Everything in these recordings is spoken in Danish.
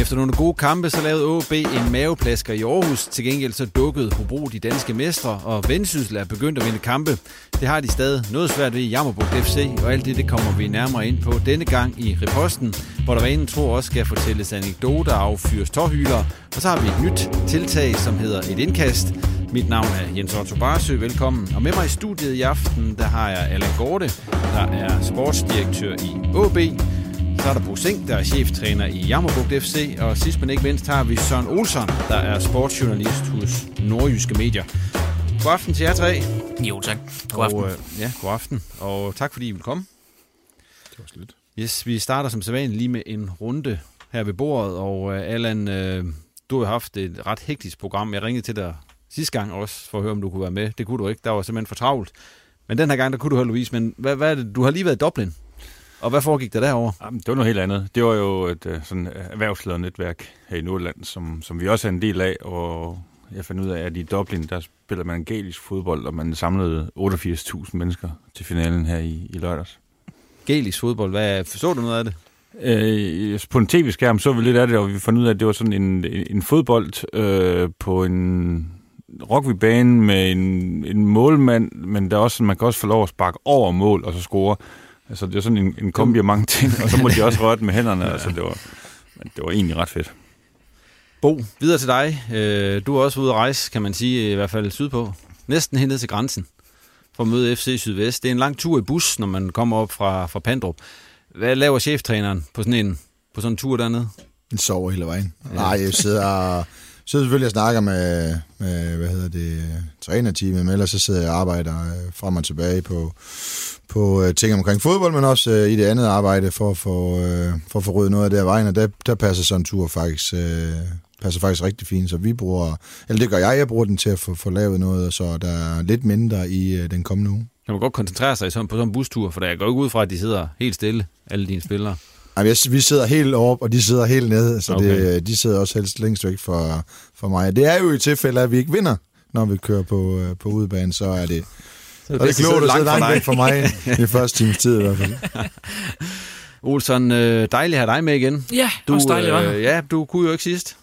Efter nogle gode kampe, så lavede OB en maveplasker i Aarhus. Til gengæld så dukkede Hobro de danske mestre, og Vendsyssel er begyndt at vinde kampe. Det har de stadig noget svært ved i Jammerburg FC, og alt det, det kommer vi nærmere ind på denne gang i Reposten, hvor der vanen tror også skal fortælles anekdoter og affyres tårhyler. Og så har vi et nyt tiltag, som hedder Et Indkast. Mit navn er Jens Otto Barsø, velkommen. Og med mig i studiet i aften, der har jeg Allan Gorte, der er sportsdirektør i OB. Så er der Bo Sink, der er cheftræner i Jammerbugt FC, og sidst men ikke mindst har vi Søren Olsson, der er sportsjournalist hos Nordjyske Medier. God aften til jer tre. Jo, tak. God aften. Og, øh, ja, god aften, og tak fordi I vil komme. Det var slut. Yes, vi starter som sædvanligt lige med en runde her ved bordet, og øh, Allan, øh, du har haft et ret hektisk program. Jeg ringede til dig sidste gang også, for at høre, om du kunne være med. Det kunne du ikke, der var simpelthen for travlt. Men den her gang, der kunne du heldigvis. Men hvad, hvad er det? Du har lige været i Dublin. Og hvad foregik der derovre? Jamen, det var noget helt andet. Det var jo et uh, sådan erhvervsledernetværk her i Nordland, som, som vi også er en del af, og jeg fandt ud af, at i Dublin, der spiller man galisk fodbold, og man samlede 88.000 mennesker til finalen her i, i lørdags. Galisk fodbold, hvad, forstod du noget af det? Øh, på en tv-skærm så vi lidt af det, og vi fandt ud af, at det var sådan en, en fodbold øh, på en rugbybane med en, en målmand, men der er også, man kan også få lov at sparke over mål og så score. Altså, det er sådan en, en kombi af mange ting, og så må de også røre det med hænderne. ja. Altså, det var, men det var egentlig ret fedt. Bo, videre til dig. Øh, du er også ude at rejse, kan man sige, i hvert fald sydpå. Næsten helt ned til grænsen for at møde FC Sydvest. Det er en lang tur i bus, når man kommer op fra, fra Pandrup. Hvad laver cheftræneren på sådan en, på sådan en tur dernede? Den sover hele vejen. Ja. Nej, jeg sidder, så selvfølgelig jeg snakker med, med hvad hedder det, trænerteamet, men ellers så sidder jeg og arbejder øh, frem og tilbage på, på øh, ting omkring fodbold, men også øh, i det andet arbejde for at få, for at få ryddet noget af det her vejen, og der, der passer sådan en tur faktisk, passer faktisk rigtig fint, så vi bruger, eller det gør jeg, jeg bruger den til at få, få lavet noget, så der er lidt mindre i den kommende uge. Kan man godt koncentrere sig på sådan en bustur, for der går ikke ud fra, at de sidder helt stille, alle dine spillere. Ej, vi sidder helt op, og de sidder helt nede, så okay. det, de sidder også helst længst væk for, for mig. Det er jo i tilfælde, at vi ikke vinder, når vi kører på, øh, på udebane, så er det, så det, det er klogt at sidde langt væk for mig i første times tid i hvert fald. Olsson, øh, dejligt at have dig med igen. Ja, du, også dejligt, øh, Ja, du kunne jo ikke sidst.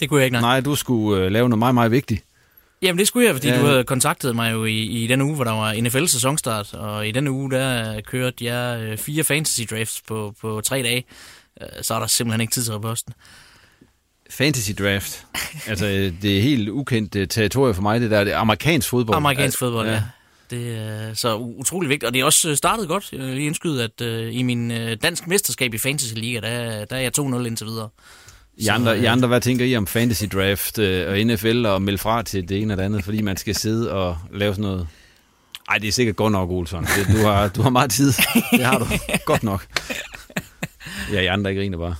Det kunne jeg ikke, nej. Nej, du skulle øh, lave noget meget, meget vigtigt. Jamen det skulle jeg, fordi ja. du havde kontaktet mig jo i, i den uge, hvor der var NFL-sæsonstart, og i den uge, der kørte jeg øh, fire fantasy drafts på, på tre dage. Øh, så er der simpelthen ikke tid til posten. Fantasy draft. altså, det er helt ukendt territorium for mig, det der. Det er amerikansk fodbold. Amerikansk fodbold, ja. ja. Det er så utrolig vigtigt, og det er også startet godt. Jeg vil lige indskyde, at uh, i min uh, dansk mesterskab i Fantasy Liga, der, der er jeg 2-0 indtil videre. I andre, I andre, hvad tænker I om fantasy draft øh, og NFL og melde fra til det ene og det andet, fordi man skal sidde og lave sådan noget? Ej, det er sikkert godt nok, Olsson. Det, du, har, du har meget tid. Det har du godt nok. Ja, I andre ikke griner bare.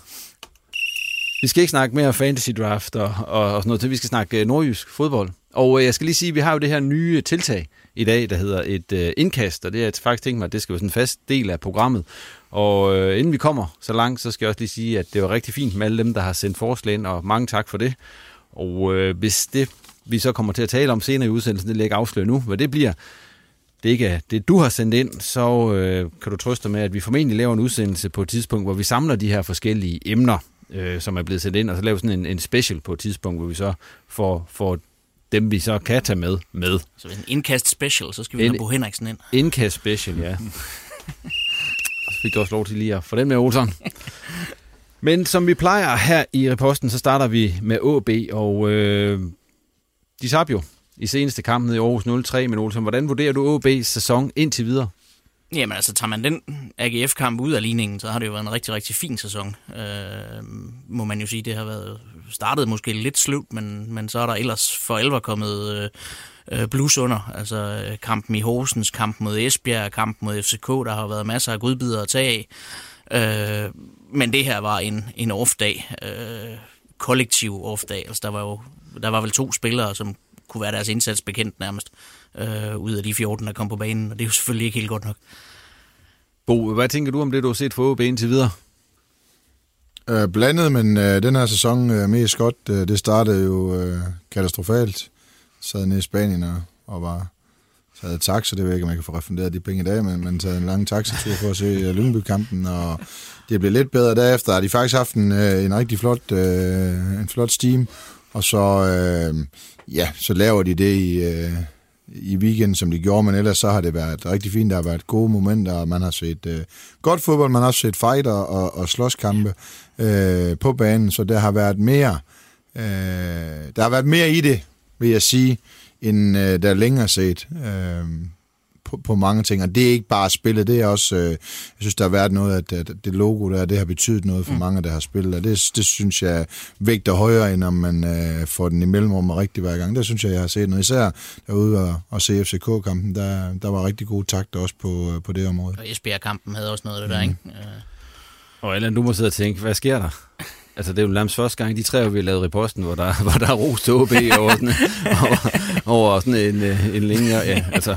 Vi skal ikke snakke mere fantasy draft og, og, og sådan noget til. Vi skal snakke øh, nordjysk fodbold. Og øh, jeg skal lige sige, at vi har jo det her nye tiltag i dag, der hedder et øh, indkast, og det er jeg faktisk tænkt mig, at det skal være sådan en fast del af programmet. Og øh, inden vi kommer så langt, så skal jeg også lige sige, at det var rigtig fint med alle dem, der har sendt forslag ind, og mange tak for det. Og øh, hvis det, vi så kommer til at tale om senere i udsendelsen, det vil jeg ikke afsløre nu, hvad det bliver, det ikke er det, du har sendt ind, så øh, kan du trøste med, at vi formentlig laver en udsendelse på et tidspunkt, hvor vi samler de her forskellige emner, øh, som er blevet sendt ind, og så laver sådan en, en special på et tidspunkt, hvor vi så får, får dem, vi så kan tage med, med. Så en indkast special, så skal vi en, have Bo Henriksen ind. Indkast special, ja. så fik du også lov til lige at få den med, Olsen. Men som vi plejer her i reposten, så starter vi med AB, og øh, de tabte jo i seneste kamp nede i Aarhus 0-3, men Olsen, hvordan vurderer du AB's sæson indtil videre? Jamen altså, tager man den AGF-kamp ud af ligningen, så har det jo været en rigtig, rigtig fin sæson. Øh, må man jo sige, det har været startet måske lidt slut, men, men så er der ellers for alvor kommet øh, øh blues under. Altså øh, kampen i Horsens, kampen mod Esbjerg, kampen mod FCK, der har været masser af godbidder at tage af. Øh, men det her var en, en off-dag, øh, kollektiv off-dag. Altså der var jo der var vel to spillere, som kunne være deres indsats bekendt nærmest, øh, ud af de 14, der kom på banen, og det er jo selvfølgelig ikke helt godt nok. Bo, hvad tænker du om det, du har set for OB indtil videre? Øh, blandet, men øh, den her sæson øh, mest godt. Øh, det startede jo øh, katastrofalt. Sad nede i Spanien og, og var taget taxa, det ved jeg ikke, om jeg kan få refunderet de penge i dag, men man taget en lang taxatur for at se øh, Lyngby-kampen, og det blev lidt bedre derefter. Har de faktisk haft en, øh, en rigtig flot, øh, en flot steam, og så, øh, ja, så laver de det i, øh, i weekenden, som de gjorde, men ellers så har det været rigtig fint. Der har været gode momenter, og man har set øh, godt fodbold, man har også set fighter og, og slåskampe øh, på banen, så der har været mere, øh, der har været mere i det, vil jeg sige, end øh, der er længere set øh, på, på mange ting. Og det er ikke bare spillet, det er også, øh, jeg synes, der har været noget, at, at det logo der, det har betydet noget for mm. mange, der har spillet, og det, det synes jeg vægter højere, end om man øh, får den i mellemrum rigtig hver gang. Der synes jeg, jeg har set noget, især derude og, og se FCK-kampen, der, der var rigtig gode takter også på, på det område. Og Esbjerg-kampen havde også noget af det mm. der, ikke? Øh. Og Allan, du må sidde og tænke, hvad sker der? Altså, det er jo nærmest første gang, de tre år, vi har lavet reposten, hvor der, hvor der er ros til OB over sådan, over, over sådan en, øh, en linje. Ja, altså,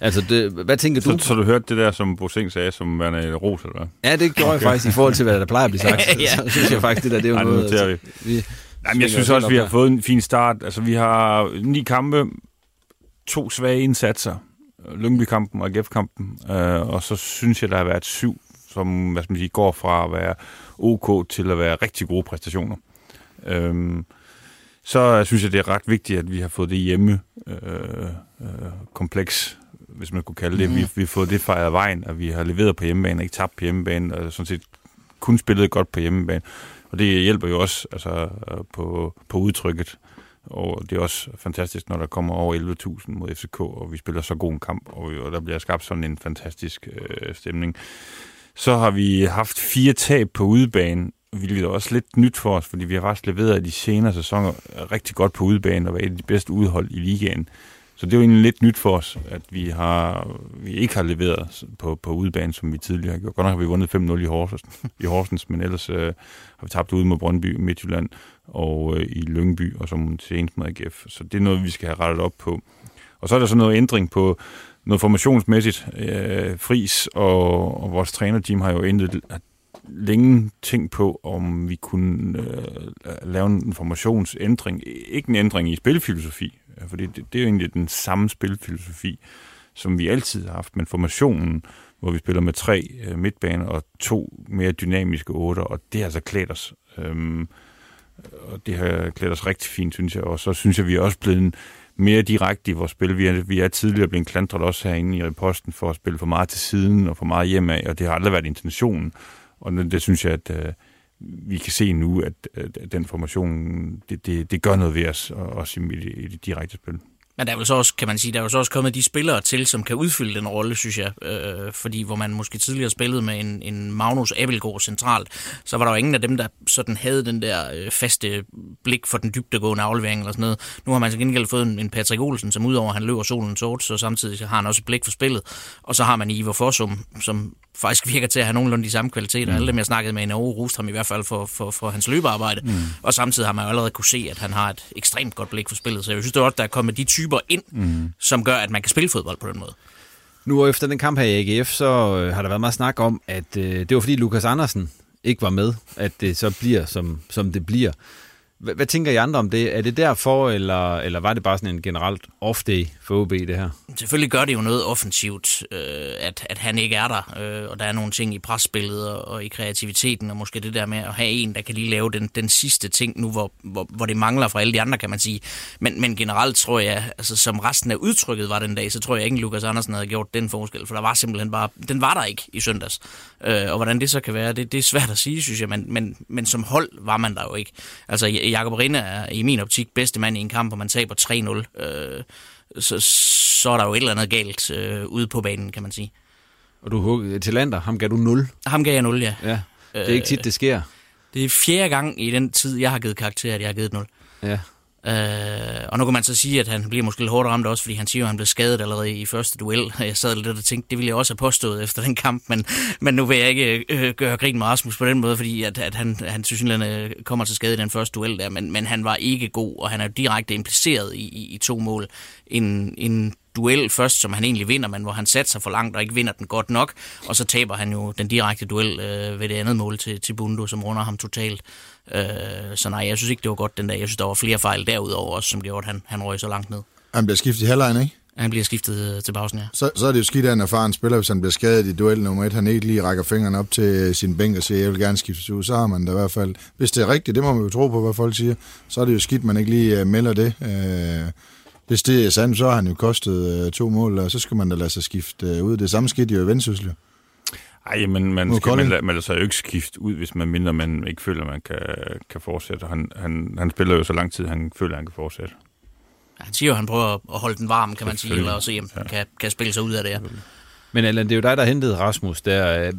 altså det, hvad tænker du? Så, så du hørte det der, som Bosing sagde, som var en ros, eller hvad? Ja, det gjorde okay. jeg faktisk i forhold til, hvad der plejer at blive sagt. ja. Så, så synes jeg faktisk, det der, det er jo Ej, noget... Altså, vi. vi Jamen, jeg synes også, vi har fået en fin start. Altså, vi har ni kampe, to svage indsatser. Lyngby-kampen og AGF-kampen. Øh, og så synes jeg, der har været syv, som hvad skal man sige, går fra at være ok til at være rigtig gode præstationer. Øhm, så synes jeg, det er ret vigtigt, at vi har fået det hjemme øh, øh, kompleks, hvis man kunne kalde det. Mm. Vi, vi har fået det fejret af vejen, at vi har leveret på hjemmebane, og ikke tabt på hjemmebane, og sådan set kun spillet godt på hjemmebane. Og det hjælper jo også altså, på, på udtrykket. Og det er også fantastisk, når der kommer over 11.000 mod FCK, og vi spiller så god en kamp, og, og der bliver skabt sådan en fantastisk øh, stemning. Så har vi haft fire tab på udebane, hvilket er også lidt nyt for os, fordi vi har faktisk leveret de senere sæsoner rigtig godt på udebane og været et af de bedste udhold i ligaen. Så det er jo egentlig lidt nyt for os, at vi, har, vi ikke har leveret på, på udebane, som vi tidligere har gjort. Godt nok har vi vundet 5-0 i Horsens, i Horsens men ellers øh, har vi tabt ude mod Brøndby, Midtjylland og øh, i Lyngby, og som senest med AGF. Så det er noget, vi skal have rettet op på. Og så er der så noget ændring på noget formationsmæssigt. Øh, Fris og, og vores trænerteam har jo endet længe tænkt på, om vi kunne øh, lave en formationsændring. Ikke en ændring i spilfilosofi, Øh, fordi det, det er jo egentlig den samme spilfilosofi, som vi altid har haft, men formationen, hvor vi spiller med tre øh, midtbaner og to mere dynamiske otter, og det har altså klædt os. Øhm, og det har klædt os rigtig fint, synes jeg. Og så synes jeg, vi er også blevet mere direkte i vores spil. Vi er, vi er tidligere blevet klantret også herinde i reposten for at spille for meget til siden og for meget hjemad, og det har aldrig været intentionen. Og det, det synes jeg, at øh, vi kan se nu, at, at den formation, det, det, det gør noget ved os, også i, i det direkte spil. Men der er jo så også, kan man sige, der er jo så også kommet de spillere til, som kan udfylde den rolle, synes jeg. Øh, fordi hvor man måske tidligere spillede med en, en Magnus Abelgaard centralt, så var der jo ingen af dem, der sådan havde den der øh, faste blik for den dybdegående aflevering eller sådan noget. Nu har man så gengæld fået en, en Patrick Olsen, som udover at han løber solen sort, så samtidig har han også et blik for spillet. Og så har man Ivo Fossum, som faktisk virker til at have nogenlunde de samme kvaliteter. Mm. Alle dem, jeg snakkede med i Norge, roste ham i hvert fald for, for, for hans løbearbejde. Mm. Og samtidig har man jo allerede kunne se, at han har et ekstremt godt blik for spillet. Så jeg synes det er også, der er kommet de typer ind, mm. som gør, at man kan spille fodbold på den måde. Nu efter den kamp her i AGF, så øh, har der været meget snak om, at øh, det var fordi Lukas Andersen ikke var med, at det så bliver, som, som det bliver. Hvad, hvad tænker I andre om det? Er det derfor, eller, eller var det bare sådan en generelt off-day for OB, det her? Selvfølgelig gør det jo noget offensivt, øh, at, at han ikke er der, øh, og der er nogle ting i presspillet og, og i kreativiteten, og måske det der med at have en, der kan lige lave den, den sidste ting nu, hvor, hvor, hvor det mangler fra alle de andre, kan man sige. Men, men generelt tror jeg, altså som resten af udtrykket var den dag, så tror jeg ikke, Lukas Andersen havde gjort den forskel, for der var simpelthen bare, den var der ikke i søndags. Øh, og hvordan det så kan være, det, det er svært at sige, synes jeg, men, men, men som hold var man der jo ikke. Altså Jakob Rinde er i min optik bedste mand i en kamp, hvor man taber 3-0. Øh, så, så er der jo et eller andet galt øh, ude på banen, kan man sige. Og du til Lander, ham gav du 0? Ham gav jeg 0, ja. ja. Det er ikke tit, det sker. Det er fjerde gang i den tid, jeg har givet karakter, at jeg har givet 0. Ja. Øh, og nu kan man så sige, at han bliver måske lidt hårdt ramt også, fordi han siger, at han blev skadet allerede i første duel. Jeg sad lidt og tænkte, det ville jeg også have påstået efter den kamp, men, men nu vil jeg ikke øh, gøre grin med Rasmus på den måde, fordi at, at han, han synes, han øh, kommer til skade i den første duel der, men, men han var ikke god, og han er direkte impliceret i, i, i to mål. En, en duel først, som han egentlig vinder, men hvor han satte sig for langt og ikke vinder den godt nok, og så taber han jo den direkte duel øh, ved det andet mål til, til Bundo, som runder ham totalt. Øh, så nej, jeg synes ikke, det var godt den dag. Jeg synes, der var flere fejl derudover også, som gjorde, at han, han røg så langt ned. Han bliver skiftet i halvlejen, ikke? Han bliver skiftet øh, til pausen, ja. Så, så er det jo skidt af en erfaren spiller, hvis han bliver skadet i duel nummer et. Han ikke lige rækker fingrene op til sin bænk og siger, jeg vil gerne skifte ud. Så har man da i hvert fald, hvis det er rigtigt, det må man jo tro på, hvad folk siger, så er det jo skidt, man ikke lige uh, melder det. Uh, hvis det er sandt, så har han jo kostet uh, to mål, og så skal man da lade sig skifte ud. Det samme skete jo i Vendsyssel. Nej, men man, skal, man, man lader sig jo ikke skifte ud, hvis man mindre man ikke føler, man kan, kan fortsætte. Han, han, han spiller jo så lang tid, han føler, han kan fortsætte. Han siger jo, at han prøver at holde den varm, kan man sige, eller se, om ja. kan, kan spille sig ud af det her. Men Allan, det er jo dig, der hentede Rasmus der.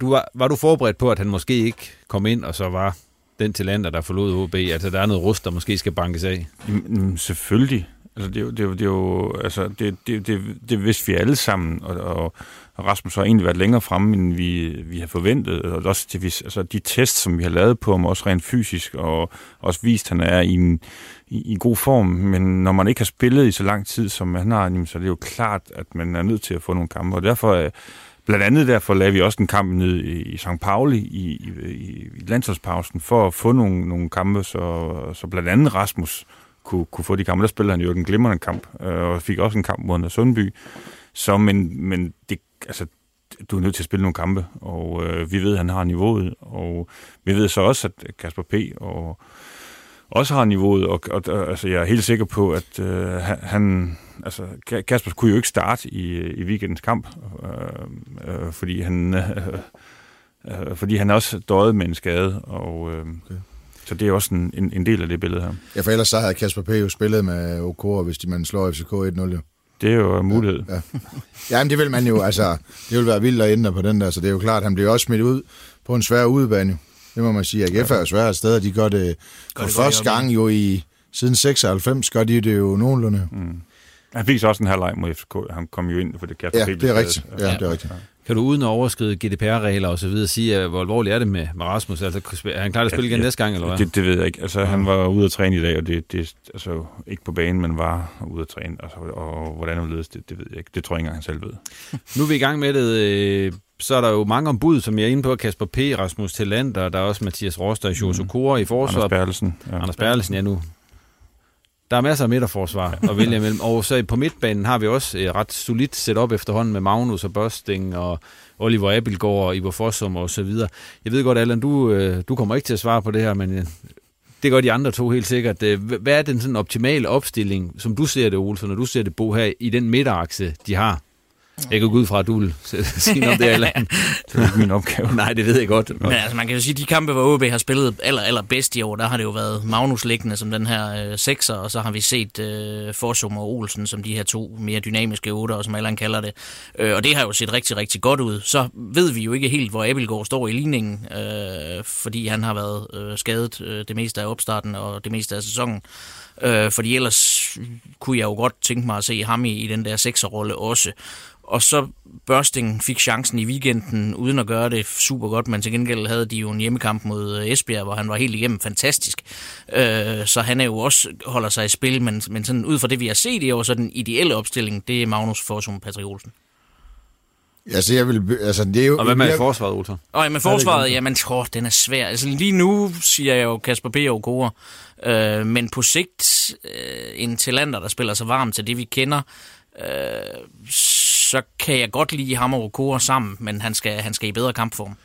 Du var, var du forberedt på, at han måske ikke kom ind, og så var den til lander, der forlod OB? Altså, der er noget rust, der måske skal bankes af? Jamen, selvfølgelig. Altså, det, er jo, det, er jo, det, er jo, altså, det, det, det, det vidste vi alle sammen, og, og, og Rasmus har egentlig været længere fremme, end vi, vi har forventet. Og også til, altså, de tests, som vi har lavet på ham, også rent fysisk, og også vist, at han er i en, i, i god form. Men når man ikke har spillet i så lang tid, som han har, så er det jo klart, at man er nødt til at få nogle kampe. Og derfor, øh, blandt andet derfor, lavede vi også en kamp ned i, i St. Pauli i, i, i landsholdspausen, for at få nogle, nogle kampe, så, så blandt andet Rasmus kunne, kunne få de kampe. Der spillede han jo en glimrende kamp, øh, og fik også en kamp mod Sundby. Så, men, men det, altså, du er nødt til at spille nogle kampe, og øh, vi ved, at han har niveauet, og vi ved så også, at Kasper P. og også har niveauet, og, og, og altså, jeg er helt sikker på, at øh, han, altså, Kasper kunne jo ikke starte i, i weekendens kamp, øh, øh, fordi han øh, øh, fordi han også døde med en skade, og øh, okay. Så det er også en, en, en del af det billede her. Ja, for ellers så havde Kasper P. jo spillet med OK, hvis de man slår FCK 1-0 jo. Det er jo en mulighed. Ja, ja. Jamen, det vil man jo, altså, det vil være vildt at ændre på den der, så det er jo klart, han bliver også smidt ud på en svær udebane. Det må man sige. AGF er jo svære steder, de gør det gør for første gang jo i, siden 96, gør de det jo nogenlunde. Mm. Han fik så også en halvleg mod FCK. Han kom jo ind for det Kasper Ja, det er rigtigt. Ja, ja, det er rigtigt. Kan du uden at overskride GDPR-regler og så videre sige, hvor alvorligt er det med, med Rasmus? Altså, er han klar til at spille igen ja, næste gang, eller hvad? Det, det ved jeg ikke. Altså, ja. han var ude at træne i dag, og det, det altså, ikke på banen, men var ude at træne. Altså, og hvordan han ledes, det, det ved jeg ikke. Det tror jeg ikke engang, han selv ved. nu er vi i gang med det. Øh, så er der jo mange ombud, som jeg er inde på. Kasper P., Rasmus Tillander, der er også Mathias Roster og Josu Kora i forsvaret. Anders Berlesen. Ja. Anders Berlesen, ja nu der er masser af midterforsvar at vælge imellem. Og så på midtbanen har vi også et ret solidt setup efterhånden med Magnus og Børsting og Oliver Abelgaard og Ivo Fossum og så videre. Jeg ved godt, Allan, du, øh, du kommer ikke til at svare på det her, men øh, det gør de andre to helt sikkert. Øh, hvad er den sådan optimale opstilling, som du ser det, Olsen, når du ser det, Bo, her i den midterakse, de har? Jeg kan gå ud fra, at du vil sige noget om det, eller Det er ikke min opgave. Nej, det ved jeg godt. Men altså, man kan jo sige, at de kampe, hvor OB har spillet aller, aller bedst i år, der har det jo været Magnus liggende som den her øh, sekser, og så har vi set øh, Forsum og Olsen som de her to mere dynamiske otter, som Allan kalder det. Øh, og det har jo set rigtig, rigtig godt ud. Så ved vi jo ikke helt, hvor Abelgaard står i ligningen, øh, fordi han har været øh, skadet øh, det meste af opstarten og det meste af sæsonen. Øh, fordi ellers kunne jeg jo godt tænke mig at se ham i, i den der sekserrolle også. Og så Børsting fik chancen i weekenden, uden at gøre det super godt, men til gengæld havde de jo en hjemmekamp mod øh, Esbjerg, hvor han var helt igennem fantastisk. Øh, så han er jo også holder sig i spil, men, men sådan ud fra det, vi har set i år, så den ideelle opstilling, det er Magnus Forsum Patrick Olsen. Altså, jeg vil, altså, det er jo, og hvad med jeg, forsvaret, Olsen? Og jamen, forsvaret, jamen, tror, den er svær. Altså, lige nu siger jeg jo Kasper B. og Gore, øh, men på sigt øh, en talenter, der spiller sig varm til det, vi kender, øh, så kan jeg godt lide ham og Okora sammen, men han skal, han skal i bedre kampform.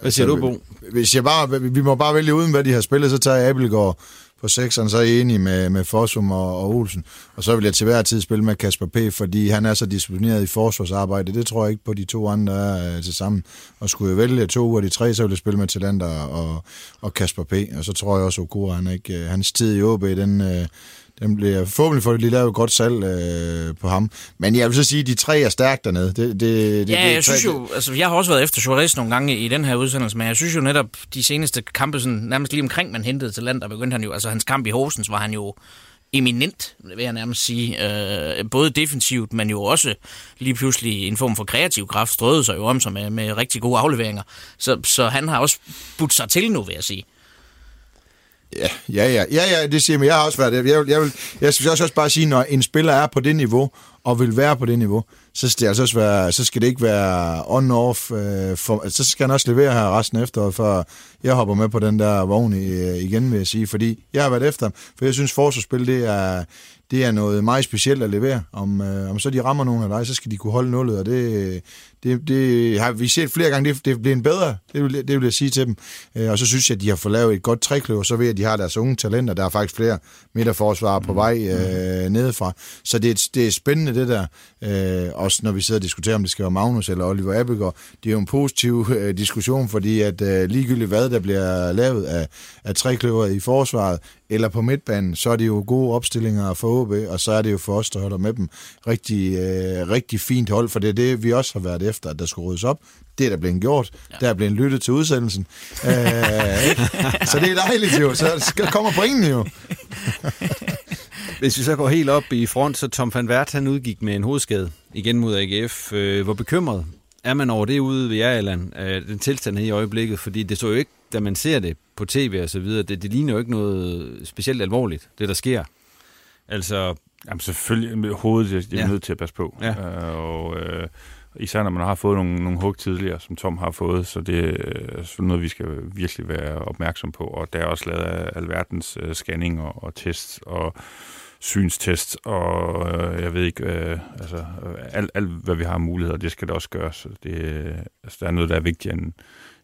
Hvad siger altså, du, Bo? Hvis jeg bare, vi må bare vælge uden, hvad de har spillet, så tager jeg Abelgaard på sekseren, så er jeg enig med, med Forsum og, og Olsen. Og så vil jeg til hver tid spille med Kasper P., fordi han er så disciplineret i forsvarsarbejde. Det tror jeg ikke på de to andre er til sammen. Og skulle jeg vælge to ud af de tre, så ville jeg spille med Talander og, og Kasper P. Og så tror jeg også, at Okura, han ikke, hans tid i OB, den, øh, den bliver forhåbentlig for, at de laver et godt salg øh, på ham. Men jeg vil så sige, at de tre er stærkt dernede. Det, det, det, ja, det, jeg synes jo, altså jeg har også været efter Suarez nogle gange i den her udsendelse, men jeg synes jo netop, de seneste kampe, sådan, nærmest lige omkring man hentede til land, der begyndte han jo, altså hans kamp i Horsens var han jo eminent, vil jeg nærmest sige. Øh, både defensivt, men jo også lige pludselig en form for kreativ kraft strøede sig jo om sig med, med rigtig gode afleveringer. Så, så han har også budt sig til nu, vil jeg sige. Ja, ja, ja, ja, ja, det siger mig. Jeg har også været det. Jeg, vil, jeg, vil, jeg skal også bare sige, når en spiller er på det niveau, og vil være på det niveau, så skal det, altså også være, så skal det ikke være on-off. Øh, for, så skal han også levere her resten af efteråret, for jeg hopper med på den der vogn øh, igen, vil jeg sige. Fordi jeg har været efter for jeg synes, forsvarsspil, det er, det er noget meget specielt at levere. Om, øh, om så de rammer nogen af dig, så skal de kunne holde nullet, og det, det, det har vi set flere gange, det, det bliver en bedre, det vil, det vil jeg sige til dem. Øh, og så synes jeg, at de har fået lavet et godt trækløv, så ved jeg, at de har deres unge talenter. Der er faktisk flere midterforsvarer på vej øh, nedefra. Så det, det er spændende det der, øh, også når vi sidder og diskuterer, om det skal være Magnus eller Oliver Abelgaard. Det er jo en positiv øh, diskussion, fordi at øh, ligegyldigt hvad der bliver lavet af, af trækløver i forsvaret, eller på midtbanen, så er det jo gode opstillinger for OB, og så er det jo for os, der holder med dem. Rigtig, øh, rigtig fint hold, for det er det, vi også har været efter, at der skulle ryddes op. Det er der blevet gjort. Ja. Der er blevet lyttet til udsendelsen. øh, så det er dejligt jo. Så kommer pointen jo. Hvis vi så går helt op i front, så Tom van Wert, han udgik med en hovedskade igen mod AGF. Øh, hvor bekymret er man over det ude ved Jærland, den tilstand her i øjeblikket? Fordi det så jo ikke, da man ser det på tv og så videre, det, det ligner jo ikke noget specielt alvorligt, det der sker. Altså... Jamen selvfølgelig, med hovedet det, det er ja. nødt til at passe på. Ja. Øh, og øh, især når man har fået nogle, nogle hug tidligere, som Tom har fået, så det øh, er sådan noget, vi skal virkelig være opmærksom på. Og der er også lavet alverdens uh, scanning og, og test og synstest, og øh, jeg ved ikke, øh, altså øh, alt, alt, hvad vi har muligheder, det skal der også gøres. Det, altså, der er noget, der er vigtigere end,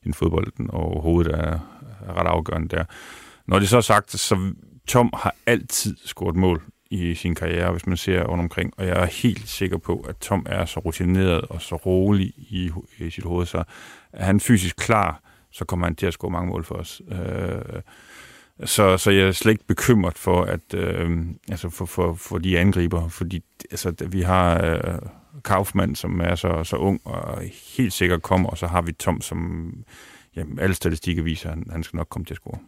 end fodbolden, og hovedet er, er ret afgørende der. Når det så er sagt, så Tom har altid scoret mål i sin karriere, hvis man ser rundt omkring, og jeg er helt sikker på, at Tom er så rutineret og så rolig i, i sit hoved, så er han fysisk klar, så kommer han til at score mange mål for os. Øh, så, så jeg er slet ikke bekymret for, at øh, altså for, for, for de angriber, fordi altså, vi har øh, Kaufmann, som er så, så ung og helt sikkert kommer, og så har vi Tom, som jamen, alle statistikker viser, at han, han skal nok komme til at score.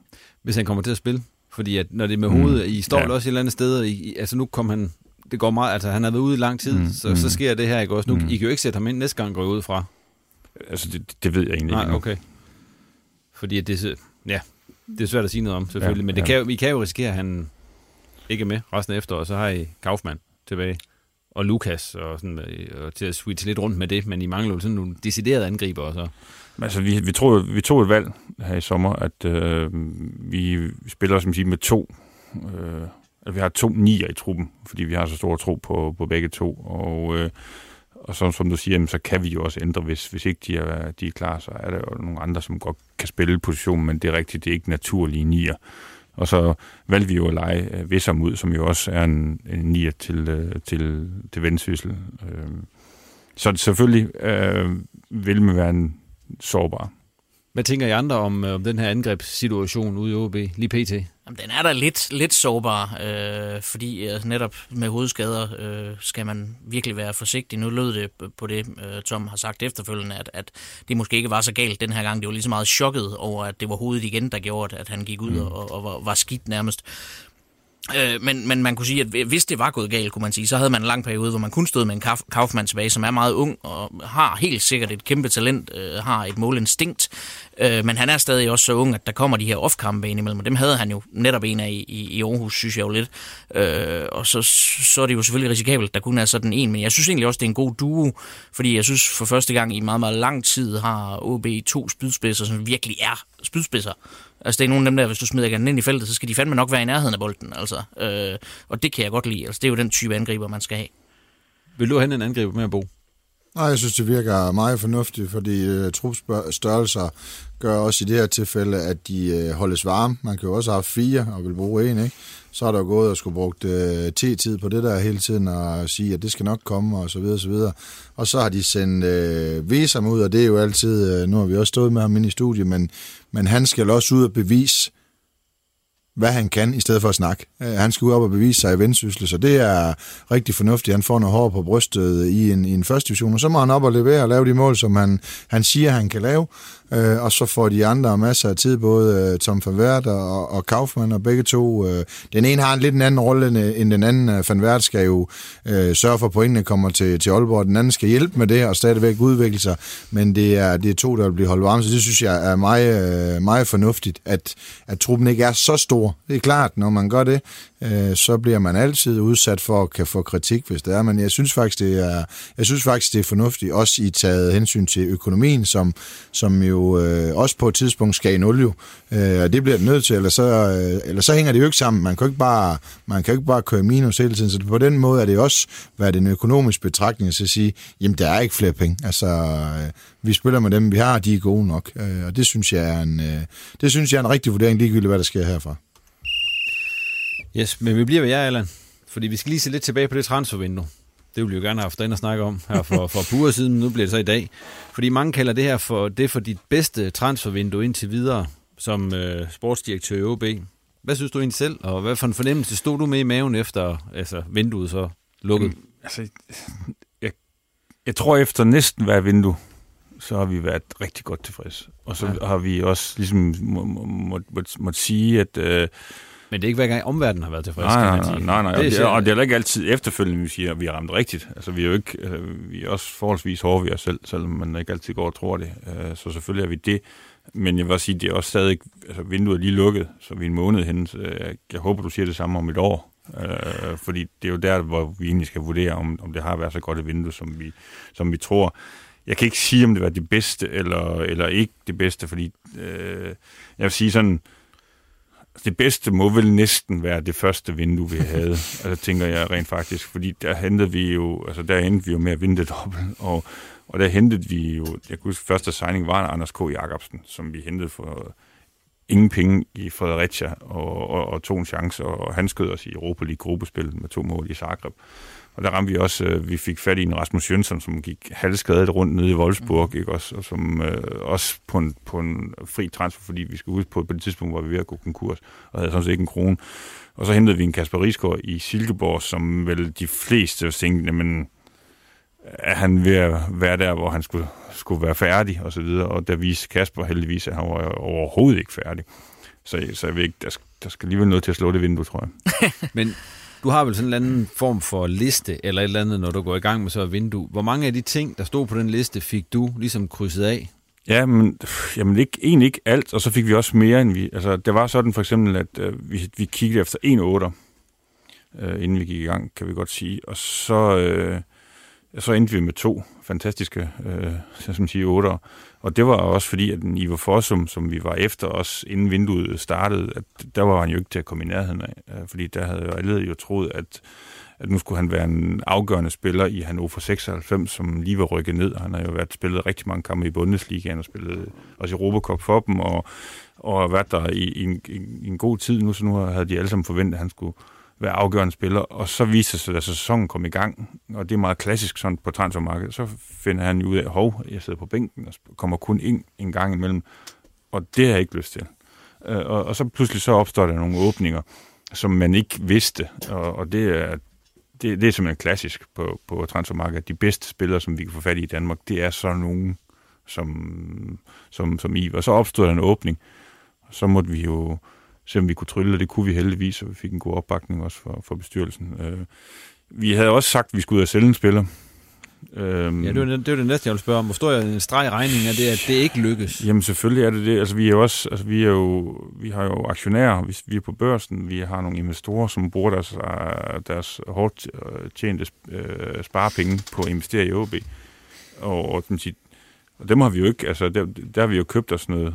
Hvis han kommer til at spille? Fordi at når det er med hovedet, mm. I står ja. også et eller andet sted, I, altså nu kom han, det går meget, altså han har været ude i lang tid, mm. så, mm. så sker det her ikke også. Nu, mm. I kan jo ikke sætte ham ind næste gang, går ud fra. Altså det, det ved jeg egentlig Nej, ikke. okay. Fordi at det, ja, det er svært at sige noget om, selvfølgelig. Ja, men det ja. kan, vi kan jo risikere, at han ikke er med resten af efteråret. Så har I Kaufmann tilbage, og Lukas, og, sådan, øh, og til at switche lidt rundt med det. Men I mangler jo sådan nogle deciderede angriber. Så. Altså, vi, vi, tog, vi tog et valg her i sommer, at øh, vi spiller som siger, med to... Øh, at vi har to nier i truppen, fordi vi har så stor tro på, på begge to. Og, øh, og så, som du siger, så kan vi jo også ændre, hvis, hvis ikke de er, de er klar, så er der jo nogle andre, som godt kan spille positionen, men det er rigtigt, det er ikke naturlige nier. Og så valgte vi jo at lege øh, Vissom ud, som jo også er en, en nier til, øh, til, til vendsyssel. Øh, så selvfølgelig øh, vil man være en sårbar. Hvad tænker I andre om, øh, om den her angrebssituation ude i OB, lige pt? Jamen, den er da lidt, lidt sårbar, øh, fordi øh, netop med hovedskader øh, skal man virkelig være forsigtig. Nu lød det på det, øh, Tom har sagt efterfølgende, at, at det måske ikke var så galt den her gang. Det var lige så meget chokket over, at det var hovedet igen, der gjorde, at han gik ud mm. og, og var, var skidt nærmest. Øh, men, men man kunne sige, at hvis det var gået galt, kunne man sige, så havde man en lang periode, hvor man kun stod med en Kaufmann tilbage, som er meget ung og har helt sikkert et kæmpe talent, øh, har et målinstinkt, øh, men han er stadig også så ung, at der kommer de her off-kampe indimellem, og dem havde han jo netop en af i, i, Aarhus, synes jeg jo lidt. Øh, og så, så er det jo selvfølgelig risikabelt, at der kun er sådan en, men jeg synes egentlig også, det er en god duo, fordi jeg synes for første gang i meget, meget lang tid har OB to spydspidser, som virkelig er spydspidser. Altså, det er nogle af dem der, hvis du smider den ind i feltet, så skal de fandme nok være i nærheden af bolden, altså. Øh, og det kan jeg godt lide. Altså, det er jo den type angriber, man skal have. Vil du have en angriber med at bo? Nej, jeg synes, det virker meget fornuftigt, fordi uh, trupstørrelser gør også i det her tilfælde, at de uh, holdes varme. Man kan jo også have fire og vil bruge en, ikke? Så er der gået og skulle brugt øh, T-tid på det der hele tiden og sige, at det skal nok komme og så videre og så videre. Og så har de sendt øh, Vesam ud, og det er jo altid, øh, nu har vi også stået med ham inde i studiet, men, men han skal også ud og bevise, hvad han kan, i stedet for at snakke. Øh, han skal ud op og bevise sig i vendsyssel, så det er rigtig fornuftigt. Han får noget hår på brystet i en, i en første division, og så må han op og levere og lave de mål, som han, han siger, han kan lave. Øh, og så får de andre masser af tid, både øh, Tom van Wert og, og Kaufmann, og begge to. Øh, den ene har en lidt en anden rolle end den anden. Øh, van Wert skal jo øh, sørge for, at pointene kommer til, til Aalborg. Den anden skal hjælpe med det og stadigvæk udvikle sig. Men det er, det er to, der vil blive holdt varme, så det synes jeg er meget, øh, meget fornuftigt, at, at truppen ikke er så stor. Det er klart, når man gør det, øh, så bliver man altid udsat for at kan få kritik, hvis det er. Men jeg synes faktisk, det er, jeg synes faktisk, det er fornuftigt, også i taget hensyn til økonomien, som, som jo øh, også på et tidspunkt skal i nul jo. Øh, og det bliver det nødt til, eller så, øh, eller så hænger det jo ikke sammen. Man kan jo ikke bare, man kan ikke bare køre minus hele tiden. Så på den måde er det også været en økonomisk betragtning at sige, jamen der er ikke flere penge. Altså, øh, vi spiller med dem, vi har, de er gode nok. Øh, og det synes jeg er en, øh, det synes jeg er en rigtig vurdering, ligegyldigt hvad der sker herfra. Yes, men vi bliver ved jer, Allan. Fordi vi skal lige se lidt tilbage på det transfervindue. Det vil vi jo gerne have haft dig at snakke om her for, for par uger siden, men nu bliver det så i dag. Fordi mange kalder det her for det for dit bedste transfervindue indtil videre som øh, sportsdirektør i OB. Hvad synes du egentlig selv, og hvad for en fornemmelse stod du med i maven efter altså, vinduet så lukket? Jamen, altså, jeg, jeg tror efter næsten hver vindue, så har vi været rigtig godt tilfreds. Og så ja. har vi også ligesom må, må, må, må, må sige, at... Øh, men det er ikke hver gang omverdenen har været tilfreds, nej, nej, nej, nej. Det er, og det er ikke altid efterfølgende, vi siger, at vi har ramt rigtigt. Altså, vi er jo ikke, øh, vi er også forholdsvis hårde ved os selv, selvom man ikke altid går og tror det. Øh, så selvfølgelig er vi det. Men jeg vil også sige, det er også stadig, altså vinduet er lige lukket, så vi er en måned hen. Så jeg, jeg håber, du siger det samme om et år. Øh, fordi det er jo der, hvor vi egentlig skal vurdere, om, om det har været så godt et vindue, som vi, som vi tror. Jeg kan ikke sige, om det var det bedste eller, eller ikke det bedste, fordi øh, jeg vil sige sådan, det bedste må vel næsten være det første vindue, vi havde, altså, tænker jeg rent faktisk, fordi der hentede vi jo, altså der endte vi jo med at vinde det dobbelt, og, og der hentede vi jo, jeg kan huske, første signing var Anders K. Jacobsen, som vi hentede for ingen penge i Fredericia, og, og, og tog en chance, og han skød os i Europa League gruppespil med to mål i Zagreb. Og der ramte vi også, øh, vi fik fat i en Rasmus Jønsson, som gik halvskadet rundt nede i Wolfsburg, mm. ikke? Også, og som øh, også på en, på en fri transfer, fordi vi skulle ud på, på det tidspunkt, hvor vi ved at gå konkurs, og havde sådan set ikke en krone. Og så hentede vi en Kasper Risgaard i Silkeborg, som vel de fleste tænkte, men er han ved at være der, hvor han skulle, skulle være færdig, og så videre. Og der viste Kasper heldigvis, at han var overhovedet ikke færdig. Så, så jeg ved ikke, der, skal, der skal alligevel noget til at slå det vindue, tror jeg. men du har vel sådan en eller anden form for liste, eller et eller andet, når du går i gang med så et vindue. Hvor mange af de ting, der stod på den liste, fik du ligesom krydset af? Ja, men jamen ikke, egentlig ikke alt, og så fik vi også mere, end vi... Altså, det var sådan for eksempel, at øh, vi, vi kiggede efter en otter, øh, inden vi gik i gang, kan vi godt sige. Og så, øh, så endte vi med to fantastiske, øh, som man sige, otter. Og det var også fordi, at den Ivo Fossum, som vi var efter os, inden vinduet startede, at der var han jo ikke til at komme i nærheden af. Øh, fordi der havde jo alle jo troet, at, at nu skulle han være en afgørende spiller i Hannover 96, som lige var rykket ned. Han har jo været spillet rigtig mange kampe i Bundesligaen og spillet også i Europacup for dem, og, og været der i, i, en, i en god tid nu, så nu havde de alle sammen forventet, at han skulle være afgørende spiller, og så viser det sig, at sæsonen kom i gang, og det er meget klassisk sådan på transfermarkedet, så finder han ud af, hov, jeg sidder på bænken, og kommer kun ind en gang imellem, og det har jeg ikke lyst til. Øh, og, og så pludselig så opstår der nogle åbninger, som man ikke vidste, og, og det er det, det er simpelthen klassisk på, på transfermarkedet. De bedste spillere, som vi kan få fat i i Danmark, det er så nogen som, som, som I. Og så opstod der en åbning, og så måtte vi jo se, om vi kunne trylle, og det kunne vi heldigvis, og vi fik en god opbakning også for, for bestyrelsen. Øh, vi havde også sagt, at vi skulle ud og sælge en spiller, Øhm, ja, det var det, det, var det næste, jeg ville spørge om. Hvor står jeg en streg i regningen af det, at det ikke lykkes? Jamen selvfølgelig er det det. Altså vi er også, altså vi er jo, vi har jo aktionærer, hvis vi er på børsen, vi har nogle investorer, som bruger deres, øh, deres hårdt tjente øh, sparepenge på at investere i OB. Og, og, og dem har vi jo ikke, altså der, der har vi jo købt os noget,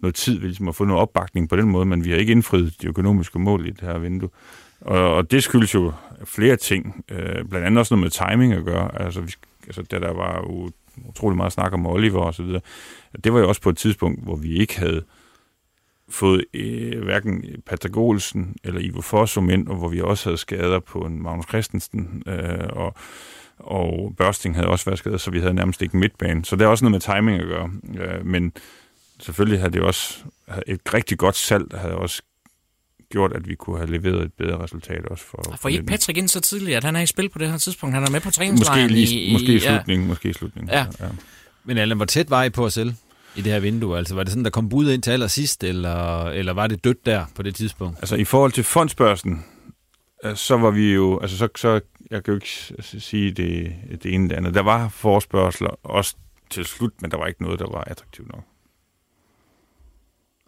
noget tid, ligesom at få noget opbakning på den måde, men vi har ikke indfriet de økonomiske mål i det her vindue. Og, og det skyldes jo flere ting, øh, blandt andet også noget med timing at gøre. Altså, vi, altså der, der var jo utrolig meget snak om Oliver og så videre, det var jo også på et tidspunkt, hvor vi ikke havde fået øh, hverken Patrick Olsen eller Ivo Fossum ind, og hvor vi også havde skader på en Magnus Christensen, øh, og, og Børsting havde også været skadet, så vi havde nærmest ikke midtbane. Så det er også noget med timing at gøre. Øh, men selvfølgelig havde det også et rigtig godt salg, havde også gjort, at vi kunne have leveret et bedre resultat også for... I ikke Patrick ind så tidligt, at han er i spil på det her tidspunkt? Han er med på træningslejren måske, lige, i, måske i slutningen, ja. måske i slutningen. Ja. ja. Men Allan, hvor tæt var I på at sælge i det her vindue? Altså var det sådan, der kom bud ind til allersidst, eller, eller var det dødt der på det tidspunkt? Altså i forhold til fondsbørsen, øh, så var vi jo... Altså så, så jeg kan jo ikke sige det, det ene eller andet. Der var forspørgseler også til slut, men der var ikke noget, der var attraktivt nok.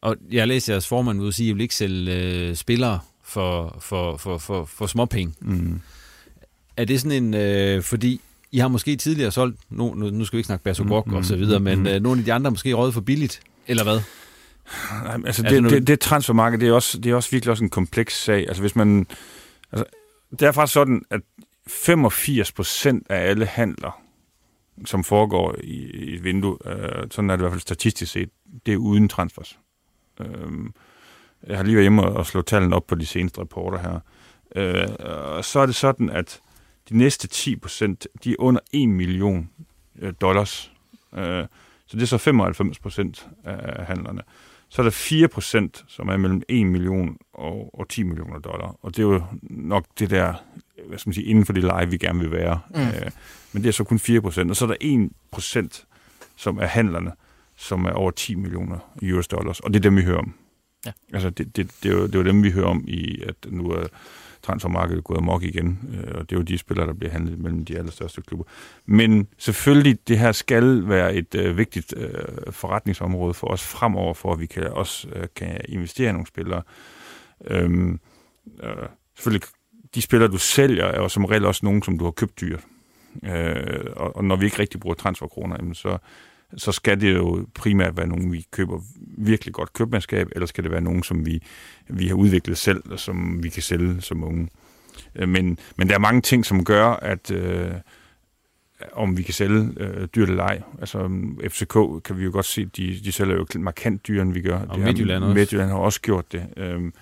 Og jeg læste jeres formand ud og sige, at I vil ikke sælge øh, spillere for, for, for, for, for småpenge. Mm. Er det sådan en, øh, fordi I har måske tidligere solgt, nu, nu, nu skal vi ikke snakke Basogok mm, og så videre, mm, men øh, nogle af de andre måske røget for billigt, eller hvad? Nej, altså, det, det, det, det transfermarked, det er, også, det er også virkelig også en kompleks sag. Altså hvis man, altså, det er faktisk sådan, at 85 procent af alle handler, som foregår i, i et vindue, øh, sådan er det i hvert fald statistisk set, det er uden transfers. Øh, jeg har lige været hjemme og slå tallene op på de seneste rapporter her. Øh, og så er det sådan, at de næste 10 procent, de er under 1 million øh, dollars. Øh, så det er så 95 procent af handlerne. Så er der 4 procent, som er mellem 1 million og, og 10 millioner dollar. Og det er jo nok det der, hvad skal man sige, inden for det leje, vi gerne vil være. Mm. Øh, men det er så kun 4 procent. Og så er der 1 procent, som er handlerne, som er over 10 millioner US dollars. Og det er dem, vi hører om. Ja. Altså, det, det, det, er jo, det er jo dem, vi hører om i, at nu er transfermarkedet gået amok igen, øh, og det er jo de spillere, der bliver handlet mellem de allerstørste klubber. Men selvfølgelig, det her skal være et øh, vigtigt øh, forretningsområde for os fremover, for at vi kan også øh, kan investere i nogle spillere. Øhm, øh, selvfølgelig, de spillere, du sælger, er jo som regel også nogen, som du har købt dyrt. Øh, og, og når vi ikke rigtig bruger transferkroner, jamen så så skal det jo primært være nogen, vi køber virkelig godt købmandskab, eller skal det være nogen, som vi, vi har udviklet selv, og som vi kan sælge som unge. Øh, men, men der er mange ting, som gør, at øh, om vi kan sælge øh, dyrt eller ej. Altså FCK kan vi jo godt se, de, de sælger jo markant dyrere, end vi gør. Og Midtjylland også. Midtjylland har også gjort det. Øhm,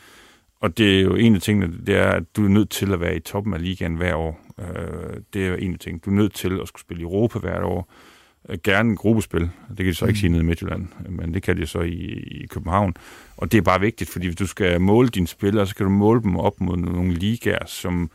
og det er jo en af tingene, det er, at du er nødt til at være i toppen af ligaen hver år. Øh, det er jo en af tingene. Du er nødt til at skulle spille i Europa hvert år. Øh, gerne gruppespil. Det kan de så ikke mm. sige nede i Midtjylland, men det kan de så i, i København. Og det er bare vigtigt, fordi hvis du skal måle dine spillere, så kan du måle dem op mod nogle ligaer, som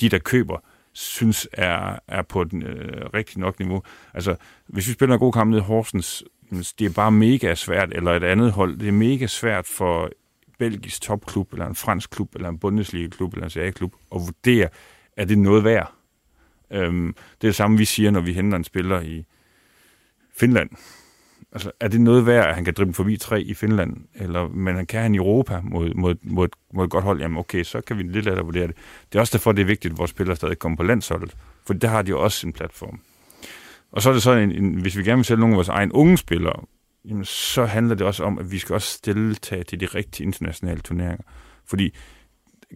de, der køber, synes er, er på et øh, rigtig nok niveau. Altså, hvis vi spiller en god kamp nede i Horsens, det er bare mega svært, eller et andet hold, det er mega svært for belgisk topklub, eller en fransk klub, eller en Bundesliga-klub, eller en CA-klub, at vurdere, er det noget værd? Øhm, det er det samme, vi siger, når vi henter en spiller i, Finland. Altså, er det noget værd, at han kan drible forbi tre i Finland? Eller, men han kan han i Europa mod, mod, mod, et, mod et godt hold? Jamen okay, så kan vi lidt lettere vurdere det. Det er også derfor, det er vigtigt, at vores spillere stadig kommer på landsholdet. For der har de jo også en platform. Og så er det sådan, en, en, hvis vi gerne vil sælge nogle af vores egne unge spillere, jamen, så handler det også om, at vi skal også stille til de rigtige internationale turneringer. Fordi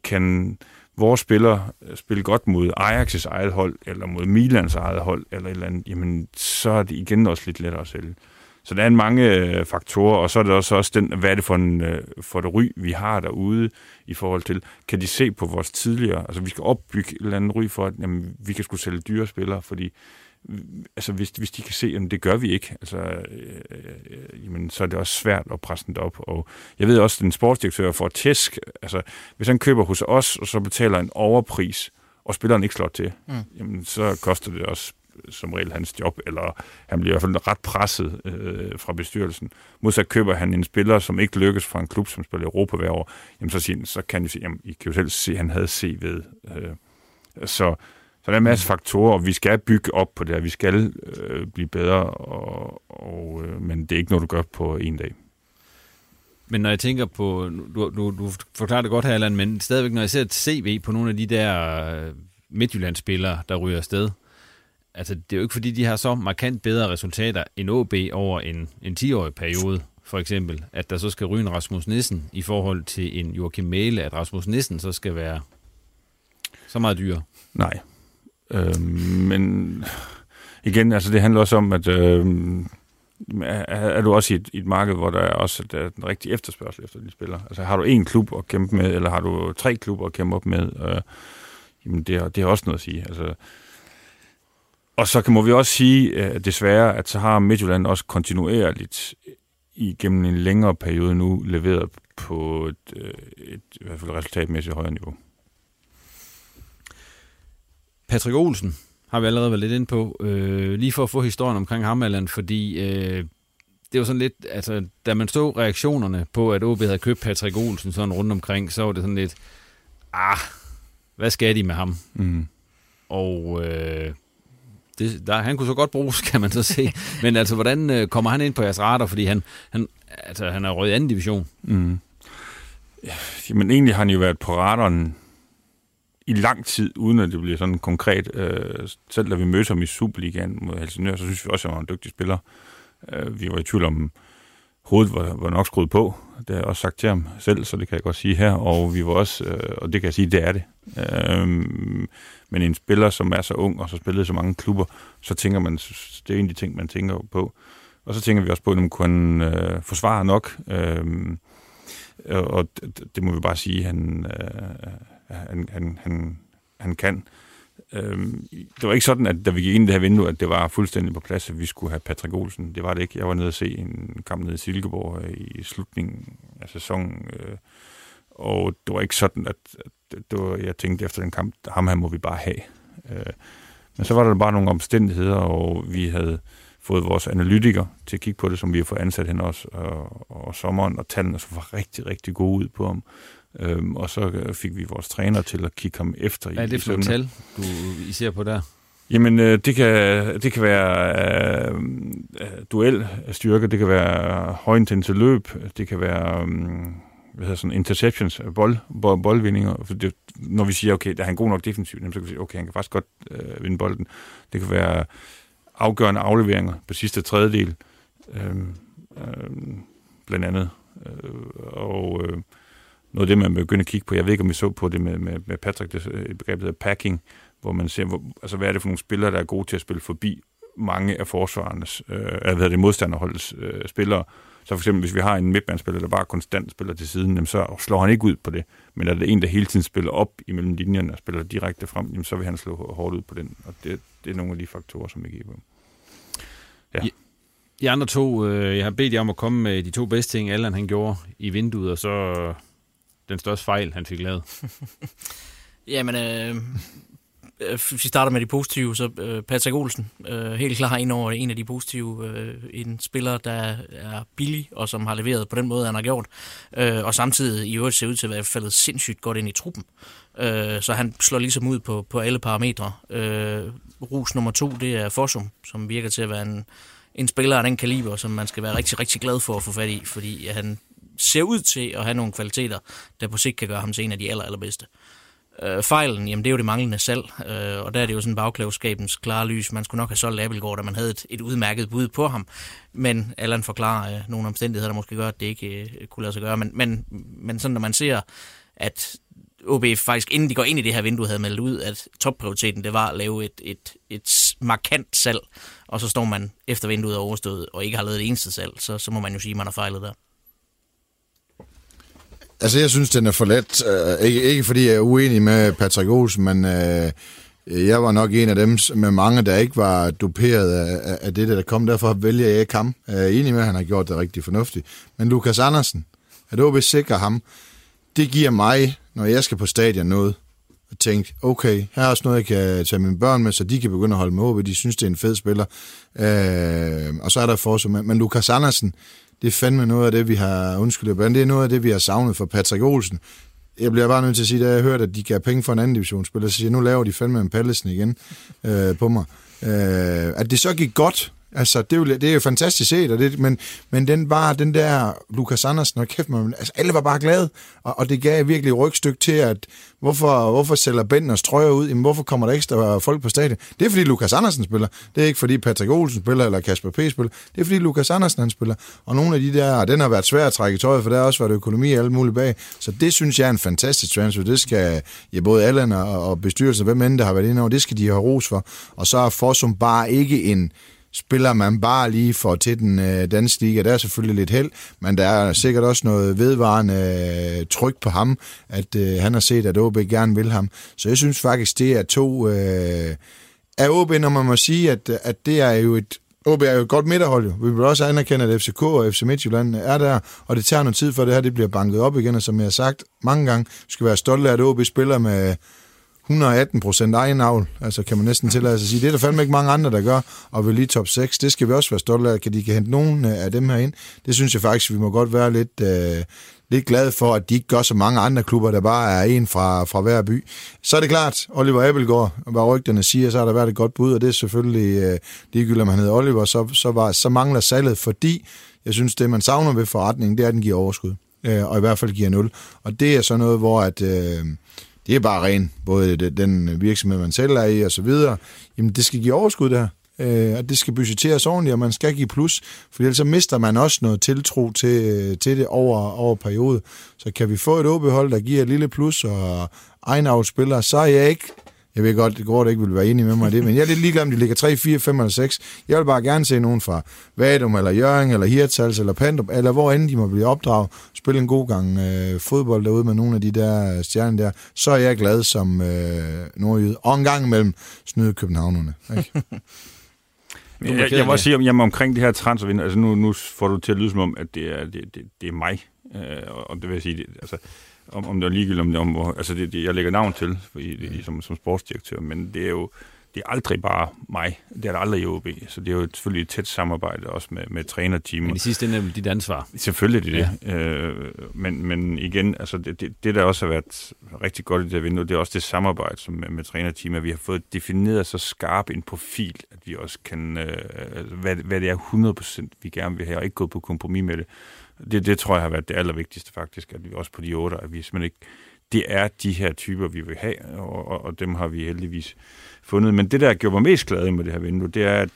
kan vores spillere øh, spille godt mod Ajax' eget hold, eller mod Milans eget hold, eller et eller andet, jamen, så er det igen også lidt lettere at sælge. så der er mange øh, faktorer, og så er det også, også den, hvad er det for, en, øh, for det ry, vi har derude i forhold til, kan de se på vores tidligere, altså vi skal opbygge et eller andet ry for, at jamen, vi kan skulle sælge dyre spillere, fordi altså hvis, hvis de kan se, at det gør vi ikke, altså, øh, øh, jamen, så er det også svært at presse den op. Og jeg ved også, at den sportsdirektør får tæsk, altså hvis han køber hos os, og så betaler en overpris, og spilleren ikke slår til, mm. jamen, så koster det også som regel hans job, eller han bliver i hvert fald ret presset øh, fra bestyrelsen. Modsat køber han en spiller, som ikke lykkes fra en klub, som spiller Europa hver år, jamen så, siger, så kan de sige, jamen, I kan jo selv se, at han havde CV'et. Øh, så, så der er en masse faktorer, og vi skal bygge op på det, og vi skal øh, blive bedre, og, og, øh, men det er ikke noget, du gør på en dag. Men når jeg tænker på, du, du, du forklarer det godt her, Allan, men stadigvæk, når jeg ser et CV på nogle af de der øh, Midtjylland-spillere, der ryger afsted, altså det er jo ikke fordi, de har så markant bedre resultater end OB over en, en 10-årig periode, for eksempel, at der så skal ryge en Rasmus Nissen i forhold til en Joachim Mæle, at Rasmus Nissen så skal være så meget dyr. Nej, Øh, men igen, altså det handler også om, at øh, er, du også i et, i et marked, hvor der er også der er en rigtige efterspørgsel efter de spillere? Altså har du én klub at kæmpe med, eller har du tre klubber at kæmpe op med? Øh, jamen det, har, det har også noget at sige. Altså, og så kan, må vi også sige, øh, desværre, at så har Midtjylland også kontinuerligt igennem en længere periode nu leveret på et, et, et i hvert fald resultatmæssigt højere niveau. Patrick Olsen har vi allerede været lidt ind på. Øh, lige for at få historien omkring ham, Allan, fordi øh, det var sådan lidt, altså, da man så reaktionerne på, at OB havde købt Patrick Olsen sådan rundt omkring, så var det sådan lidt, ah, hvad skal de med ham? Mm. Og øh, det, der, han kunne så godt bruges, kan man så se. Men altså, hvordan øh, kommer han ind på jeres radar? Fordi han, han, altså, han er rød i anden division. Mm. Jamen, egentlig har han jo været på radaren i lang tid, uden at det bliver sådan konkret. Øh, selv da vi mødte ham i Superligaen mod Helsingør, så synes vi også, at han var en dygtig spiller. Øh, vi var i tvivl om, hovedet var, var nok skruet på. Det har jeg også sagt til ham selv, så det kan jeg godt sige her. Og vi var også, øh, og det kan jeg sige, det er det. Øh, men en spiller, som er så ung og så spillet så mange klubber, så tænker man, det er en af de ting, man tænker på. Og så tænker vi også på, at man kunne øh, forsvare nok. Øh, og det, det må vi bare sige, han, øh, han, han, han, han kan. Øhm, det var ikke sådan, at da vi gik ind i det her vindue, at det var fuldstændig på plads, at vi skulle have Patrick Olsen. Det var det ikke. Jeg var nede og se en kamp nede i Silkeborg øh, i slutningen af sæsonen, øh, og det var ikke sådan, at, at det var, jeg tænkte efter den kamp, ham her må vi bare have. Øh, men så var der bare nogle omstændigheder, og vi havde fået vores analytiker til at kigge på det, som vi har fået ansat hen også, og, og sommeren, og tallene så var rigtig, rigtig gode ud på ham. Øhm, og så øh, fik vi vores træner til at kigge ham efter. Hvad er det for tal, du I ser på der? Jamen, øh, det, kan, det kan være øh, øh duelstyrke, det kan være højintense løb, det kan være øh, hvad hedder sådan, interceptions, bold, bold, boldvindinger. For det, når vi siger, okay, der er han god nok defensivt, så kan vi sige, okay, han kan faktisk godt øh, vinde bolden. Det kan være afgørende afleveringer på sidste tredjedel, øh, øh, blandt andet. Øh, og øh, noget af det, man begynder at kigge på. Jeg ved ikke, om vi så på det med, med, med Patrick, det begrebet begreb, der hedder packing, hvor man ser, hvor, altså, hvad er det for nogle spillere, der er gode til at spille forbi mange af forsvarernes, øh, hvad hedder det, modstanderholdets øh, spillere. Så for eksempel, hvis vi har en midtbandspiller, der bare konstant spiller til siden, jamen, så slår han ikke ud på det. Men er det en, der hele tiden spiller op imellem linjerne og spiller direkte frem, jamen, så vil han slå hårdt ud på den. Og det, det er nogle af de faktorer, som vi giver på. Ja. I andre to, øh, jeg har bedt jer om at komme med de to bedste ting, Allan han gjorde i vinduet, og så den største fejl, han fik lavet? Jamen, øh, hvis vi starter med de positive, så øh, Patrick Olsen, øh, helt klar ind over en af de positive. Øh, en spiller, der er billig, og som har leveret på den måde, han har gjort. Øh, og samtidig i øvrigt ser ud til at være faldet sindssygt godt ind i truppen. Øh, så han slår ligesom ud på, på alle parametre. Øh, rus nummer to, det er Fossum, som virker til at være en, en spiller af den kaliber, som man skal være rigtig, rigtig glad for at få fat i, fordi han ser ud til at have nogle kvaliteter, der på sigt kan gøre ham til en af de aller, allerbedste. Øh, fejlen, jamen det er jo det manglende salg, øh, og der er det jo sådan bagklogskabens klare lys. Man skulle nok have solgt Abelgaard, da man havde et, et udmærket bud på ham, men Allan forklarer øh, nogle omstændigheder, der måske gør, at det ikke øh, kunne lade sig gøre. Men, men, men sådan, når man ser, at OB faktisk, inden de går ind i det her vindue, havde meldt ud, at topprioriteten det var at lave et, et, et markant salg, og så står man efter vinduet er overstået, og ikke har lavet det eneste salg, så, så må man jo sige, at man har fejlet der. Altså, jeg synes, den er for let. Uh, ikke, ikke fordi jeg er uenig med Patrick Olsen, men uh, jeg var nok en af dem med mange, der ikke var duperet af, af det, der kom. Derfor vælger jeg ikke ham. Jeg er enig med, at han har gjort det rigtig fornuftigt. Men Lukas Andersen, at OB sikrer ham, det giver mig, når jeg skal på stadion noget, at tænke, okay, her er også noget, jeg kan tage mine børn med, så de kan begynde at holde med OB. De synes, det er en fed spiller. Uh, og så er der forsøg med. Men Lukas Andersen, det er fandme noget af det, vi har, undskyld, det er noget af det, vi har savnet for Patrick Olsen. Jeg bliver bare nødt til at sige, da jeg hørte, at de gav penge for en anden divisionsspiller, så siger jeg, nu laver de fandme en Pallesen igen øh, på mig. Øh, at det så gik godt, Altså, det er jo, det er jo fantastisk set, og det, men, men den var den der Lukas Andersen, og kæft, man, altså, alle var bare glade, og, og det gav virkelig rygstykke til, at hvorfor, hvorfor sælger Benders trøjer ud? Jamen, hvorfor kommer der ekstra folk på stadion? Det er, fordi Lukas Andersen spiller. Det er ikke, fordi Patrick Olsen spiller, eller Kasper P. spiller. Det er, fordi Lukas Andersen han spiller. Og nogle af de der, den har været svær at trække i tøjet, for der har også været økonomi og alt muligt bag. Så det synes jeg er en fantastisk transfer. Det skal ja, både Allan og, og bestyrelsen, hvem end der har været inde over, det skal de have ros for. Og så er Fossum bare ikke en spiller man bare lige for til den øh, danske liga. Der er selvfølgelig lidt held, men der er sikkert også noget vedvarende øh, tryk på ham, at øh, han har set, at OB gerne vil ham. Så jeg synes faktisk, det er to... Øh, af OB, når man må sige, at, at det er jo et OB er jo et godt midterhold. Jo. Vi vil også anerkende, at FCK og FC Midtjylland er der, og det tager noget tid for det her, det bliver banket op igen, og som jeg har sagt mange gange, skal være stolte af, at OB spiller med 118 procent egenavl, altså kan man næsten tillade sig at sige. Det er der fandme ikke mange andre, der gør, og vil lige top 6. Det skal vi også være stolte af, at de kan hente nogen øh, af dem her ind. Det synes jeg faktisk, vi må godt være lidt, øh, lidt glade for, at de ikke gør så mange andre klubber, der bare er en fra, fra hver by. Så er det klart, Oliver Abelgaard, hvad rygterne siger, så har der været et godt bud, og det er selvfølgelig øh, ligegyldigt, om han hedder Oliver, så, så, var, så mangler salget, fordi jeg synes, det man savner ved forretningen, det er, at den giver overskud, øh, og i hvert fald giver 0. Og det er så noget, hvor at... Øh, det er bare ren, både den virksomhed, man selv er i og så videre, jamen det skal give overskud der, øh, og det skal budgetteres ordentligt, og man skal give plus, for ellers så mister man også noget tiltro til, øh, til det over, over periode. Så kan vi få et åbehold, der giver et lille plus, og egenavlspillere, så er jeg ikke jeg ved godt, det går ikke vil være enig med mig i det, men jeg er lidt ligeglad, om de ligger 3, 4, 5 eller 6. Jeg vil bare gerne se nogen fra Vadum, eller Jørgen, eller Hirtals, eller Pandrup, eller hvor end de må blive opdraget, spille en god gang øh, fodbold derude med nogle af de der stjerner der, så er jeg glad som øh, nordjyde. Og en gang imellem snyde københavnerne. Ikke? jeg, jeg, jeg må også sige om, jamen, omkring det her transfervindue, altså nu, nu får du til at lyde som om, at det er, det, det, det er mig, øh, og det vil jeg sige, det, altså, om, om det er ligegyldigt, om det om, hvor, altså det, det, jeg lægger navn til i, i, som, som sportsdirektør, men det er jo det er aldrig bare mig. Det er der aldrig i OB. Så det er jo selvfølgelig et tæt samarbejde også med, med trænerteamet. Men i sidste ende er det dit ansvar. Selvfølgelig er det ja. det. Øh, men, men igen, altså det, det, det, der også har været rigtig godt i det her vindue, det er også det samarbejde som med, med trænerteamet, at vi har fået defineret så skarp en profil, at vi også kan, øh, hvad, hvad det er 100% vi gerne vil have, og ikke gå på kompromis med det. Det, det tror jeg har været det allervigtigste faktisk, at vi også på de otte, at vi simpelthen ikke, det er de her typer, vi vil have, og, og, og dem har vi heldigvis fundet. Men det, der gjorde mig mest glad med det her vindue, det er, at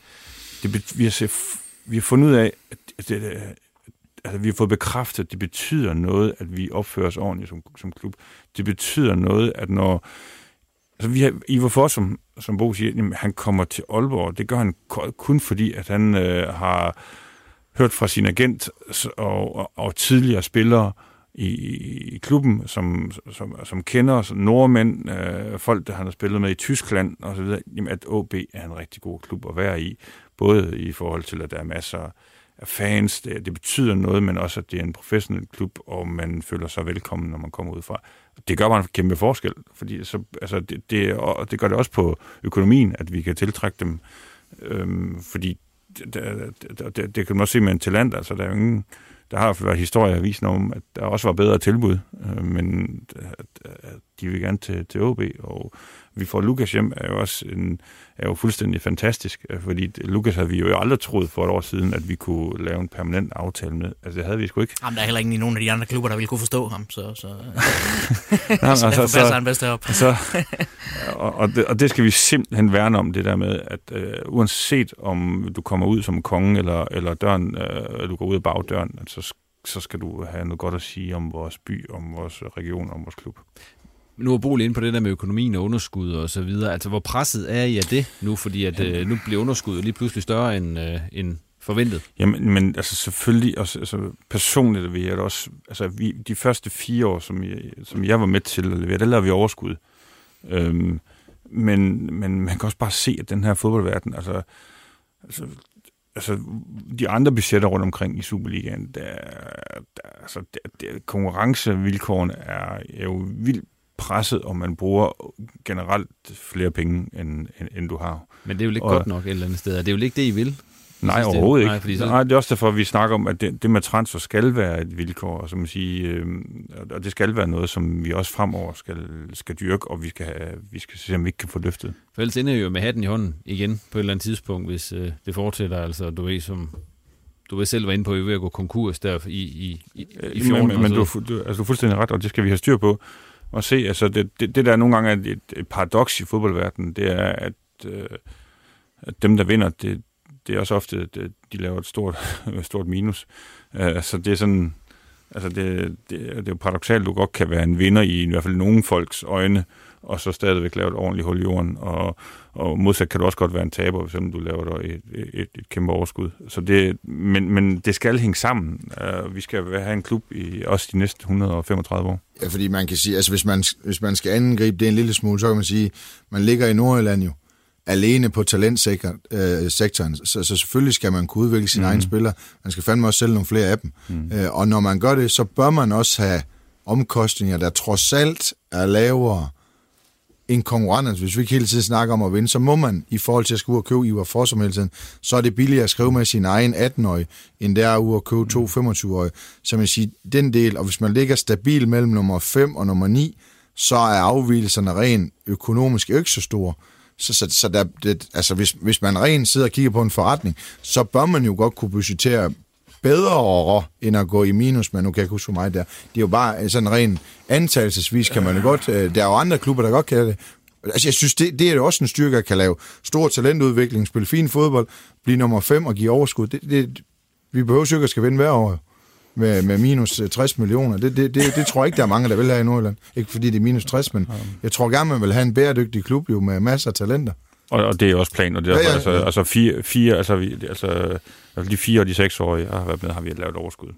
det, vi, har set, vi har fundet ud af, at det, altså, vi har fået bekræftet, at det betyder noget, at vi opfører os ordentligt som, som klub. Det betyder noget, at når... Altså, vi har, Ivar Foss, som, som Bo siger, jamen, han kommer til Aalborg. Det gør han kun fordi, at han øh, har hørt fra sin agent og, og, og tidligere spillere i, i klubben, som, som, som kender nordmænd, øh, folk, der han har spillet med i Tyskland osv., jamen at OB er en rigtig god klub at være i. Både i forhold til, at der er masser af fans, det, det betyder noget, men også, at det er en professionel klub, og man føler sig velkommen, når man kommer ud fra. Det gør bare en kæmpe forskel, fordi så, altså, det, det, og det gør det også på økonomien, at vi kan tiltrække dem, øhm, fordi det, det, det, det kan man også se med en talent, altså der er jo ingen, der har været historier vist om, at der også var bedre tilbud, øh, men at, at de vil gerne til, til OB, og vi får Lukas hjem, er jo også en, er jo fuldstændig fantastisk, øh, fordi Lukas havde vi jo aldrig troet for et år siden, at vi kunne lave en permanent aftale med. Altså, det havde vi sgu ikke. Jamen, der er heller ingen i nogen af de andre klubber, der ville kunne forstå ham, så, så, Jamen, så derfor så, han bedst op. så, og, og, det, og det skal vi simpelthen værne om, det der med, at øh, uanset om du kommer ud som konge, eller, eller døren, øh, du går ud af bagdøren, så, så skal du have noget godt at sige om vores by, om vores region, om vores klub nu er Bolig inde på det der med økonomien og underskud og så videre. Altså, hvor presset er I af det nu? Fordi at, øh, nu bliver underskuddet lige pludselig større end, øh, end forventet. Jamen, men altså selvfølgelig, også, altså, personligt vil jeg også, altså vi, de første fire år, som jeg, som jeg var med til at levere, der lavede vi overskud. Øhm, men, men man kan også bare se, at den her fodboldverden, altså, altså, altså de andre budgetter rundt omkring i Superligaen, der, der, altså, der, der, konkurrencevilkårene er, er jo vildt presset, og man bruger generelt flere penge, end, end, end du har. Men det er jo ikke og, godt nok et eller andet sted. Det er jo ikke det, I vil. Nej, overhovedet ikke. Nej, fordi så... Nej, det er også derfor, vi snakker om, at det, det med transfer skal være et vilkår, og, så man sige, øh, og det skal være noget, som vi også fremover skal, skal dyrke, og vi skal, have, vi skal se, om vi ikke kan få løftet. For ellers ender jo med hatten i hånden igen på et eller andet tidspunkt, hvis øh, det fortsætter, altså du ved, som du ved selv var inde på, at vi er ved at gå konkurs der i, i, i, i 14. Men, men du, du, altså, du er fuldstændig ret, og det skal vi have styr på at se, altså det, det, det der nogle gange er et, et paradoks i fodboldverdenen, det er, at, øh, at dem, der vinder, det, det er også ofte, at de laver et stort, stort minus. Uh, så det er sådan, altså det, det, det er jo paradoxalt, at du godt kan være en vinder i i hvert fald nogle folks øjne, og så stadigvæk lave et ordentligt hul i jorden. Og, og modsat kan du også godt være en taber, hvis du laver et, et, et kæmpe overskud. Så det, men, men det skal hænge sammen. Uh, vi skal have en klub i også de næste 135 år. Ja, fordi man kan sige, altså hvis man, hvis man skal angribe det en lille smule, så kan man sige, man ligger i Nordjylland jo alene på talentsektoren, øh, så, så selvfølgelig skal man kunne udvikle sine mm. egne spillere. Man skal fandme også sælge nogle flere af dem. Mm. Øh, og når man gør det, så bør man også have omkostninger, der trods alt er lavere end konkurrenter. Hvis vi ikke hele tiden snakker om at vinde, så må man i forhold til at skulle ud og købe Ivar Fossum hele tiden, så er det billigere at skrive med sin egen 18-årige, end det er ud at købe to 25-årige. Så man siger, den del, og hvis man ligger stabil mellem nummer 5 og nummer 9, så er afvielserne rent økonomisk ikke så store. Så, så, så der, det, altså hvis, hvis man rent sidder og kigger på en forretning, så bør man jo godt kunne budgettere bedre end at gå i minus, men nu kan jeg ikke huske mig der. Det er jo bare sådan rent antagelsesvis, kan man jo godt. Øh, der er jo andre klubber, der godt kan det. Altså, jeg synes, det, det er jo også en styrke at kan lave stor talentudvikling, spille fin fodbold, blive nummer 5 og give overskud. Det, det, vi behøver jo ikke at skal vinde hver år med, med minus 60 øh, millioner. Det, det, det, det tror jeg ikke, der er mange, der vil have i Nordjylland. Ikke fordi det er minus 60, men jeg tror gerne, man vil have en bæredygtig klub jo med masser af talenter. Og, og det er også planen, og det er ja, ja, altså, ja. altså, fire, fire, altså, vi, altså, altså de fire og de seks år, jeg har været med, har vi lavet overskud.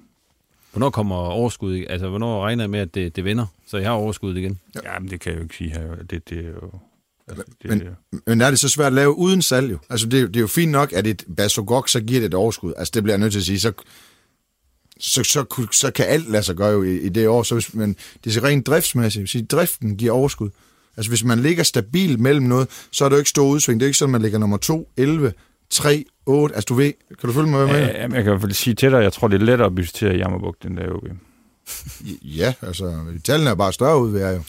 Hvornår kommer overskud? Altså, hvornår regner jeg med, at det, det vender, så jeg har overskud igen? Ja, men det kan jeg jo ikke sige her. Det, det er jo... Altså, det, men, men er det så svært at lave uden salg jo? Altså, det, det er jo fint nok, at et Basogok, så giver det et overskud. Altså, det bliver jeg nødt til at sige. Så, så, så, så kan alt lade sig gøre jo i, i det år. Så hvis, men det er rent driftsmæssigt. Sige, driften giver overskud. Altså hvis man ligger stabilt mellem noget, så er det jo ikke stor udsving. Det er ikke sådan, man ligger nummer 2, 11, 3, 8. Altså du ved, kan du følge mig med? Ja, jeg kan fald sige til dig, jeg tror, det er lettere at budgettere i Jammerbugt, end der OB. Ja, altså, tallene er bare større ud ved jo.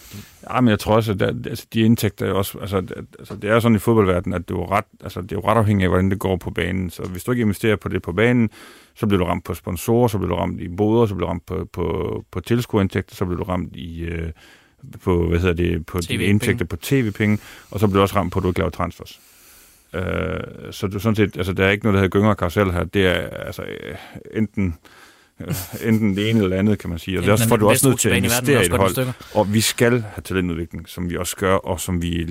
Ja, men jeg tror også, at der, altså, de indtægter er også, altså, altså, det er sådan i fodboldverdenen, at det er, ret, altså, det er jo ret afhængigt af, hvordan det går på banen. Så hvis du ikke investerer på det på banen, så bliver du ramt på sponsorer, så bliver du ramt i boder, så bliver du ramt på, på, på tilskuerindtægter, så bliver du ramt i, øh, på, hvad hedder det, på dine indtægter på tv-penge, og så bliver du også ramt på, at du ikke laver transfers. Øh, så du sådan set, altså, der er ikke noget, der hedder gynger karusel her. Det er altså enten øh, enten det ene eller andet, kan man sige. Og det er også, for du også nødt til at investere i et hold. Og vi skal have talentudvikling, som vi også gør, og som vi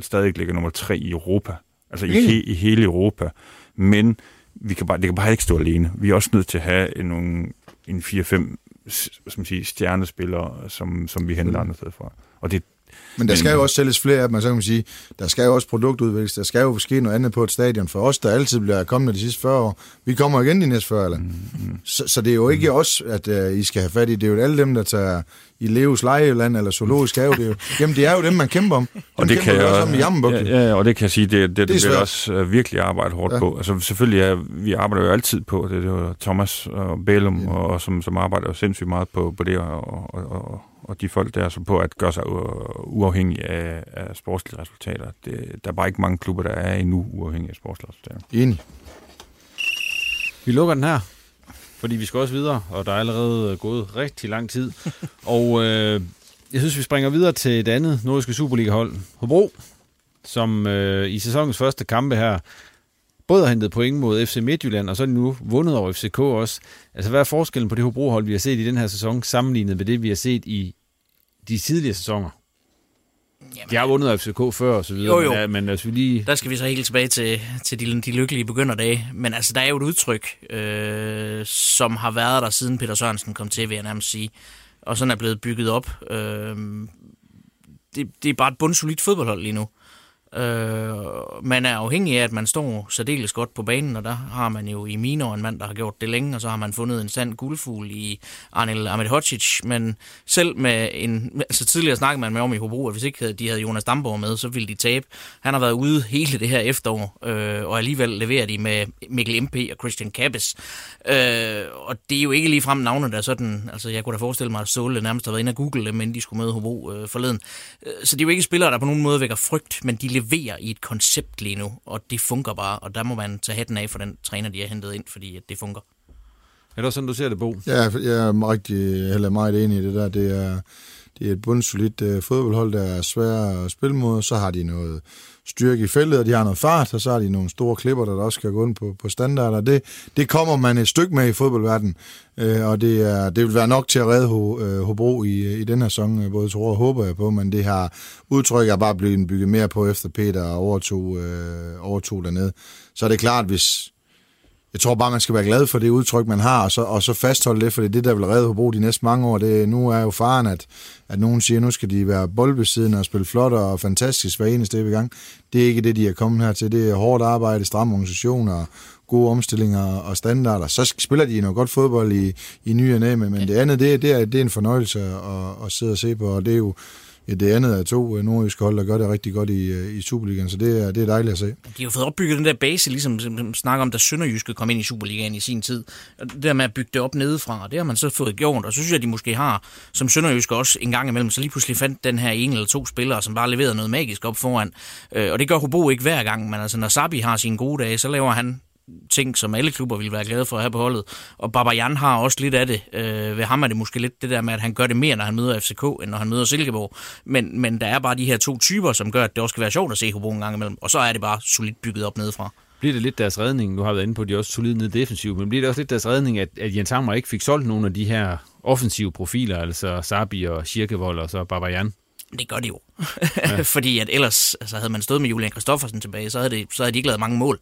stadig ligger nummer tre i Europa. Altså i, he, i hele Europa. Men vi kan bare, det kan bare ikke stå alene. Vi er også nødt til at have en, nogle, en 4-5 som sige, stjernespillere, som, som vi henter andre steder fra. Og det, men der skal jo også sælges flere af dem, så kan man sige, der skal jo også produktudvikles, der skal jo ske noget andet på et stadion. For os, der altid bliver kommet de sidste 40 år, vi kommer igen de næste 40 eller. Mm, mm. Så, så det er jo ikke mm. os, at uh, I skal have fat i, det er jo alle dem, der tager i Leos lejeland eller zoologisk have. Det er jo, jamen, det er jo dem, man kæmper om. Dem og det kan jeg, også om i ja, ja, og det kan jeg sige, det, det, det, det vil også uh, virkelig arbejde hårdt ja. på. Altså selvfølgelig, er, vi arbejder jo altid på, det, det er jo Thomas og Bellum, ja. og, som, som arbejder jo sindssygt meget på, på det, og, og, og, og de folk der så på at gøre sig uafhængige af, af sportslige resultater. Det, der er bare ikke mange klubber, der er endnu uafhængige af sportslige resultater. Enig. Vi lukker den her fordi vi skal også videre, og der er allerede gået rigtig lang tid. og øh, jeg synes, vi springer videre til et andet nordiske Superliga-hold, Hobro, som øh, i sæsonens første kampe her både har hentet point mod FC Midtjylland, og så er de nu vundet over FCK også. Altså, hvad er forskellen på det Hobro-hold, vi har set i den her sæson, sammenlignet med det, vi har set i de tidligere sæsoner? De har vundet af FCK før og så videre, Jo, jo. Men altså vi lige... Der skal vi så helt tilbage til, til de, de lykkelige begynderdage. Men altså, der er jo et udtryk, øh, som har været der siden Peter Sørensen kom til, vil jeg nærmest sige. Og sådan er blevet bygget op. Øh, det, det er bare et bundsolidt fodboldhold lige nu. Øh, man er afhængig af, at man står særdeles godt på banen, og der har man jo i Mino en mand, der har gjort det længe, og så har man fundet en sand guldfugl i Arnel Ahmedhodzic, men selv med en... Altså tidligere snakkede man med om i Hobro, at hvis ikke de havde Jonas Damborg med, så ville de tabe. Han har været ude hele det her efterår, øh, og alligevel leverer de med Mikkel MP og Christian Kappes. Øh, og det er jo ikke ligefrem navne, der sådan... Altså jeg kunne da forestille mig, at Ståle nærmest har været inde og google dem, inden de skulle møde Hobro øh, forleden. Øh, så det er jo ikke spillere, der på nogen måde vækker frygt, men de leverer i et koncept lige nu, og det fungerer bare, og der må man tage hatten af for den træner, de har hentet ind, fordi at det fungerer. Er det også sådan, du ser det, Bo? Ja, jeg er rigtig, eller meget enig i det der. Det er, det er et bundsolidt uh, fodboldhold, der er svært at spille mod. Så har de noget styrke i feltet, og de har noget fart, og så har de nogle store klipper, der også skal gå ind på, på standarder. Det, det kommer man et stykke med i fodboldverdenen, øh, og det, er, det vil være nok til at redde Ho, øh, Hobro i, i den her sæson, øh, både tror og håber jeg på, men det her udtryk er bare blevet bygget mere på, efter Peter overtog, øh, overtog dernede. Så er det klart, hvis, jeg tror bare, man skal være glad for det udtryk, man har, og så, og så fastholde det, for det er det, der vil redde Hobro de næste mange år. Det, nu er jo faren, at, at nogen siger, at nu skal de være boldbesiddende og spille flot og fantastisk hver eneste i gang. Det er ikke det, de er kommet her til. Det er hårdt arbejde, stramme organisationer, gode omstillinger og standarder. Så spiller de noget godt fodbold i, i ny og næ, men det andet, det, det, er, det er en fornøjelse at, at sidde og se på, og det er jo det andet af to øh, nordjyske hold, der gør det rigtig godt i, øh, i Superligaen, så det er, det er dejligt at se. De har jo fået opbygget den der base, ligesom som som snakker om, da Sønderjyske kom ind i Superligaen i sin tid. Og Det der med at bygge det op nedefra, det har man så fået gjort, og så synes jeg, at de måske har, som Sønderjyske også en gang imellem, så lige pludselig fandt den her en eller to spillere, som bare leverede noget magisk op foran. Øh, og det gør Hobo ikke hver gang, men altså når Sabi har sine gode dage, så laver han ting, som alle klubber ville være glade for at have på holdet. Og Babajan har også lidt af det. Øh, ved ham er det måske lidt det der med, at han gør det mere, når han møder FCK, end når han møder Silkeborg. Men, men der er bare de her to typer, som gør, at det også kan være sjovt at se Hobro en gang imellem. Og så er det bare solidt bygget op nedefra. Bliver det lidt deres redning? Nu har vi været inde på, at de er også solide nede defensivt, men bliver det også lidt deres redning, at, at Jens Hammer ikke fik solgt nogle af de her offensive profiler, altså Sabi og Kirkevold og så Babajan? Det gør det jo. Ja. Fordi at ellers altså, havde man stået med Julian Kristoffersen tilbage, så havde, det, så havde de ikke lavet mange mål.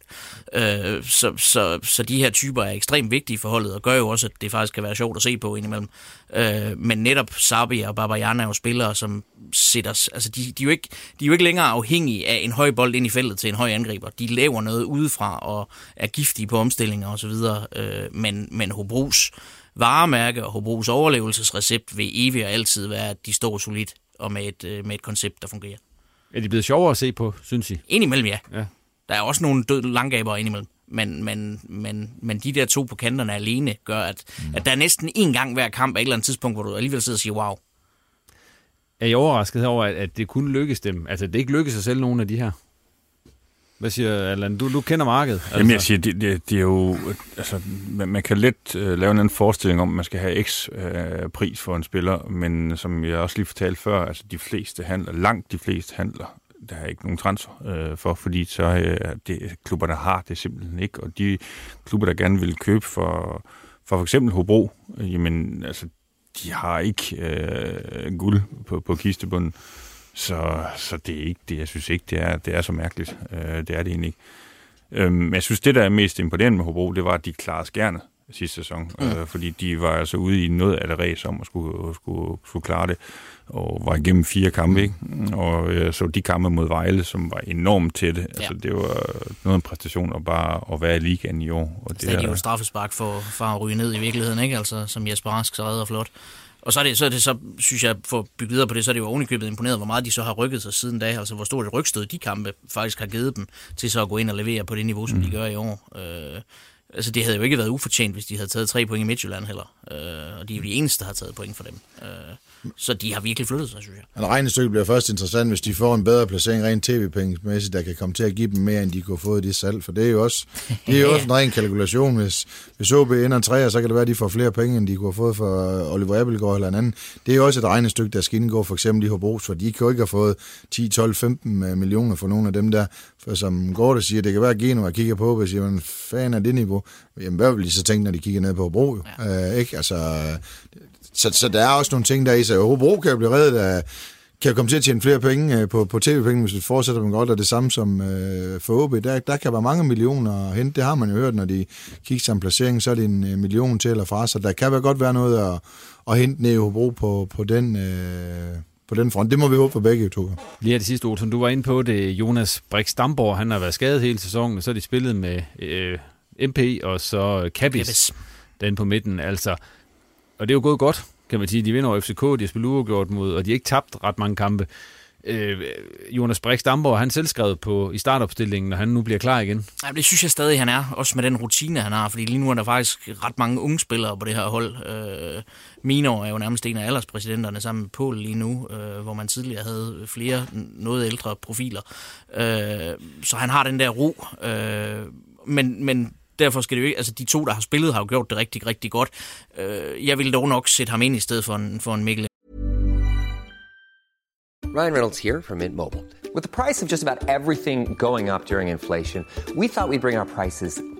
Øh, så, så, så de her typer er ekstremt vigtige for holdet, og gør jo også, at det faktisk kan være sjovt at se på indimellem. Øh, men netop Sabi og Babajan er jo spillere, som sætter... Altså, de, de, er jo ikke, de er jo ikke længere afhængige af en høj bold ind i feltet til en høj angriber. De laver noget udefra og er giftige på omstillinger osv. Øh, men, men Hobros varemærke og Hobros overlevelsesrecept vil evigt og altid være, at de står solidt og med et, øh, med et koncept, der fungerer. Er de blevet sjovere at se på, synes I? Indimellem, ja. Ja. Der er også nogle døde langgaber indimellem. Men, men, men, men de der to på kanterne alene gør, at, mm. at der er næsten en gang hver kamp af et eller andet tidspunkt, hvor du alligevel sidder og siger, wow. Er I overrasket over, at, at det kunne lykkes dem? Altså, det ikke lykkes sig selv, nogen af de her? Hvad siger Allan? Du, du kender markedet. Altså. Jamen jeg siger, det, det, det er jo, altså, man, man kan let uh, lave en anden forestilling om, at man skal have x uh, pris for en spiller, men som jeg også lige fortalte før, altså de fleste handler, langt de fleste handler, der er ikke nogen transfer uh, for, fordi så uh, det, klubberne har det simpelthen ikke, og de klubber, der gerne vil købe for for, for eksempel Hobro, jamen altså, de har ikke uh, guld på, på kistebunden. Så, så det er ikke det. Jeg synes ikke, det er, det er så mærkeligt. Øh, det er det egentlig ikke. Øh, men jeg synes, det, der er mest imponerende med Hobro, det var, at de klarede skærne sidste sæson. Mm. Øh, fordi de var altså ude i noget af det race om at skulle, skulle, skulle klare det. Og var igennem fire kampe, ikke? Og øh, så de kampe mod Vejle, som var enormt tætte. Ja. Altså, det var noget af en præstation at bare at være i ligaen i år. Og det, det er jo straffespark for, for at ryge ned i virkeligheden, ikke? Altså, som Jesper Rask så redder flot. Og så er det, så er det så, synes jeg, for at bygge videre på det, så er det jo ovenikøbet imponeret, hvor meget de så har rykket sig siden da, altså hvor stort et rygstød de kampe faktisk har givet dem, til så at gå ind og levere på det niveau, som mm. de gør i år. Øh, altså det havde jo ikke været ufortjent, hvis de havde taget tre point i Midtjylland heller, øh, og de er jo de eneste, der har taget point for dem. Øh, så de har virkelig flyttet sig, synes jeg. En regnestykke bliver først interessant, hvis de får en bedre placering rent tv-pengemæssigt, der kan komme til at give dem mere, end de kunne få i det salg. For det er jo også, det er jo også en ren kalkulation. Hvis, hvis OB ender en træer, så kan det være, at de får flere penge, end de kunne have fået for Oliver Abelgaard eller en anden. Det er jo også et regnestykke, der skal indgå for eksempel i Hobros, for de kan jo ikke have fået 10, 12, 15 millioner for nogle af dem der. For som Gorte siger, det kan være Geno, jeg kigger på, og siger, man fan er det niveau. Jamen, hvad vil de så tænke, når de kigger ned på Hobro? Ja. Øh, ikke? Altså, så, så der er også nogle ting der i sig. Hobro kan jo blive reddet af kan komme til at tjene flere penge øh, på, på tv-penge, hvis vi fortsætter med godt, og det samme som øh, for OB. Der, der kan være mange millioner at hente. Det har man jo hørt, når de kigger sig en placering, så er det en øh, million til eller fra, så der kan være godt være noget at, at hente ned i Hobro på, på den... Øh, på den front. Det må vi håbe for begge to. Lige af det sidste, som du var inde på det, Jonas Brix Damborg, han har været skadet hele sæsonen, og så har de spillet med øh, MP og så Kabis, den på midten. Altså, og det er jo gået godt, kan man sige. De vinder over FCK, de har spillet uafgjort mod, og de har ikke tabt ret mange kampe. Øh, Jonas Brix Damborg, han selv skrevet på i startopstillingen, når han nu bliver klar igen. Ja, det synes jeg stadig, han er. Også med den rutine, han har. Fordi lige nu er der faktisk ret mange unge spillere på det her hold. Øh, Minor er jo nærmest en af alderspræsidenterne sammen med Pol lige nu, øh, hvor man tidligere havde flere noget ældre profiler. Øh, så han har den der ro. Øh, men, men derfor skal det jo ikke, altså de to, der har spillet, har jo gjort det rigtig, rigtig godt. Øh, jeg vil dog nok sætte ham ind i stedet for en, for en Mikkel Ryan Reynolds here from Mint Mobile. With the price of just about everything going up during inflation, we thought we'd bring our prices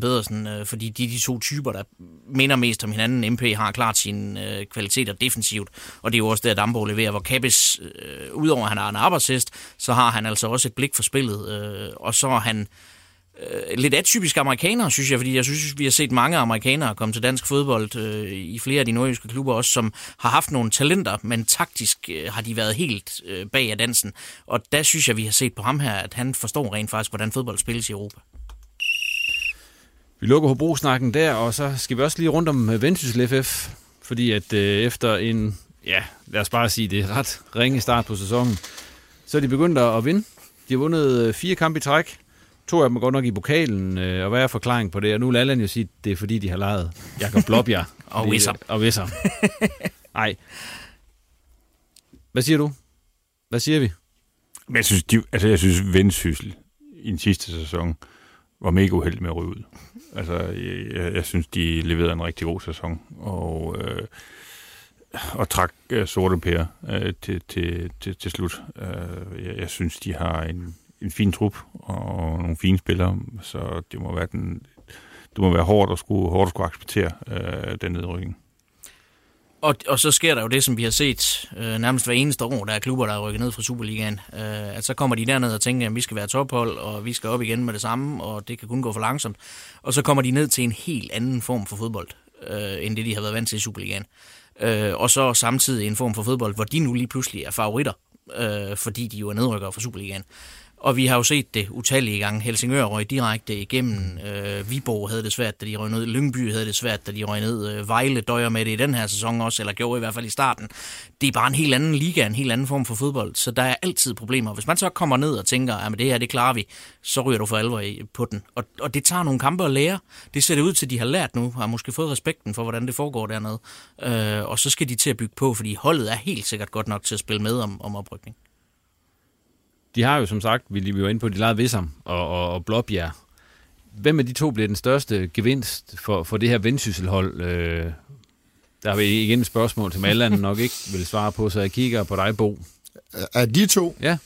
Pedersen, øh, fordi de er de to typer, der minder mest om hinanden. MP har klart sine øh, kvaliteter defensivt, og det er jo også der, Dambo leverer, hvor Kappes, øh, udover at han har en arbejdshest, så har han altså også et blik for spillet, øh, og så er han øh, lidt atypisk amerikaner, synes jeg, fordi jeg synes, vi har set mange amerikanere komme til dansk fodbold øh, i flere af de nordjyske klubber også, som har haft nogle talenter, men taktisk øh, har de været helt øh, bag af dansen. Og der synes jeg, vi har set på ham her, at han forstår rent faktisk, hvordan fodbold spilles i Europa. Vi lukker Hobro-snakken der, og så skal vi også lige rundt om Vendsyssel FF, fordi at øh, efter en, ja, lad os bare sige det, ret ringe start på sæsonen, så er de begyndt at vinde. De har vundet øh, fire kampe i træk. To af dem er godt nok i pokalen, øh, og hvad er forklaringen på det? Og nu vil Allan jo sige, at det er fordi, de har lejet Jakob Blobjer. og Wisser. Og Wisser. Nej. Hvad siger du? Hvad siger vi? Men jeg synes, de, altså jeg synes Vendsyssel i den sidste sæson var mega uheldig med at ryge ud. Altså, jeg, jeg, synes, de leverede en rigtig god sæson, og, øh, og trak øh, sorte pære øh, til, til, til, til slut. Øh, jeg, jeg synes, de har en, en fin trup og nogle fine spillere, så det må være, den, det må være hårdt at skulle, hårdt at skulle acceptere øh, den nedrykning. Og, og så sker der jo det, som vi har set øh, nærmest hver eneste år, der er klubber, der er rykket ned fra Superligaen. Øh, at så kommer de derned og tænker, at vi skal være tophold, og vi skal op igen med det samme, og det kan kun gå for langsomt. Og så kommer de ned til en helt anden form for fodbold, øh, end det de har været vant til i Superligaen. Øh, og så samtidig en form for fodbold, hvor de nu lige pludselig er favoritter, øh, fordi de jo er nedrykkere fra Superligaen. Og vi har jo set det utallige gange. Helsingør røg direkte igennem. Øh, Viborg havde det svært, da de røg ned. Lyngby havde det svært, da de røg ned. Øh, Vejle døjer med det i den her sæson også, eller gjorde i hvert fald i starten. Det er bare en helt anden liga, en helt anden form for fodbold, så der er altid problemer. Hvis man så kommer ned og tænker, at det her, det klarer vi, så ryger du for alvor på den. Og, og det tager nogle kampe at lære. Det ser det ud til, at de har lært nu, har måske fået respekten for, hvordan det foregår dernede. Øh, og så skal de til at bygge på, fordi holdet er helt sikkert godt nok til at spille med om, om oprykning de har jo som sagt, vi lige var inde på, de lavede Vissam og, og, og Blåbjerg. Hvem af de to bliver den største gevinst for, for det her vendsysselhold? Øh, der har vi igen et spørgsmål, som alle andre nok ikke vil svare på, så jeg kigger på dig, Bo. Er de to? Ja.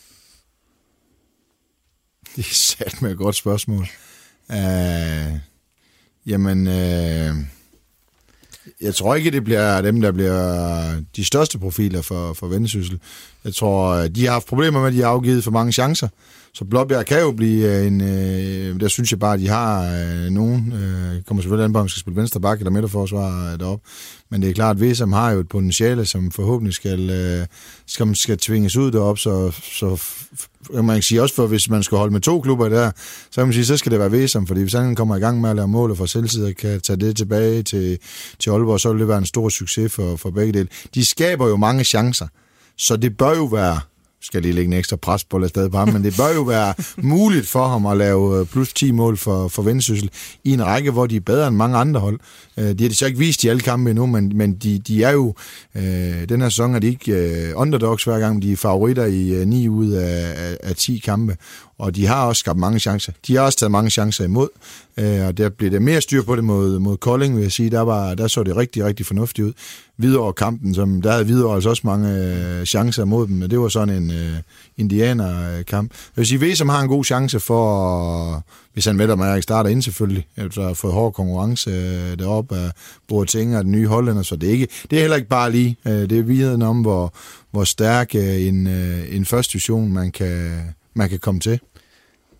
Det er sat med et godt spørgsmål. Uh, jamen, uh, jeg tror ikke, det bliver dem, der bliver de største profiler for, for Vendsyssel. Jeg tror, øh, de har haft problemer med, at de har afgivet for mange chancer. Så Blåbjerg kan jo blive øh, en... Øh, der synes jeg bare, at de har øh, nogen. Øh, kommer selvfølgelig an på, om man skal spille venstre bakke eller midterforsvar øh, deroppe. Men det er klart, at Vesam har jo et potentiale, som forhåbentlig skal, øh, skal, skal tvinges ud derop, Så, så man kan sige også, for hvis man skal holde med to klubber der, så kan man sige, så skal det være Vesam. Fordi hvis han kommer i gang med at lave mål og for selvside kan tage det tilbage til, til Aalborg, så vil det være en stor succes for, for begge dele. De skaber jo mange chancer. Så det bør jo være skal lige lægge en ekstra pres på stadig på ham, men det bør jo være muligt for ham at lave øh, plus 10 mål for, for Vendsyssel i en række, hvor de er bedre end mange andre hold. Øh, de har de så ikke vist i alle kampe endnu, men, men de, de er jo, øh, den her sæson er de ikke øh, underdogs hver gang, de er favoritter i øh, 9 ud af, af, af 10 kampe, og de har også skabt mange chancer. De har også taget mange chancer imod, øh, og der blev der mere styr på det mod, mod Kolding, vil jeg sige. Der, var, der så det rigtig, rigtig fornuftigt ud. Hvidovre kampen, som, der havde Hvidovre altså også mange øh, chancer mod dem, men det var sådan en øh, indianer-kamp. Jeg vil sige, som har en god chance for, at hvis han med mig starter ind selvfølgelig, efter at have fået hård konkurrence øh, deroppe af Boateng og den nye hollænder, så det er, ikke, det er heller ikke bare lige. Øh, det er viden om, hvor, hvor stærk øh, en, øh, en første division man kan, man kan komme til.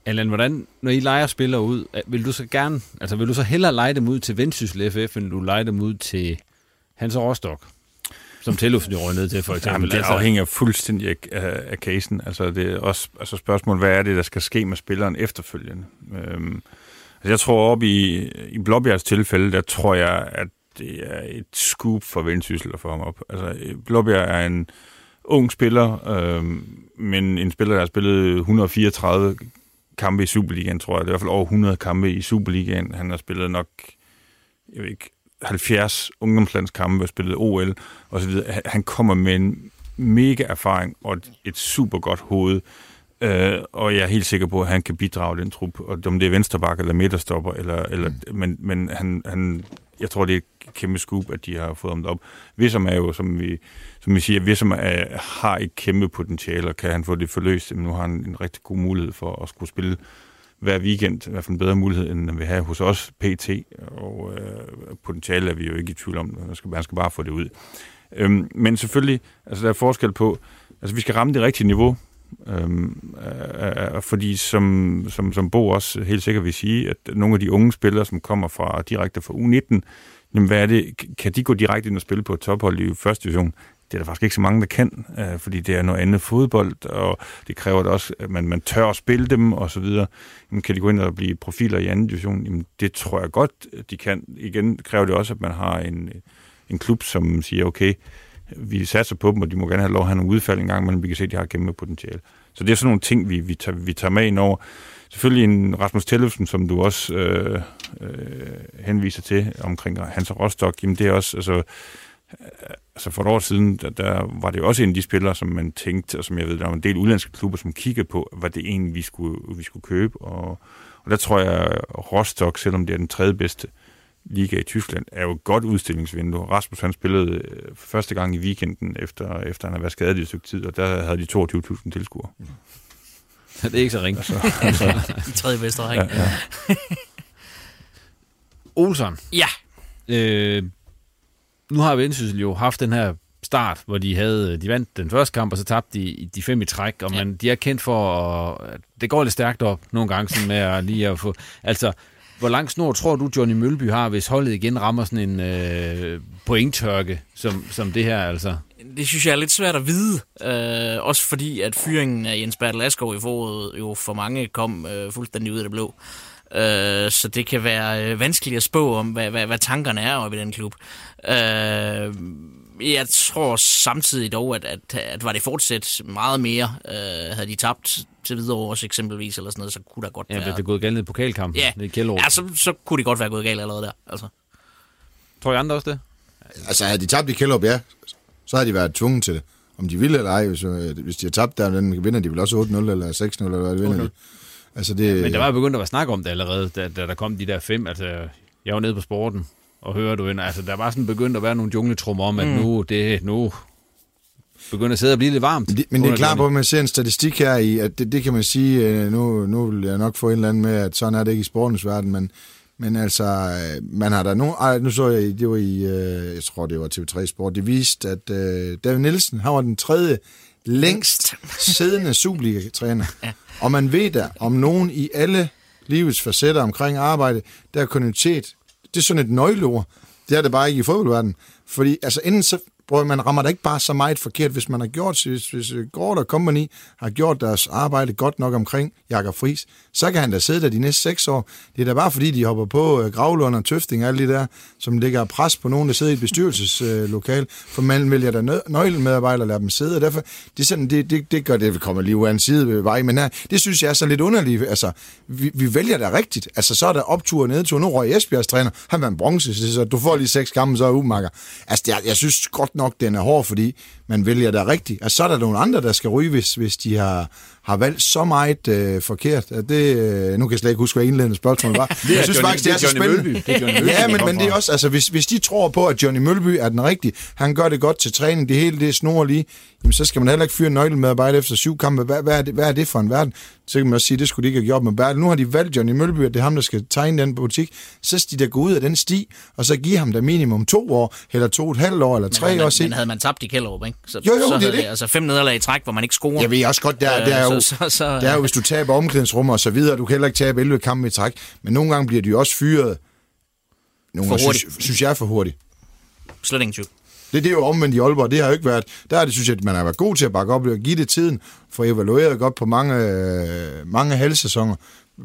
Allan, hvordan, når I leger spillere ud, øh, vil du så gerne, altså vil du så hellere lege dem ud til Vendsyssel FF, end du leger dem ud til Hans Rostock? Som Tellufsen jo ned til, for eksempel. Jamen, det altså- afhænger fuldstændig af, af, af casen. Altså, det er også altså spørgsmålet, hvad er det, der skal ske med spilleren efterfølgende? Øhm, altså, jeg tror op i, i Blåbjergs tilfælde, der tror jeg, at det er et scoop for Vendsyssel at få ham op. Altså, Blåbjerg er en ung spiller, øhm, men en spiller, der har spillet 134 kampe i Superligaen, tror jeg. Det er i hvert fald over 100 kampe i Superligaen. Han har spillet nok, jeg ved ikke, 70 ungdomslandskampe og spillet OL og så videre. Han kommer med en mega erfaring og et, super godt hoved. Øh, og jeg er helt sikker på, at han kan bidrage den trup. Og om det er venstreback eller midterstopper, eller, eller, mm. men, men han, han, jeg tror, det er et kæmpe scoop, at de har fået ham op. Vissam er jo, som vi, som vi siger, Vissam er, har et kæmpe potentiale, og kan han få det forløst, men nu har han en rigtig god mulighed for at skulle spille hver weekend, i hvert fald en bedre mulighed, end vi har hos os, PT, og øh, potentiale er vi jo ikke i tvivl om, man skal, man skal bare få det ud. Øhm, men selvfølgelig, altså der er forskel på, altså vi skal ramme det rigtige niveau, øhm, øh, øh, fordi som, som, som Bo også helt sikkert vil sige, at nogle af de unge spillere, som kommer fra direkte fra U19, jamen hvad er det, kan de gå direkte ind og spille på et tophold i første division? Det er der faktisk ikke så mange, der kan, øh, fordi det er noget andet fodbold, og det kræver det også, at man, man tør at spille dem, og så videre. Jamen, kan de gå ind og blive profiler i anden division? Jamen, det tror jeg godt, de kan. Igen kræver det også, at man har en, en klub, som siger, okay, vi satser på dem, og de må gerne have lov at have nogle udfald engang, men vi kan se, at de har kæmpe potentiale. Så det er sådan nogle ting, vi, vi, tager, vi tager med ind over. Selvfølgelig en Rasmus Tellefsen, som du også øh, øh, henviser til omkring Hans Rostock, jamen det er også, altså, altså for et år siden, der, der var det jo også en af de spillere, som man tænkte, og som jeg ved, der var en del udlandske klubber, som kiggede på, hvad det egentlig vi skulle, vi skulle købe. Og, og der tror jeg, Rostock, selvom det er den tredje bedste liga i Tyskland, er jo et godt udstillingsvindue. Rasmus han spillede øh, første gang i weekenden, efter, efter han har været skadet i et stykke tid, og der havde de 22.000 tilskuere. det er ikke så ringe. Altså, altså. De tredje bedste række. Ja, ja. Olsen. Ja. Øh, nu har Vendsyssel jo haft den her start, hvor de havde de vandt den første kamp, og så tabte de, de fem i træk, og man, de er kendt for, at det går lidt stærkt op nogle gange sådan med at lige at få... Altså, hvor lang snor tror du, Johnny Mølby har, hvis holdet igen rammer sådan en øh, pointtørke, som, som det her altså? Det synes jeg er lidt svært at vide. Øh, også fordi, at fyringen af Jens Bertel Asgaard i foråret jo for mange kom øh, fuldstændig ud af det blå. Øh, så det kan være øh, vanskeligt at spå om, hvad, hvad, hvad tankerne er oppe i den klub. Øh, jeg tror samtidig dog, at, at, at var det fortsat meget mere, øh, havde de tabt til videre også eksempelvis, eller sådan noget, så kunne der godt ja, være... Ja, det gået galt i pokalkampen. Ja, det er ja så, så kunne det godt være gået galt allerede der. Altså. Tror jeg andre også det? Altså, havde de tabt i Kjellup, ja, så havde de været tvunget til det. Om de ville eller ej, hvis, øh, hvis de har tabt der, den vinder de vel også 8-0 eller 6-0, eller hvad vinder de. Altså det, ja, men der var begyndt at være snak om det allerede, da, da der kom de der fem. Altså, jeg var nede på sporten og hører du ind. Altså, der var sådan begyndt at være nogle jungletrummer om, at mm. nu, det, nu begynder at sidde og blive lidt varmt. Det, men det er klart på, at man ser en statistik her i, at det, det kan man sige, øh, nu, nu vil jeg nok få en eller anden med, at sådan er det ikke i sportens verden, men, men altså, øh, man har der nu, ej, nu så jeg, det var i, øh, jeg tror det var TV3 Sport, det viste, at David Nielsen, han var den tredje længst siddende Superliga-træner. ja. Og man ved da, om nogen i alle livets facetter omkring arbejde, der er kontinuitet. Det er sådan et nøgleord. Det er det bare ikke i fodboldverdenen. Fordi altså, inden så Prøv, man rammer da ikke bare så meget forkert, hvis man har gjort, hvis, hvis øh, Gård og Company har gjort deres arbejde godt nok omkring Jakob Fris, så kan han da sidde der de næste seks år. Det er da bare fordi, de hopper på øh, Gravlund og Tøfting og alle de der, som ligger pres på nogen, der sidder i et bestyrelseslokal, for man vælger da nø- nøglemedarbejdere at lader dem sidde, og derfor, det, er sådan, det, det, det gør det, vi kommer lige ud af en side vej, men her, det synes jeg er så lidt underligt. Altså, vi, vi vælger da rigtigt. Altså, så er der optur og nedtur. Nu røg Esbjergs træner, han var en bronze, så du får lige seks kampe, så er umakker. Altså, jeg, jeg synes godt nok, den er hård, fordi man vælger der rigtigt. Altså, så er der nogle andre, der skal ryge, hvis, hvis de har, har valgt så meget øh, forkert. At det, øh, nu kan jeg slet ikke huske, hvad indledende spørgsmål var. Det er jeg synes Johnny- faktisk, det er, det er så spændende. Mølby. Det er Johnny Mølby, ja, men, men det er også, altså, hvis, hvis de tror på, at Johnny Mølby er den rigtige, han gør det godt til træning, det hele det er snor lige, jamen, så skal man heller ikke fyre en nøglemedarbejder efter syv kampe. Hvad, hvad, er det, hvad er det for en verden? Så kan man også sige, det skulle de ikke have gjort med Bertel. Nu har de valgt Johnny Mølby, at det er ham, der skal tegne den butik. Så skal de da gå ud af den sti, og så give ham da minimum to år, eller to og et halvt år, eller tre men, år. men, men havde man tabt i Kjellerup, ikke? Så, Jo, jo, så det er det. Altså fem nederlag i træk, hvor man ikke scorer. Jeg ved også godt, der, der er jo, Øh, så, så, så, der er jo, hvis du taber omklædningsrum og så videre, du kan heller ikke tabe 11 kampe i træk, men nogle gange bliver de jo også fyret. Nogle For gange hurtigt. synes, synes jeg er for hurtigt. Slet ingen tvivl. Det, det er jo omvendt i Aalborg, det har jo ikke været, der er det, synes jeg, at man har været god til at bakke op og give det tiden, for evalueret godt på mange, øh, mange halvsæsoner,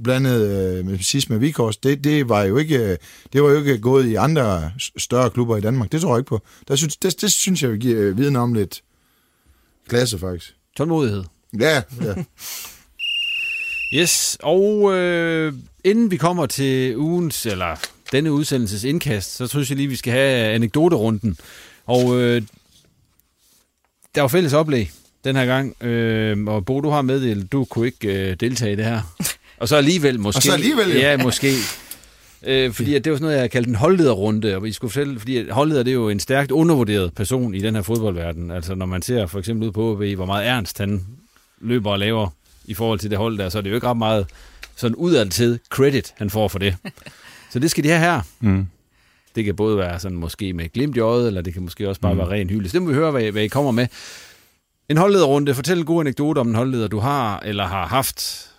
blandt andet øh, med sidst med Vikors, det, det, var jo ikke, øh, det var jo ikke gået i andre større klubber i Danmark, det tror jeg ikke på. Der synes, det, det synes jeg, vi giver øh, viden om lidt klasse, faktisk. Tålmodighed. Ja, ja. Yes, og øh, inden vi kommer til ugens, eller denne udsendelses indkast, så synes jeg lige, vi skal have anekdoterunden. Og øh, der var fælles oplæg den her gang, øh, og Bo, du har meddelt, du kunne ikke øh, deltage i det her. Og så alligevel måske. Og så alligevel, jo. Ja, måske. Øh, fordi at det var sådan noget, jeg kaldte en holdlederrunde, og vi skulle fortælle, fordi holdleder det er jo en stærkt undervurderet person i den her fodboldverden. Altså når man ser for eksempel ud på OB, hvor meget Ernst han løber og laver i forhold til det hold der, så er det jo ikke ret meget sådan udadtil credit, han får for det. Så det skal de have her. Mm. Det kan både være sådan måske med glimt i øjet, eller det kan måske også bare mm. være ren hyldest. Det må vi høre, hvad, hvad I kommer med. En holdlederrunde. Fortæl en god anekdote om en holdleder, du har eller har haft.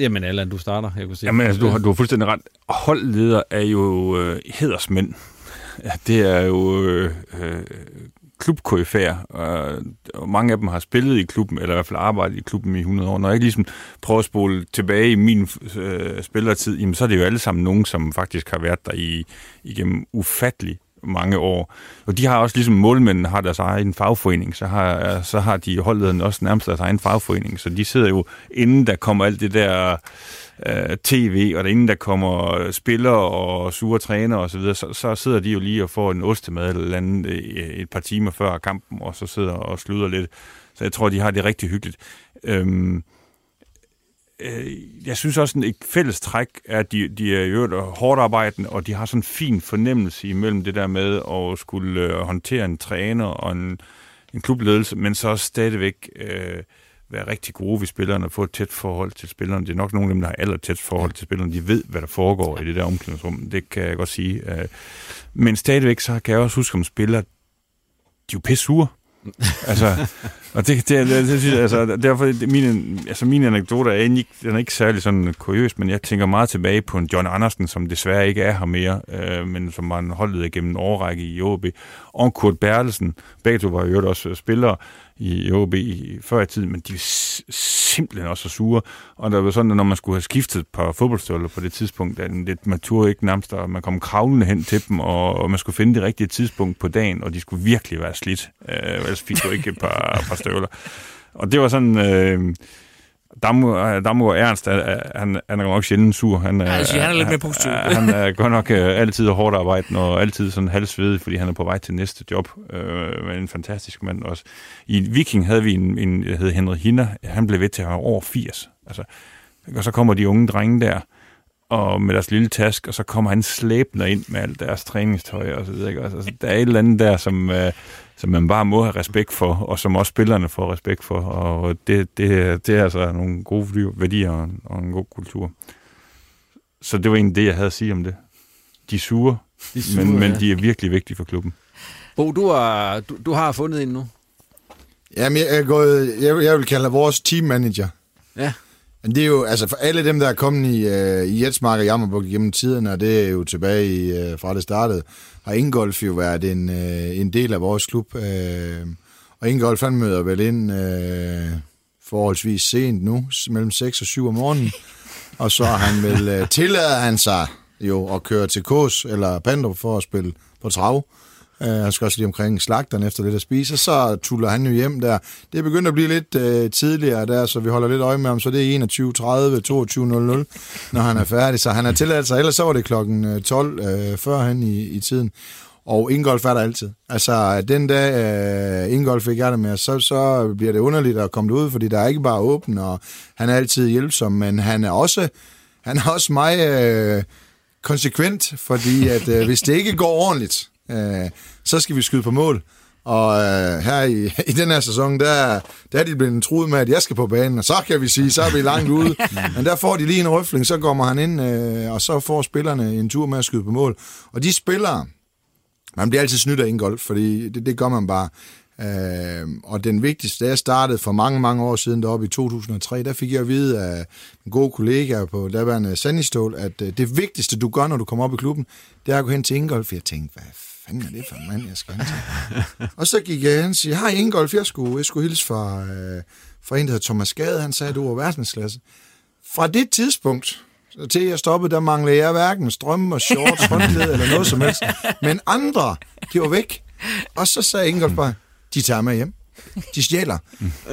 Jamen, Allan, du starter. Jeg kunne se. Jamen, altså, du, har, du har fuldstændig ret. Holdleder er jo øh, hedersmænd. Det er jo øh, øh, klubkoryfærer, og, og mange af dem har spillet i klubben, eller i hvert fald arbejdet i klubben i 100 år. Når jeg ikke ligesom prøver at spole tilbage i min øh, spillertid, jamen, så er det jo alle sammen nogen, som faktisk har været der i, igennem ufattelig mange år. Og de har også, ligesom målmændene har deres egen fagforening, så har, så har de holdlederne også nærmest deres egen fagforening. Så de sidder jo, inden der kommer alt det der øh, tv, og der inden der kommer spillere og sure træner og så videre, så, så sidder de jo lige og får en ostemad eller andet øh, et par timer før kampen, og så sidder og sluder lidt. Så jeg tror, de har det rigtig hyggeligt. Øhm, øh, jeg synes også, at et fælles træk er, at de, de er jo hårdt arbejdende, og de har sådan en fin fornemmelse imellem det der med at skulle øh, håndtere en træner og en, en klubledelse, men så også stadigvæk øh, være rigtig gode ved spillerne og få et tæt forhold til spillerne. Det er nok nogle af dem, der har aller tæt forhold til spillerne. De ved, hvad der foregår i det der omklædningsrum. Det kan jeg godt sige. Øh, Men stadigvæk, så kan jeg også huske om spillere, de er jo pisse sure altså, og det, det, det, det, synes jeg, altså, derfor, det, mine, altså, mine anekdoter er ikke, den er ikke særlig sådan kuriøs, men jeg tænker meget tilbage på en John Andersen, som desværre ikke er her mere, øh, men som var en holdleder igennem en årrække i OB, og en Kurt Bertelsen. Begge to var jo også spillere i OB i, før i tiden, men de er simpelthen også så sure. Og der var sådan, at når man skulle have skiftet på fodboldstøvler på det tidspunkt, at det, man turde ikke nærmest, og man kom kravlende hen til dem, og, og man skulle finde det rigtige tidspunkt på dagen, og de skulle virkelig være slidt, øh, ellers fik du ikke et par, par støvler. Og det var sådan... Øh, Damgaard, Damgaard Ernst, er- han, han er nok sjældent sur. Han, Ja, siger, han er lidt mere positiv. Han er godt nok øh, altid hårdt arbejdende og altid sådan halvsvedig, fordi han er på vej til næste job. Øh, men en fantastisk mand også. I Viking havde vi en, en der hed Henrik Hinner. Han blev ved til at være over 80. Altså, og så kommer de unge drenge der, og med deres lille task, og så kommer han slæbende ind med alt deres træningstøj og så videre. ikke? Altså, der er et eller andet der, som, øh, som man bare må have respekt for, og som også spillerne får respekt for, og det, det, det er altså nogle gode værdier og en, og en god kultur. Så det var egentlig det, jeg havde at sige om det. De er sure, De sure, men, men ja. de er virkelig vigtige for klubben. Bo, du har, du, du har fundet en nu. Jamen, jeg, er gået, jeg, jeg vil kalde vores teammanager. Ja. Men det er jo, altså for alle dem, der er kommet i, øh, i Jetsmark og Jammerburg gennem tiden, og det er jo tilbage i, øh, fra det startede, har Ingolf jo været en, øh, en del af vores klub. Øh, og Ingolf, han møder vel ind øh, forholdsvis sent nu, mellem 6 og 7 om morgenen. og så har han vel, øh, tillader han sig jo at køre til Kås eller Pandrup for at spille på trav. Øh, han skal også lige omkring slagteren efter lidt at spise, og så tuller han jo hjem der. Det er begyndt at blive lidt øh, tidligere der, så vi holder lidt øje med ham, så det er 21.30, 22.00, når han er færdig. Så han har tilladt sig, ellers så var det klokken 12 øh, øh før han i, i tiden. Og Ingolf er der altid. Altså, den dag uh, Ingolf ikke er der med, så, så bliver det underligt at komme ud, fordi der er ikke bare åben, og han er altid hjælpsom, men han er også, han er også meget uh, konsekvent, fordi at, uh, hvis det ikke går ordentligt, uh, så skal vi skyde på mål. Og øh, her i, i den her sæson, der, der er de blevet truet med, at jeg skal på banen, og så kan vi sige, så er vi langt ude. Men der får de lige en røfling, så kommer han ind, øh, og så får spillerne en tur med at skyde på mål. Og de spillere, man bliver altid snydt af Ingolf, fordi det, det gør man bare. Øh, og den vigtigste, da jeg startede for mange, mange år siden deroppe i 2003, der fik jeg at vide af en god kollega på daværende Sandistål, at øh, det vigtigste, du gør, når du kommer op i klubben, det er at gå hen til Ingolf. Jeg tænkte, hvad fanden er det for en mand, jeg skal hen til? og så gik jeg hen og siger, hej Ingolf, jeg skulle, jeg skulle hilse fra, øh, fra en, der hedder Thomas Gade, han sagde, du var verdensklasse. Fra det tidspunkt, så til jeg stoppede, der manglede jeg hverken strøm og shorts, håndklæde eller noget som helst. Men andre, de var væk. Og så sagde Ingolf bare, de tager mig hjem. De stjæler.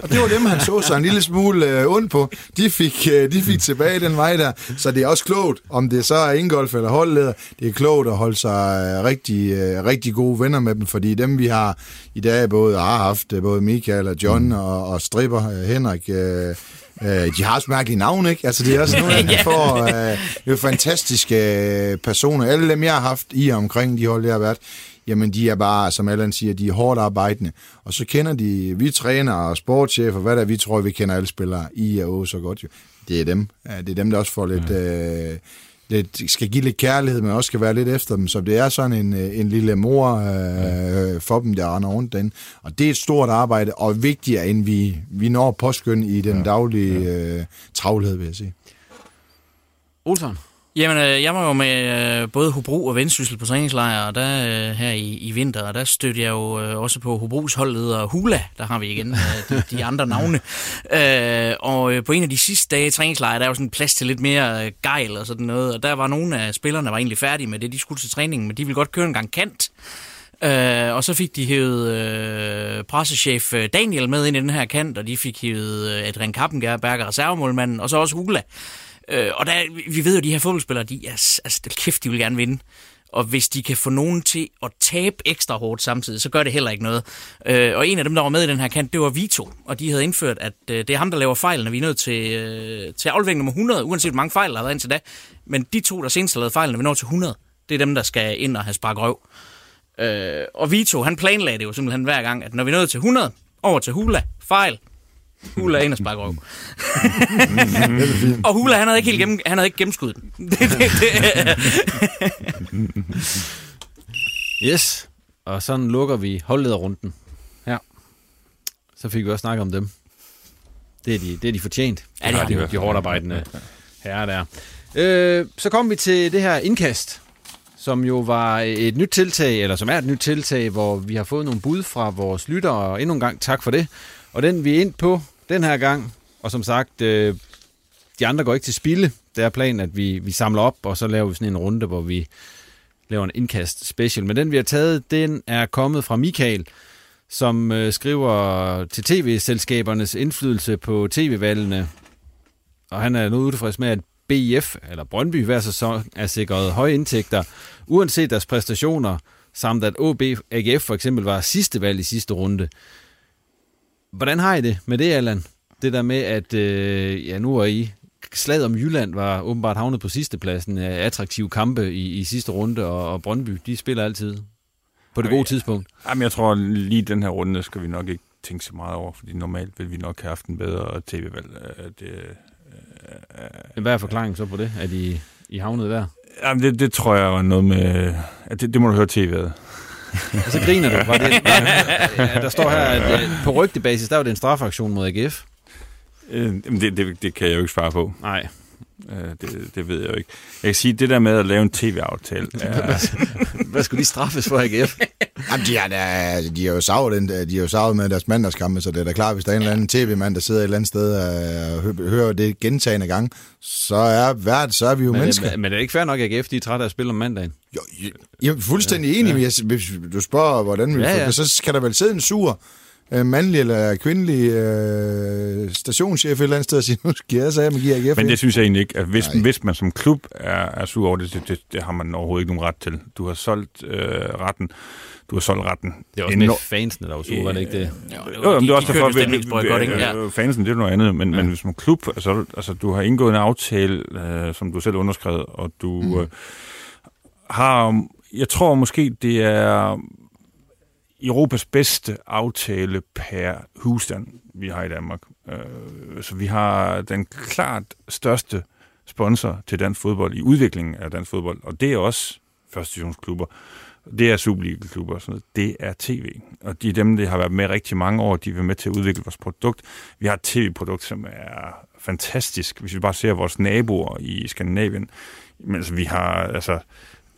Og det var dem, han så sig en lille smule øh, ondt på. De fik, øh, de fik tilbage den vej der. Så det er også klogt, om det så er Ingolf eller holdleder, det er klogt at holde sig øh, rigtig, øh, rigtig gode venner med dem, fordi dem vi har i dag både har haft, øh, både Michael og John mm. og, og Stripper, øh, Henrik, øh, Øh, de har også mærkelige navne, ikke? Altså, det er også nogle af dem, får øh, fantastiske øh, personer. Alle dem, jeg har haft i og omkring de hold, jeg har været, jamen de er bare, som Allan siger, de er hårdt arbejdende. Og så kender de, vi træner og sportschefer, hvad der vi tror, vi kender alle spillere i og så godt jo. Det er dem. Det er dem, der også får lidt... Ja. Øh, lidt, skal give lidt kærlighed, men også skal være lidt efter dem. Så det er sådan en, en lille mor øh, ja. for dem, der render rundt den. Og det er et stort arbejde, og vigtigere, end vi, vi når påskøn i den ja. daglige ja. Øh, travlhed, vil jeg sige. Olsson? Jamen, øh, jeg var jo med øh, både Hobro og Vendsyssel på træningslejr og der, øh, her i, i vinter, og der stødte jeg jo øh, også på Hobros holdleder Hula, der har vi igen øh, de, de andre navne. Øh, og øh, på en af de sidste dage i træningslejr, der er jo sådan plads til lidt mere øh, gejl og sådan noget, og der var nogle af spillerne, der var egentlig færdige med det, de skulle til træningen, men de ville godt køre en gang kant. Øh, og så fik de hævet øh, pressechef Daniel med ind i den her kant, og de fik hævet øh, Adrian Kappenberger, reservemålmanden, og så også Hula. Øh, og der, vi ved jo, at de her fodboldspillere, de er, altså, det kæft, de vil gerne vinde. Og hvis de kan få nogen til at tabe ekstra hårdt samtidig, så gør det heller ikke noget. Øh, og en af dem, der var med i den her kant, det var Vito. Og de havde indført, at øh, det er ham, der laver fejl, når vi er nødt til, øh, til aflevering nummer 100, uanset hvor mange fejl der har været indtil da. Men de to, der senest har lavet fejl, når vi når til 100, det er dem, der skal ind og have spark røv. Øh, og Vito, han planlagde det jo simpelthen hver gang, at når vi nåede til 100, over til Hula, fejl, Hula ind og sparke røv. og Hula, han havde ikke helt gennem, han havde ikke gennemskudt den. det, det, det. yes, og sådan lukker vi holdlederrunden. Ja. Så fik vi også snakket om dem. Det er de, det er de fortjent. Ja, det er de, de hårdt arbejdende herrer der. Øh, så kom vi til det her indkast, som jo var et nyt tiltag, eller som er et nyt tiltag, hvor vi har fået nogle bud fra vores lyttere, og endnu en gang tak for det. Og den vi er ind på den her gang, og som sagt, øh, de andre går ikke til spilde. Det er planen, at vi, vi samler op, og så laver vi sådan en runde, hvor vi laver en indkast special. Men den vi har taget, den er kommet fra Michael, som øh, skriver til tv-selskabernes indflydelse på tv-valgene. Og han er nu utilfreds med, at BIF, eller Brøndby, hver sæson er sikret høje indtægter, uanset deres præstationer, samt at OB AGF for eksempel var sidste valg i sidste runde. Hvordan har I det med det, Allan? Det der med, at øh, ja, nu er I slaget om Jylland var åbenbart havnet på sidstepladsen af attraktive kampe i, i sidste runde, og, og Brøndby, de spiller altid på det gode tidspunkt. Jamen, jeg tror lige den her runde skal vi nok ikke tænke så meget over, fordi normalt vil vi nok have haft en bedre tv-valg. Det, øh, øh, Hvad er forklaringen så på det, at I, I havnede der? Jamen, det, det tror jeg var noget med... At det, det må du høre tv'et. Og så griner du. Var det, ja, der står her, at øh, på rygtebasis, der var det en strafaktion mod AGF. Øh, det, det, det kan jeg jo ikke svare på. Nej. Øh, det, det ved jeg jo ikke. Jeg kan sige, det der med at lave en tv-aftale... Er... Hvad skulle de straffes for AGF? Jamen, de, er da, de er jo savet, de er jo savet med deres mandagskampe, så det er da klart, hvis der er en eller anden tv-mand, der sidder et eller andet sted og hører det gentagende gang, så er, hvert, så er vi jo men, mennesker. Men, men det er ikke fair nok, at AGF de er trætte af at spille om mandagen. Jo, jeg er fuldstændig enig, ja. hvis du spørger, hvordan vi ja, ja. så skal der vel sidde en sur øh, mandlig eller kvindelig øh, stationschef et eller andet sted og sige, nu skal jeg sige, at man giver AGF. Men det synes jeg egentlig ikke, at hvis, hvis man som klub er, er sur over det, det, det, det har man overhovedet ikke nogen ret til. Du har solgt øh, retten. Du har solgt retten. Det er også med fansene, der var sur, var det ikke det? Jo, jo, men det er også derfor, at ja. fansen, det er noget andet, men, ja. men hvis man klub, altså, altså du har indgået en aftale, øh, som du selv underskrevet, og du mm. øh, har, jeg tror måske, det er Europas bedste aftale per husstand, vi har i Danmark. Øh, så vi har den klart største sponsor til dansk fodbold i udviklingen af dansk fodbold, og det er også første divisionsklubber. Det er Superliga-klubber og sådan noget. Det er tv. Og de er dem, der har været med rigtig mange år. De vil med til at udvikle vores produkt. Vi har et tv-produkt, som er fantastisk. Hvis vi bare ser vores naboer i Skandinavien. Men altså, vi har, altså,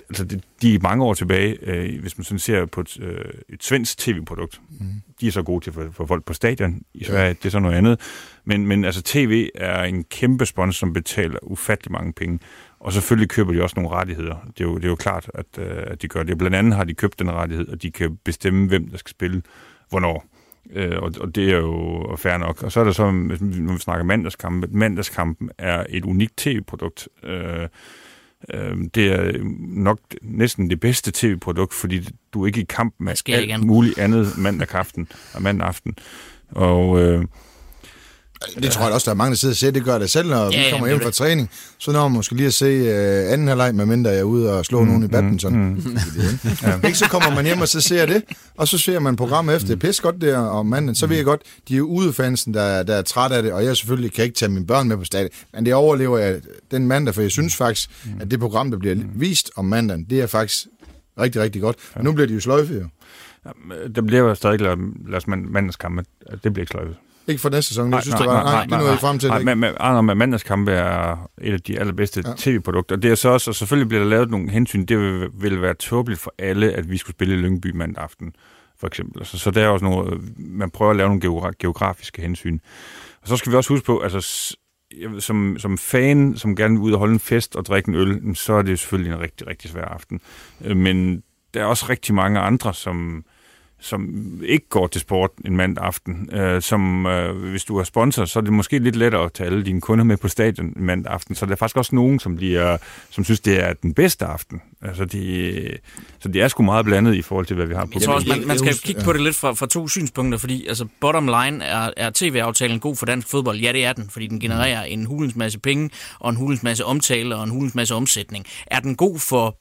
altså de, de er mange år tilbage, øh, hvis man sådan ser på et, øh, et svensk tv-produkt. Mm. De er så gode til at få folk på stadion. I Sverige, ja. det er så noget andet. Men, men altså, tv er en kæmpe sponsor, som betaler ufattelig mange penge. Og selvfølgelig køber de også nogle rettigheder. Det er jo, det er jo klart, at, øh, at de gør det. Blandt andet har de købt den rettighed, og de kan bestemme, hvem der skal spille, hvornår. Øh, og, og det er jo fair nok. Og så er der så, når vi snakker mandagskampe, mandagskampen er et unikt tv-produkt. Øh, øh, det er nok næsten det bedste tv-produkt, fordi du er ikke i kamp med alt muligt andet mandag aften og mandag aften. Og... Øh, det tror jeg også, der er mange, der sidder og ser. Det gør det selv, når ja, vi kommer hjem fra træning. Så når man måske lige at se uh, anden halvleg, medmindre jeg er ude og slå mm, nogen i badminton. Mm, mm. ja. Ikke, så kommer man hjem og så ser det, og så ser man programmet efter. Det er pisse godt der om manden. Så ved jeg godt, de er udefansen, der, der er træt af det, og jeg selvfølgelig kan ikke tage mine børn med på stadion. Men det overlever jeg den mandag, for jeg synes faktisk, at det program, der bliver vist om mandagen, det er faktisk rigtig, rigtig godt. Men nu bliver de jo sløjfe jo. Ja, der bliver jo stadig lavet mandagskampe. Det bliver ikke sløjfe. Ikke for næste sæson, det synes nej, var, nej, nej, nej, nej, det frem til. Nej, men, men, men mandagskampe er et af de allerbedste ja. tv-produkter. Det er så også, og selvfølgelig bliver der lavet nogle hensyn, det vil, vil være tåbeligt for alle, at vi skulle spille i Lyngby mandag aften, for eksempel. Altså, så der er også noget, man prøver at lave nogle geografiske hensyn. Og så skal vi også huske på, altså som, som fan, som gerne vil ud og holde en fest og drikke en øl, så er det selvfølgelig en rigtig, rigtig svær aften. Øh, men der er også rigtig mange andre, som som ikke går til sport en mandag aften. Øh, som, øh, hvis du er sponsor, så er det måske lidt lettere at tage alle dine kunder med på stadion en mandag aften. Så der er faktisk også nogen, som, bliver, som synes, det er den bedste aften. Altså, de, så det er sgu meget blandet i forhold til, hvad vi har på. Jeg tror også, man, man skal kigge på det lidt fra, fra to synspunkter, fordi altså, bottom line er, er tv-aftalen god for dansk fodbold. Ja, det er den, fordi den genererer en hulens masse penge, og en hulens masse omtale, og en hulens masse omsætning. Er den god for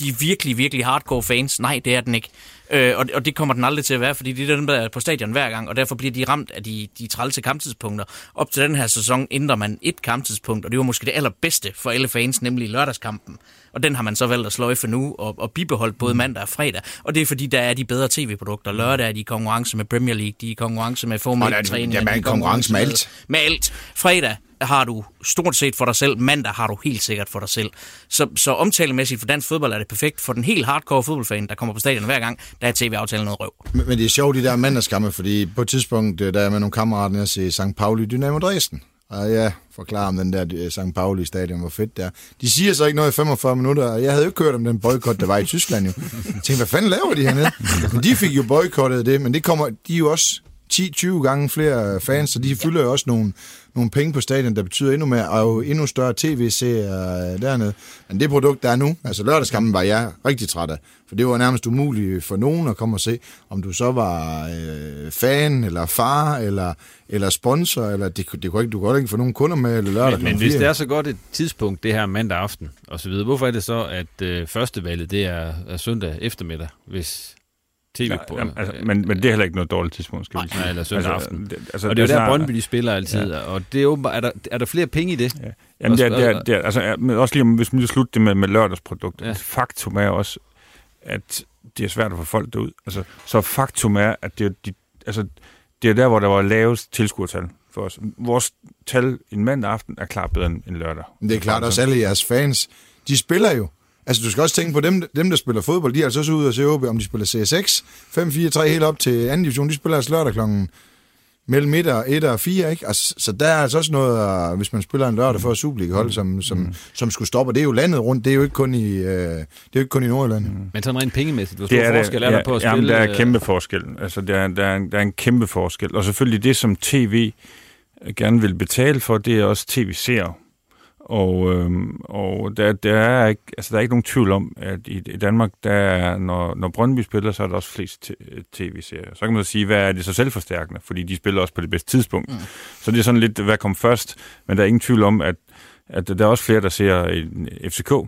de virkelig, virkelig hardcore fans? Nej, det er den ikke. Øh, og, og det kommer den aldrig til at være, fordi det er dem, der er på stadion hver gang, og derfor bliver de ramt af de, de trælse kamptidspunkter. Op til den her sæson ændrer man et kamptidspunkt, og det var måske det allerbedste for alle fans, nemlig lørdagskampen. Og den har man så valgt at sløjfe nu og, og bibeholdt både mandag og fredag. Og det er fordi, der er de bedre tv-produkter. Lørdag er de i konkurrence med Premier League, de er i konkurrence med Formel 1 træning. Ja, man er konkurrence med alt. Med alt. Fredag har du stort set for dig selv. Mandag har du helt sikkert for dig selv. Så, så omtalemæssigt for dansk fodbold er det perfekt. For den helt hardcore fodboldfan, der kommer på stadion hver gang, der er tv-aftalen noget røv. Men, men det er sjovt, de der mandagskampe, fordi på et tidspunkt, øh, der er med nogle kammerater, jeg ser St. Pauli Dynamo Dresden. Og jeg forklarer om den der øh, St. Pauli stadion, hvor fedt det er. De siger så ikke noget i 45 minutter, og jeg havde jo ikke hørt om den boykot, der var i Tyskland jo. Jeg tænkte, hvad fanden laver de hernede? Men de fik jo boykottet det, men det kommer, de er jo også 10-20 gange flere fans, så de fylder jo også nogle, nogle penge på stadion, der betyder endnu mere, og jo endnu større tv-serier dernede. Men det produkt, der er nu, altså lørdagskampen, var jeg rigtig træt af, for det var nærmest umuligt for nogen at komme og se, om du så var øh, fan, eller far, eller, eller sponsor, eller det, det kunne ikke, du kunne ikke få nogen kunder med, eller lørdag Men, men hvis det er så godt et tidspunkt, det her mandag aften, og så videre, hvorfor er det så, at øh, førstevalget, det er, er søndag eftermiddag, hvis tv på. Ja, altså, men, men det er heller ikke noget dårligt tidspunkt, skal nej, vi sige. Nej, eller søndag altså, aften. Det, altså, og det er jo der, Brøndby de spiller altid, ja. og det er, åbenbart, er, der, er der flere penge i det? Ja. Jamen, det er, det er, det er, altså, men også lige, hvis vi slutter det med, med lørdagsprodukt. Ja. Faktum er også, at det er svært at få folk derud. Altså, så faktum er, at det er, de, altså, det er der, hvor der var lavest tilskuertal for os. Vores tal en mandag aften er klart bedre end en lørdag. Det er klart også alle jeres fans, de spiller jo Altså, du skal også tænke på dem, dem der spiller fodbold. De er altså også ude og se op, om de spiller CS6, 5-4-3 helt op til anden division. De spiller altså lørdag klokken mellem 1 og, 1 og 4, ikke? Altså, så der er altså også noget, hvis man spiller en lørdag for at Superliga-hold, som, som, mm. som skulle stoppe, og det er jo landet rundt, det er jo ikke kun i, uh, det er jo ikke kun i Nordjylland. Mm. Men sådan rent pengemæssigt, hvor stor Det er forskel det. er der Ja, på at jamen, spille? der er øh, kæmpe forskel. Altså, der, er, der, er, der er en kæmpe forskel. Og selvfølgelig det, som tv gerne vil betale for, det er også tv-seere. Og, øhm, og der, der, er ikke, altså, der er ikke nogen tvivl om, at i, i Danmark, der er, når, når Brøndby spiller, så er der også flest tv-serier. Så kan man så sige, hvad er det så selvforstærkende? Fordi de spiller også på det bedste tidspunkt. Mm. Så det er sådan lidt, hvad kom først? Men der er ingen tvivl om, at at der er også flere, der ser en FCK, øh,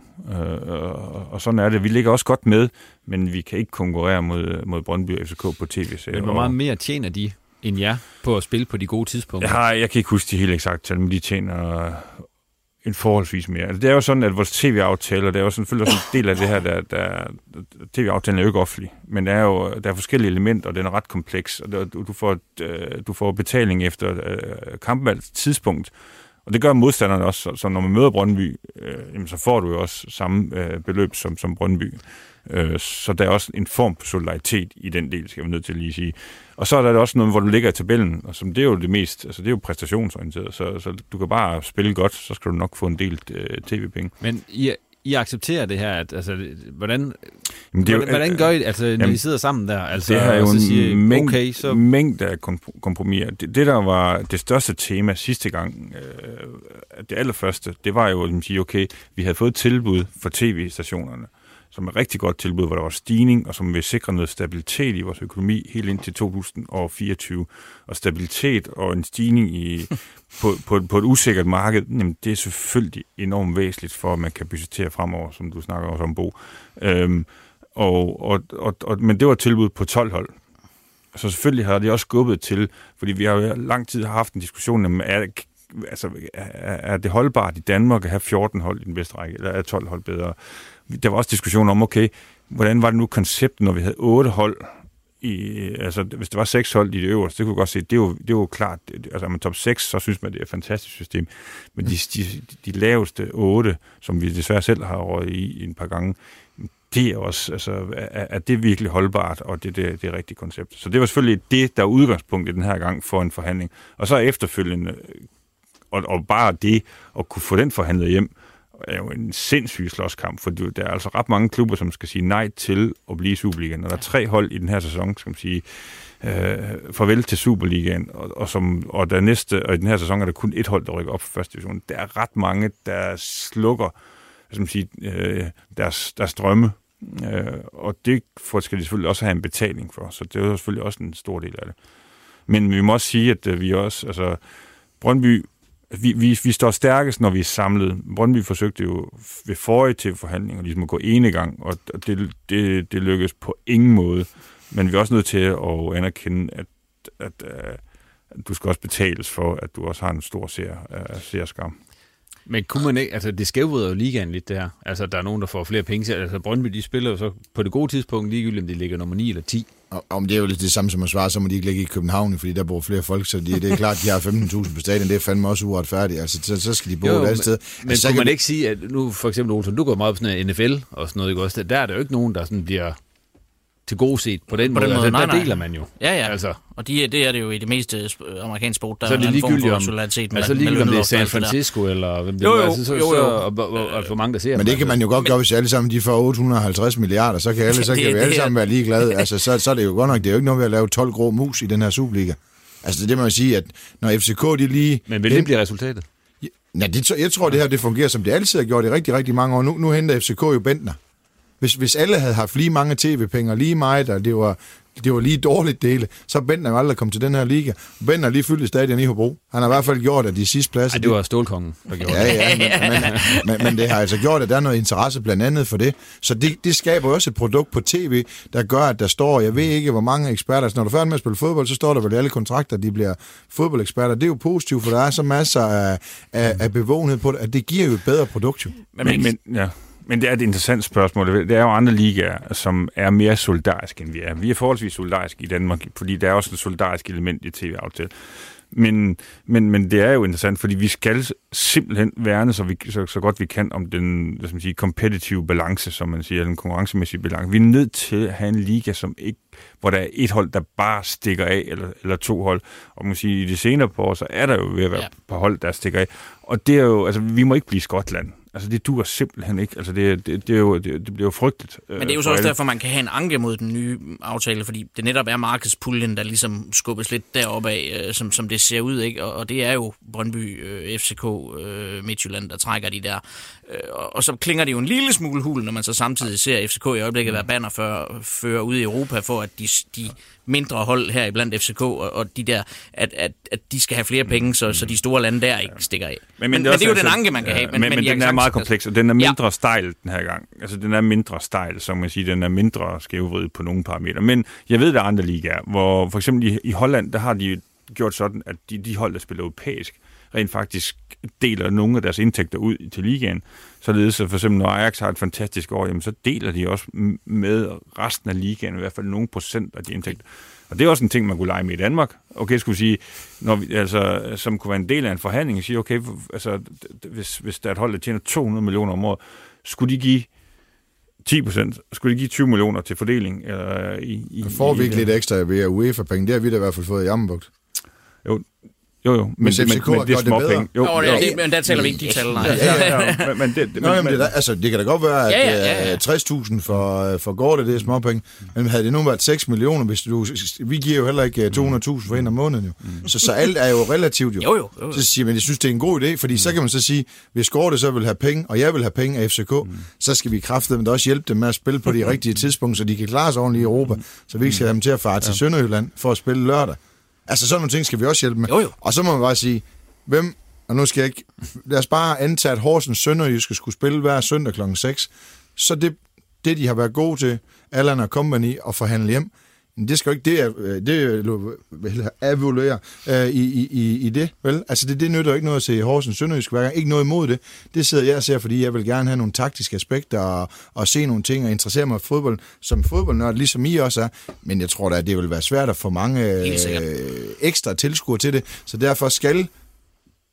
og, og sådan er det. Vi ligger også godt med, men vi kan ikke konkurrere mod, mod Brøndby og FCK på tv-serier. Men hvor meget mere tjener de end jer på at spille på de gode tidspunkter? Jeg, har, jeg kan ikke huske de helt eksakt tal, men de tjener en forholdsvis mere. Altså, det er jo sådan, at vores tv-aftaler, det er jo selvfølgelig også en del af det her, der, der tv-aftalen er jo ikke offentlig, men der er jo der er forskellige elementer, og den er ret kompleks, og der, du, du, får, øh, du får betaling efter øh, kampvalgets tidspunkt, og det gør modstanderne også, så, så når man møder Brøndby, øh, jamen, så får du jo også samme øh, beløb som, som Brøndby. Øh, så der er også en form for solidaritet i den del, skal jeg nødt til at lige sige. Og så er der også noget, hvor du ligger i tabellen, og som det er jo det mest, altså det er jo præstationsorienteret, så, så du kan bare spille godt, så skal du nok få en del øh, tv-penge. Men I, I accepterer det her, at, altså, hvordan, Jamen, det er hvordan, hvordan gør I, altså, når Jamen, I sidder sammen der? Altså, det her er jo en siger mængde, okay, så... mængde af kom- kompromiser. Det, det, der var det største tema sidste gang, øh, det allerførste, det var jo at sige, okay, vi havde fået et tilbud for tv-stationerne, som er et rigtig godt tilbud, hvor der var stigning, og som vil sikre noget stabilitet i vores økonomi helt ind til 2024. Og stabilitet og en stigning i, på, på, på et usikkert marked, jamen, det er selvfølgelig enormt væsentligt for, at man kan budgettere fremover, som du snakker også om, Bo. Øhm, og, og, og, og, men det var et tilbud på 12 hold. Så selvfølgelig har det også skubbet til, fordi vi har jo lang tid haft en diskussion om, er, altså, er, er det holdbart i Danmark at have 14 hold i den bedste række, eller er 12 hold bedre? Der var også diskussion om, okay, hvordan var det nu konceptet, når vi havde otte hold i, altså, hvis der var seks hold i det øverste, det kunne vi godt se, det er jo, det er jo klart, det- altså, er man top 6, så synes man, det er et fantastisk system. Men de, de, de laveste otte, som vi desværre selv har røget i en par gange, det er også, altså, er, er det virkelig holdbart, og det, det, det er rigtigt koncept. Så det var selvfølgelig det, der er udgangspunkt i den her gang for en forhandling. Og så efterfølgende, og, og bare det, at kunne få den forhandlet hjem, er jo en sindssyg slåskamp, for der er altså ret mange klubber, som skal sige nej til at blive i Superligaen. Og der er tre hold i den her sæson, skal man sige, øh, farvel til Superligaen, og, og, som, og, der næste, og i den her sæson er der kun et hold, der rykker op for første division. Der er ret mange, der slukker man sige, øh, deres, deres drømme, øh, og det får, skal de selvfølgelig også have en betaling for, så det er jo selvfølgelig også en stor del af det. Men vi må også sige, at øh, vi også, altså, Brøndby, vi, vi, vi står stærkest, når vi er samlet. Brøndby forsøgte jo ved forrige til forhandlinger ligesom at gå ene gang, og det, det, det lykkedes på ingen måde. Men vi er også nødt til at anerkende, at, at, at, at du skal også betales for, at du også har en stor seer, uh, seerskam. Men kunne man ikke, altså det skævbryder jo ligaen lidt der. Altså der er nogen, der får flere penge til. Altså Brøndby, de spiller jo så på det gode tidspunkt ligegyldigt, om de ligger nummer 9 eller 10. Og, om det er jo lidt det samme som at svare, så må de ikke ligge i København, fordi der bor flere folk, så de, det er klart, de har 15.000 på stadion, det er fandme også uretfærdigt. Altså, så, så skal de bo Jo, et andet sted. Men altså, så kunne man ikke sige, at nu for eksempel, Olsen, du går meget op sådan noget NFL og sådan noget, ikke også? Der er der jo ikke nogen, der sådan bliver til gode set på den På måde. den måde, altså, nej, der nej. deler man jo. Ja, ja. Altså, Og de, det er det jo i det meste amerikanske sport, der så er det en form for solidaritet altså med- ligegyldigt om det er San. Francisco, eller hvem det Jo, er. jo, Altså, så, jo, så, jo. og, og, og, og, for mange, der ser Men det kan man jo godt gøre, hvis alle sammen de får 850 milliarder, så kan, alle, så Det- kan vi alle er- sammen være ligeglade. Altså, så, så er det jo godt nok, det er jo ikke noget ved at lave 12 grå mus i den her Superliga. Altså, det er det, man vil sige, at når FCK de lige... Men vil det blive resultatet? Ja, det, jeg tror, det her det fungerer, som det altid har gjort i rigtig, rigtig mange år. Nu, nu henter FCK jo Bentner. Hvis, hvis alle havde haft lige mange tv-penge og lige meget, og det var, det var lige dårligt dele, så er Bentner jo aldrig kommet til den her liga. Bentner er lige fyldt i stadion i Hobro. Han har i hvert fald gjort, at de sidste pladser... Ej, det var Stålkongen, der gjorde Ja, det. ja, men, men, men, men det har altså gjort, at der er noget interesse blandt andet for det. Så det, det skaber også et produkt på tv, der gør, at der står, jeg ved ikke, hvor mange eksperter, altså når du er færdig med at spille fodbold, så står der vel i alle kontrakter, at de bliver fodboldeksperter. Det er jo positivt, for der er så masser af, af, af bevågenhed på det, at det giver jo et bedre produkt jo. Men, men, men, ja. Men det er et interessant spørgsmål. Der er jo andre ligaer, som er mere solidariske, end vi er. Vi er forholdsvis solidariske i Danmark, fordi der er også et solidarisk element i tv-aftalen. Men, men, men det er jo interessant, fordi vi skal simpelthen værne så, vi, så, så godt vi kan om den hvad skal man sige, competitive balance, som man siger, den konkurrencemæssige balance. Vi er nødt til at have en liga, som ikke, hvor der er et hold, der bare stikker af, eller, eller to hold. Og man kan sige, i de senere på år, så er der jo ved at være ja. på hold, der stikker af. Og det er jo, altså, vi må ikke blive Skotland. Altså, det dur simpelthen ikke. Altså, det, det, det, er jo, det, det bliver jo frygteligt. Men det er jo så også alle. derfor, man kan have en anke mod den nye aftale, fordi det netop er markedspuljen, der ligesom skubbes lidt deroppe af, øh, som, som det ser ud, ikke? Og, og det er jo Brøndby, øh, FCK, øh, Midtjylland, der trækker de der. Øh, og, og så klinger det jo en lille smule hul, når man så samtidig ser FCK i øjeblikket være banner for, fører ude i Europa for, at de, de mindre hold her blandt FCK og, og de der, at, at, at de skal have flere penge, så, så de store lande der ikke stikker af. Men, men, men, det, er men det er jo altså, den anke, man kan have. Men, men, men, men den er meget kompleks, og den er mindre ja. stejl den her gang. Altså, den er mindre stejl, som man siger, den er mindre skævvridet på nogle parametre. Men jeg ved, der er andre ligaer, hvor for eksempel i, i Holland, der har de gjort sådan, at de, de hold, der spiller europæisk, rent faktisk deler nogle af deres indtægter ud til ligaen. Således at for eksempel, når Ajax har et fantastisk år, jamen, så deler de også med resten af ligaen, i hvert fald nogle procent af de indtægter. Og det er også en ting, man kunne lege med i Danmark. Okay, skulle sige, når vi, altså, som kunne være en del af en forhandling, sige, okay, altså, hvis, hvis der er et hold, der tjener 200 millioner om året, skulle de give 10 procent, skulle de give 20 millioner til fordeling? Eller, i, i, får vi ikke lidt ekstra ved UEFA-penge? Det har vi da i hvert fald fået i Jammerbugt. Jo, jo, jo. Men, men, men, men det er små penge. Jo, jo, ja, det, men der tæller vi ikke de tal, nej. Ja, ja, ja. men, men det, det, Nå, men, det, altså, det kan da godt være, at ja, ja, ja, ja. 60.000 for, for går det, det er små penge. Men havde det nu været 6 millioner, hvis du... Vi giver jo heller ikke 200.000 for en om måneden, jo. Mm. Så, så alt er jo relativt, jo. Jo, jo. jo. Så siger man, jeg synes, det er en god idé, fordi mm. så kan man så sige, hvis går det så vil have penge, og jeg vil have penge af FCK, mm. så skal vi kræfte men også hjælpe dem med at spille på de rigtige tidspunkter, så de kan klare sig ordentligt i Europa, så vi ikke skal have dem til at fare til Sønderjylland for at spille lørdag. Altså sådan nogle ting skal vi også hjælpe med. Jo, jo. Og så må man bare sige, hvem, og nu skal jeg ikke, lad os bare antage, at Horsens Sønderjyske skulle spille hver søndag kl. 6, så det, det de har været gode til, Allan og Company, at forhandle hjem, det skal jo ikke det, øh, det evaluere uh, i, i, i det, vel? Altså, det, det nytter jo ikke noget at se Horsens Sønderjysk hver gang. Ikke noget imod det. Det sidder jeg og ser, fordi jeg vil gerne have nogle taktiske aspekter og, og se nogle ting og interessere mig for fodbold, som fodboldnørd, ligesom I også er. Men jeg tror da, at det vil være svært at få mange øh, ekstra tilskuere til det. Så derfor skal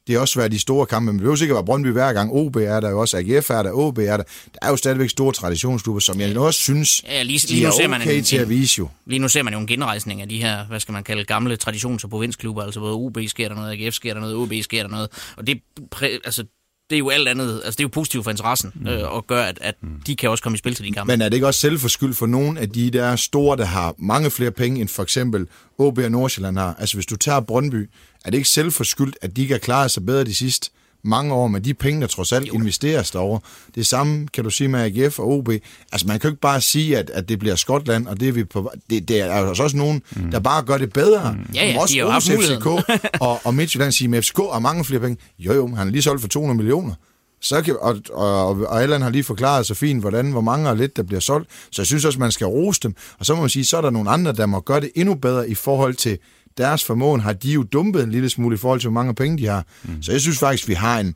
det er også været de store kampe, men det jo sikkert være Brøndby hver gang. OB er der jo også, AGF er der, OB er der. Der er jo stadigvæk store traditionsklubber, som jeg også synes, ja, lige, lige nu er ser man okay en, til at vise jo. Lige nu ser man jo en genrejsning af de her, hvad skal man kalde, gamle traditions- og provinsklubber. Altså både OB sker der noget, AGF sker der noget, OB sker der noget. Og det, altså, det er jo alt andet, altså det er jo positivt for interessen, mm. øh, og gør, at, at mm. de kan også komme i spil til de kampe. Men er det ikke også selvforskyld for nogen af de der store, der har mange flere penge, end for eksempel OB og Nordsjælland har? Altså hvis du tager Brøndby, er det ikke selvforskyldt, at de ikke har klaret sig bedre de sidste mange år med de penge, der trods alt jo. investeres derovre. Det samme kan du sige med AGF og OB. Altså man kan jo ikke bare sige, at, at det bliver Skotland, og det er vi på... Det, det er altså også nogen, mm. der bare gør det bedre. Mm. Ja, ja, også de har også FCK og, og Midtjylland siger, at FCK har mange flere penge. Jo, jo, han har lige solgt for 200 millioner. Så kan, og, og, og Allan har lige forklaret så fint, hvordan, hvor mange og lidt, der bliver solgt. Så jeg synes også, man skal rose dem. Og så må man sige, så er der nogle andre, der må gøre det endnu bedre i forhold til deres formåen. Har de jo dumpet en lille smule i forhold til, hvor mange penge de har. Mm. Så jeg synes faktisk, vi har en,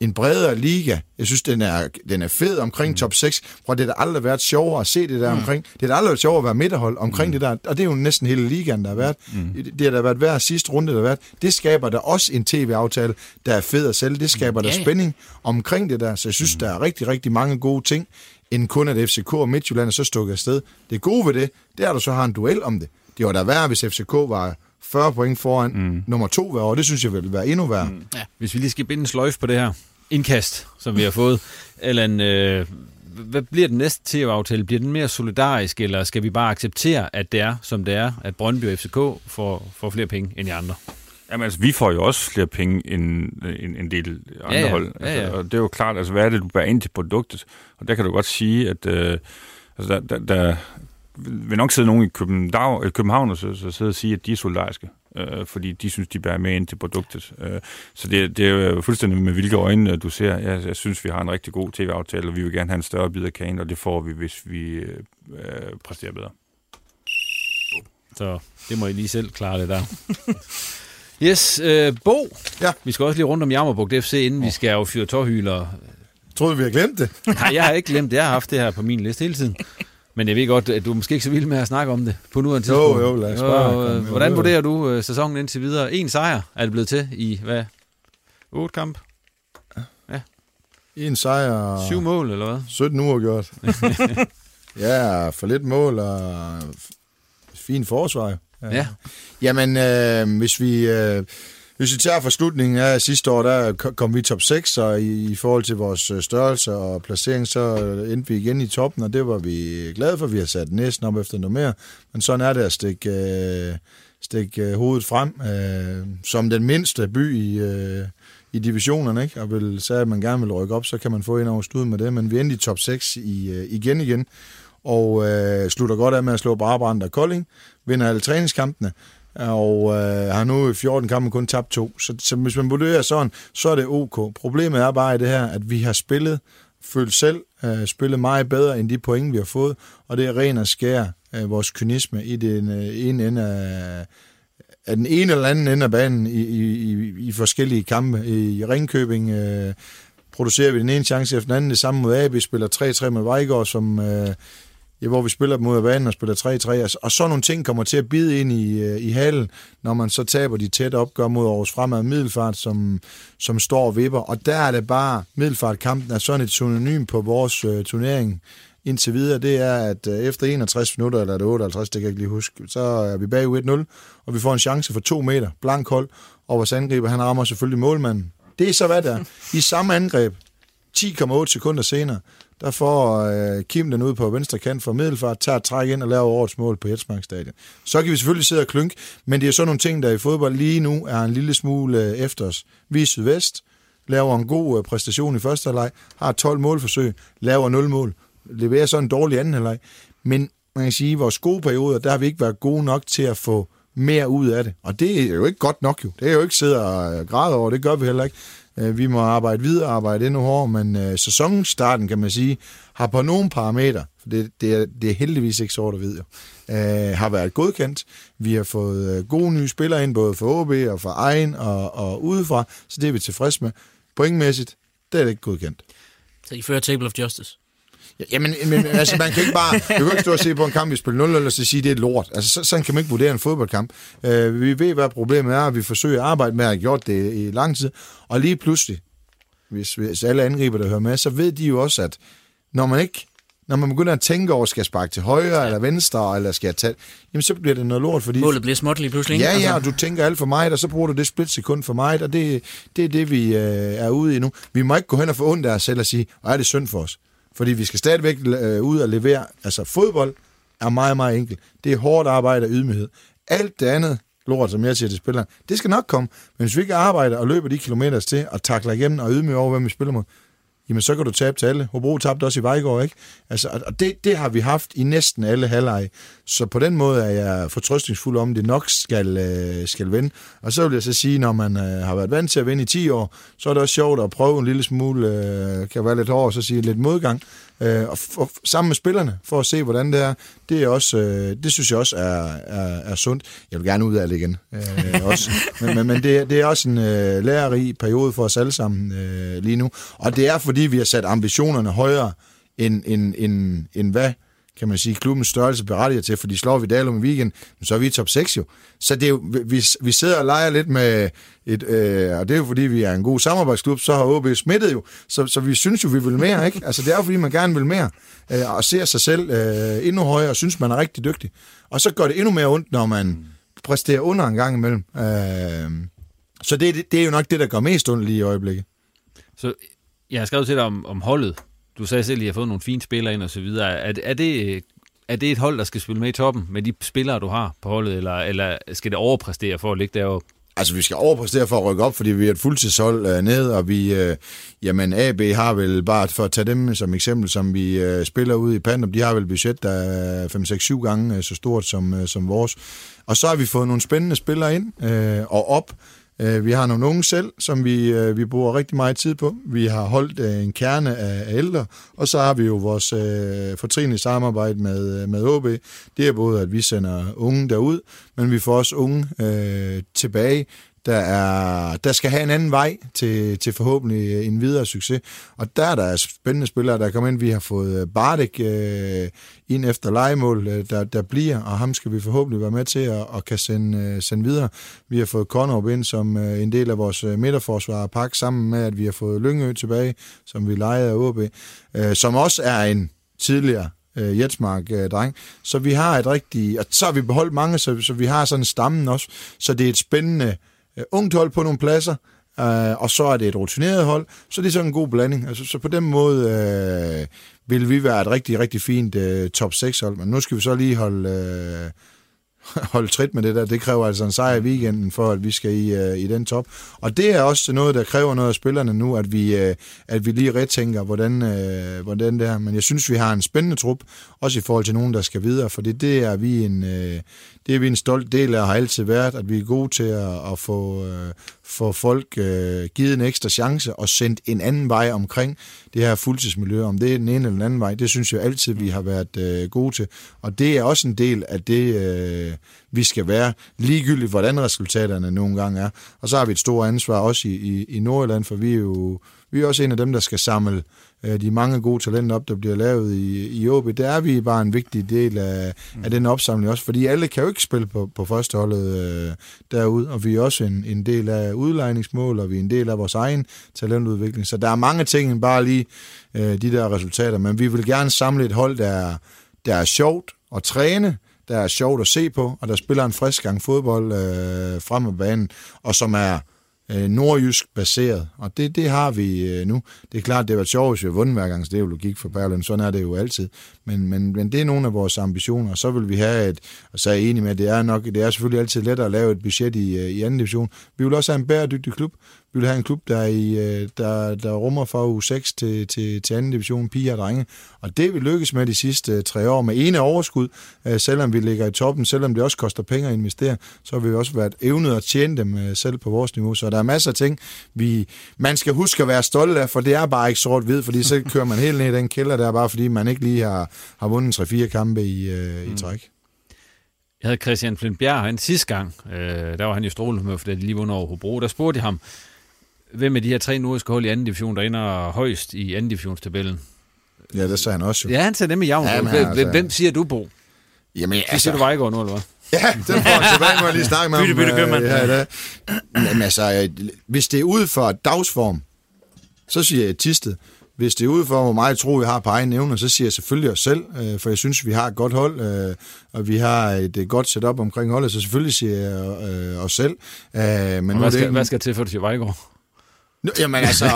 en bredere liga. Jeg synes, den er, den er fed omkring mm. top 6. Prøv, det har aldrig været sjovere at se det der mm. omkring. Det har aldrig været sjovere at være midterhold omkring mm. det der. Og det er jo næsten hele ligaen, der har været. Mm. Det har der været hver sidste runde, der har været. Det skaber der også en tv-aftale, der er fed at sælge. Det skaber mm. der spænding omkring det der. Så jeg synes, mm. der er rigtig, rigtig mange gode ting, end kun at FCK og Midtjylland er så stukket afsted. Det gode ved det, det er, at du så har en duel om det. Det var da værd, hvis FCK var 40 point foran mm. nummer to hver år. Det synes jeg vil være endnu værre. Mm. Ja. Hvis vi lige skal binde en sløjf på det her indkast, som vi har fået, eller en, øh, hvad bliver den næste tv-aftale? Bliver den mere solidarisk, eller skal vi bare acceptere, at det er, som det er, at Brøndby og FCK får, får flere penge end de andre? Jamen altså, vi får jo også flere penge end en, en del andre ja, ja. hold. Altså, ja, ja. Og det er jo klart, altså, hvad er det, du bærer ind til produktet? Og der kan du godt sige, at øh, altså, der, der, der vil nok sidde nogen i København, København og så, så sidde og sige, at de er solidariske øh, fordi de synes, de bærer med ind til produktet. Øh, så det, det er jo fuldstændig med hvilke øjne du ser. Jeg, jeg synes, vi har en rigtig god tv-aftale, og vi vil gerne have en større bid af kagen, og det får vi, hvis vi øh, præsterer bedre. Så det må I lige selv klare det der. Yes, øh, Bo. Ja. Vi skal også lige rundt om Jammerbugt FC, inden oh. vi skal affyre tårhyler troede, vi havde glemt det. Nej, jeg har ikke glemt det. Jeg har haft det her på min liste hele tiden. Men jeg ved godt, at du er måske ikke så vild med at snakke om det på nuværende Jo, tidspunkt. jo, lad os bare jo, Hvordan jo. vurderer du øh, sæsonen indtil videre? En sejr er det blevet til i, hvad? Otte kamp? Ja. En sejr. Syv mål, eller hvad? 17 uger gjort. ja, for lidt mål og fin forsvar. Ja. Jamen, øh, hvis vi... Øh, hvis vi tager fra slutningen af sidste år, der kom vi i top 6, og i, i forhold til vores øh, størrelse og placering, så øh, endte vi igen i toppen, og det var vi glade for. Vi har sat næsten op efter noget mere, men sådan er det at stikke, øh, stikke øh, hovedet frem øh, som den mindste by i, øh, i divisionerne, ikke? og vil sige, at man gerne vil rykke op, så kan man få en over stud med det, men vi endte i top 6 i, øh, igen igen, og øh, slutter godt af med at slå Brabrand og Kolding, vinder alle træningskampene, og øh, har nu i 14 kampe kun tabt to. Så, så hvis man vurderer sådan, så er det ok. Problemet er bare i det her, at vi har spillet, følt selv, øh, spillet meget bedre end de point, vi har fået, og det er ren og skær øh, vores kynisme i den øh, ene ende af, af den ene eller anden ende af banen i, i, i, i forskellige kampe. I Ringkøbing øh, producerer vi den ene chance efter den anden. Det samme mod AB spiller 3-3 med Vejgaard, som, øh, ja, hvor vi spiller dem ud af banen og spiller 3-3. Og, sådan nogle ting kommer til at bide ind i, øh, i halen, når man så taber de tætte opgør mod Aarhus Fremad Middelfart, som, som står og vipper. Og der er det bare, Middelfart-kampen er sådan et synonym på vores øh, turnering indtil videre, det er, at øh, efter 61 minutter, eller er det 58, det kan jeg ikke lige huske, så er vi bag 1-0, og vi får en chance for to meter, blank hold, og vores angriber, han rammer selvfølgelig målmanden. Det er så, hvad der. I samme angreb, 10,8 sekunder senere, der får øh, Kim den ud på venstre kant for Middelfart, tager et træk ind og laver årets mål på Jetsmark Stadion. Så kan vi selvfølgelig sidde og klynke, men det er sådan nogle ting, der i fodbold lige nu er en lille smule øh, efter os. Vi er sydvest, laver en god øh, præstation i første halvleg, har 12 målforsøg, laver 0 mål, leverer så en dårlig anden halvleg. Men man kan sige, at i vores gode perioder, der har vi ikke været gode nok til at få mere ud af det. Og det er jo ikke godt nok jo. Det er jo ikke sidde og øh, græde over, det gør vi heller ikke. Øh, vi må arbejde videre, arbejde endnu hårdere, men øh, sæsonstarten, kan man sige, har på nogle parametre, for det, det, er, det er heldigvis ikke sort og hvid, jo, øh, har været godkendt. Vi har fået øh, gode nye spillere ind, både for OB og for egen og, og udefra, så det er vi tilfreds med. Pointmæssigt, det er det ikke godkendt. Så I fører Table of Justice. Ja, Jamen, men, altså, man kan ikke bare... Du kan ikke stå og se på en kamp, vi spiller 0 og så sige, det er lort. Altså, så, sådan kan man ikke vurdere en fodboldkamp. Uh, vi ved, hvad problemet er, og vi forsøger at arbejde med at have gjort det i lang tid. Og lige pludselig, hvis, hvis alle angriber, der hører med, så ved de jo også, at når man ikke når man begynder at tænke over, skal jeg sparke til højre ja. eller venstre, eller skal jeg tage... Jamen, så bliver det noget lort, fordi... Målet bliver småt lige pludselig, ikke? Ja, ja, Altså- og du tænker alt for meget, og så bruger du det splitsekund for meget, og det, det er det, vi øh, er ude i nu. Vi må ikke gå hen og få ondt af os selv og sige, og er det synd for os? Fordi vi skal stadigvæk øh, ud og levere. Altså, fodbold er meget, meget enkelt. Det er hårdt arbejde og ydmyghed. Alt det andet lort, som jeg siger til spilleren, det skal nok komme. Men hvis vi ikke arbejder og løber de kilometer til og takler igennem og ydmyger over, hvem vi spiller mod, jamen så kan du tabe til alle. Hobro tabte også i Vejgaard, ikke? Altså, og- det, det har vi haft i næsten alle halvleje. Så på den måde er jeg fortrøstningsfuld om, det nok skal, øh, skal vinde. Og så vil jeg så sige, når man øh, har været vant til at vinde i 10 år, så er det også sjovt at prøve en lille smule, øh, kan være lidt hård, og så sige lidt modgang. Øh, og for, sammen med spillerne, for at se, hvordan det er. Det, er også, øh, det synes jeg også er, er, er sundt. Jeg vil gerne ud af det igen. Øh, også. Men, men, men det, det er også en øh, lærerig periode for os alle sammen øh, lige nu. Og det er, fordi vi har sat ambitionerne højere, end, end, end, end hvad kan man sige, klubbens størrelse berettiger til, fordi slår vi Dalum i weekend, så er vi i top 6 jo. Så det er jo, vi, vi sidder og leger lidt med et, øh, og det er jo fordi, vi er en god samarbejdsklub, så har OB smittet jo, så, så vi synes jo, vi vil mere, ikke? Altså det er jo fordi, man gerne vil mere, øh, og ser sig selv øh, endnu højere, og synes, man er rigtig dygtig. Og så gør det endnu mere ondt, når man præsterer under en gang imellem. Øh, så det, det er jo nok det, der gør mest ondt lige i øjeblikket. Så jeg har skrevet til dig om, om holdet. Du sagde selv, at I har fået nogle fine spillere ind og så videre. Er, er, det, er det et hold, der skal spille med i toppen med de spillere, du har på holdet, eller, eller skal det overpræstere for at ligge deroppe? Altså, vi skal overpræstere for at rykke op, fordi vi er et fuldtidshold øh, ned, og vi, øh, jamen, AB har vel, bare for at tage dem som eksempel, som vi øh, spiller ud i Pandem, de har vel budget, der er 5-6-7 gange øh, så stort som, øh, som vores. Og så har vi fået nogle spændende spillere ind øh, og op. Øh, vi har nogle unge selv, som vi, øh, vi bruger rigtig meget tid på. Vi har holdt øh, en kerne af, af ældre, og så har vi jo vores øh, fortrinlige samarbejde med, med OB. Det er både, at vi sender unge derud, men vi får også unge øh, tilbage, der, er, der skal have en anden vej til, til forhåbentlig en videre succes. Og der er der spændende spillere, der kommer ind. Vi har fået øh, Bardek øh, ind efter legemål, øh, der, der bliver, og ham skal vi forhåbentlig være med til at, at kan sende, øh, sende videre. Vi har fået Conor ind som øh, en del af vores midterforsvar pakke, sammen med, at vi har fået Lyngø tilbage, som vi lejede af OB, øh, som også er en tidligere øh, Jetsmark-dreng. Øh, så vi har et rigtigt... Og så har vi beholdt mange, så, så vi har sådan stammen også. Så det er et spændende øh, ungt hold på nogle pladser, øh, og så er det et rutineret hold, så det er sådan en god blanding. Altså, så på den måde øh, vil vi være et rigtig, rigtig fint øh, top 6 hold, men nu skal vi så lige holde... Øh, holde trit med det der. Det kræver altså en sejr i weekenden, for at vi skal i, øh, i den top. Og det er også noget, der kræver noget af spillerne nu, at vi, øh, at vi lige retænker, hvordan, øh, hvordan det er. Men jeg synes, vi har en spændende trup, også i forhold til nogen, der skal videre, for det, det er vi en, øh, det er vi en stolt del af, har altid været, at vi er gode til at, at få, øh, få folk øh, givet en ekstra chance og sendt en anden vej omkring det her fuldtidsmiljø, om det er den ene eller den anden vej, det synes jeg altid, vi har været øh, gode til. Og det er også en del af det, øh, vi skal være, ligegyldigt hvordan resultaterne nogle gange er. Og så har vi et stort ansvar også i, i, i Nordjylland, for vi er jo vi er også en af dem, der skal samle de mange gode talenter op, der bliver lavet i, i OB. Der er vi bare en vigtig del af, mm. af den opsamling også, fordi alle kan jo ikke spille på, på førsteholdet øh, derude, og vi er også en, en del af udlejningsmål, og vi er en del af vores egen talentudvikling. Så der er mange ting end bare lige øh, de der resultater, men vi vil gerne samle et hold, der er, der er sjovt at træne, der er sjovt at se på, og der spiller en frisk gang fodbold øh, frem af banen, og som er øh, nordjysk baseret, og det, det har vi øh, nu. Det er klart, det var sjovt, hvis vi har vundet hver gang, så det er jo logik for Berlin, sådan er det jo altid. Men, men, men det er nogle af vores ambitioner, og så vil vi have et, og så er jeg enig med, at det er, nok, det er selvfølgelig altid lettere at lave et budget i, øh, i anden division. Vi vil også have en bæredygtig klub, vi vil have en klub, der, i, øh, der, der rummer fra u 6 til, til, til anden division, piger og drenge. Og det vi lykkes med de sidste øh, tre år med ene overskud, øh, selvom vi ligger i toppen, selvom det også koster penge at investere, så har vi også været evnet at tjene dem selv på vores niveau. Så der er masser af ting, vi, man skal huske at være stolt af, for det er bare ikke sort-hvid, fordi så kører man helt ned i den kælder der, bare fordi man ikke lige har, har vundet 3-4 kampe i, øh, mm. i træk. Jeg havde Christian Flintbjerg han sidste gang, øh, der var han i strålende med, fordi de lige vundet over Hobro. Der spurgte jeg ham, hvem af de her tre nordiske hold i anden division, der ender højst i anden divisionstabellen? Ja, det sagde han også jo. Ja, han sagde nemlig Javn. Ja, hvem, altså... hvem siger du, Bo? Jamen, altså... Det siger du Vejgaard nu, eller hvad? Ja, den får jeg tilbage, må jeg lige snakke med bytte, bytte, bytte, ja, det. Jamen altså, hvis det er ud for dagsform, så siger jeg Tisted. Hvis det er ud for, hvor meget tro vi har på egen evner, så siger jeg selvfølgelig os selv, øh, for jeg synes, vi har et godt hold, øh, og vi har et godt setup omkring holdet, så selvfølgelig siger jeg øh, os selv. men hvad, skal, det, hvad skal til for, at du siger Vejgaard? Jamen altså,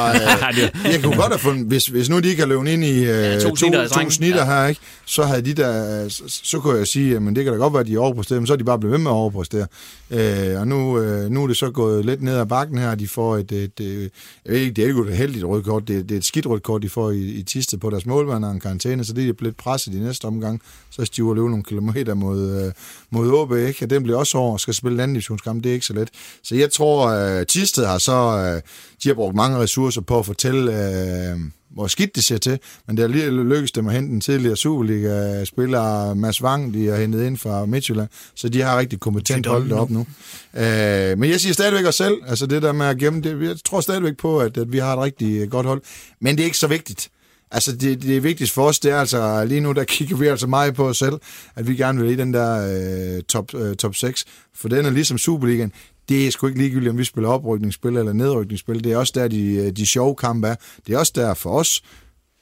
øh, jeg kunne godt have fundet, hvis, hvis nu de ikke har løbet ind i øh, ja, to, to, snitter, to snitter ja. her, ikke, så havde de der, så, så kunne jeg sige, at det kan da godt være, at de er overpræsteret, men så er de bare blevet ved med at overpræstere. Øh, og nu, øh, nu er det så gået lidt ned ad bakken her, de får et, et, et jeg ved ikke, det er ikke et heldigt rødt kort, det, det er et skidt rødt kort, de får i, i tiste på deres målvand og en karantæne, så det er blevet presset i næste omgang, så stiver løbe nogle kilometer mod, øh, mod OB, ikke? og den bliver også over og skal spille anden divisionskamp, det er ikke så let. Så jeg tror, øh, Tisted har så, øh, de har brugt mange ressourcer på at fortælle, øh, hvor skidt det ser til, men det har lige lykkedes dem at hente en tidligere Superliga-spiller, Mads Wang, de har hentet ind fra Midtjylland, så de har rigtig kompetent holdt det op nu. Øh, men jeg siger stadigvæk os selv, altså det der med at gemme det, jeg tror stadigvæk på, at, at vi har et rigtig godt hold, men det er ikke så vigtigt. Altså, det, det er vigtigst for os, det er altså, lige nu, der kigger vi altså meget på os selv, at vi gerne vil i den der øh, top, øh, top 6, for den er ligesom Superligaen, det er sgu ikke ligegyldigt, om vi spiller oprykningsspil eller nedrykningsspil. Det er også der, de, øh, de sjove kampe er. Det er også der for os,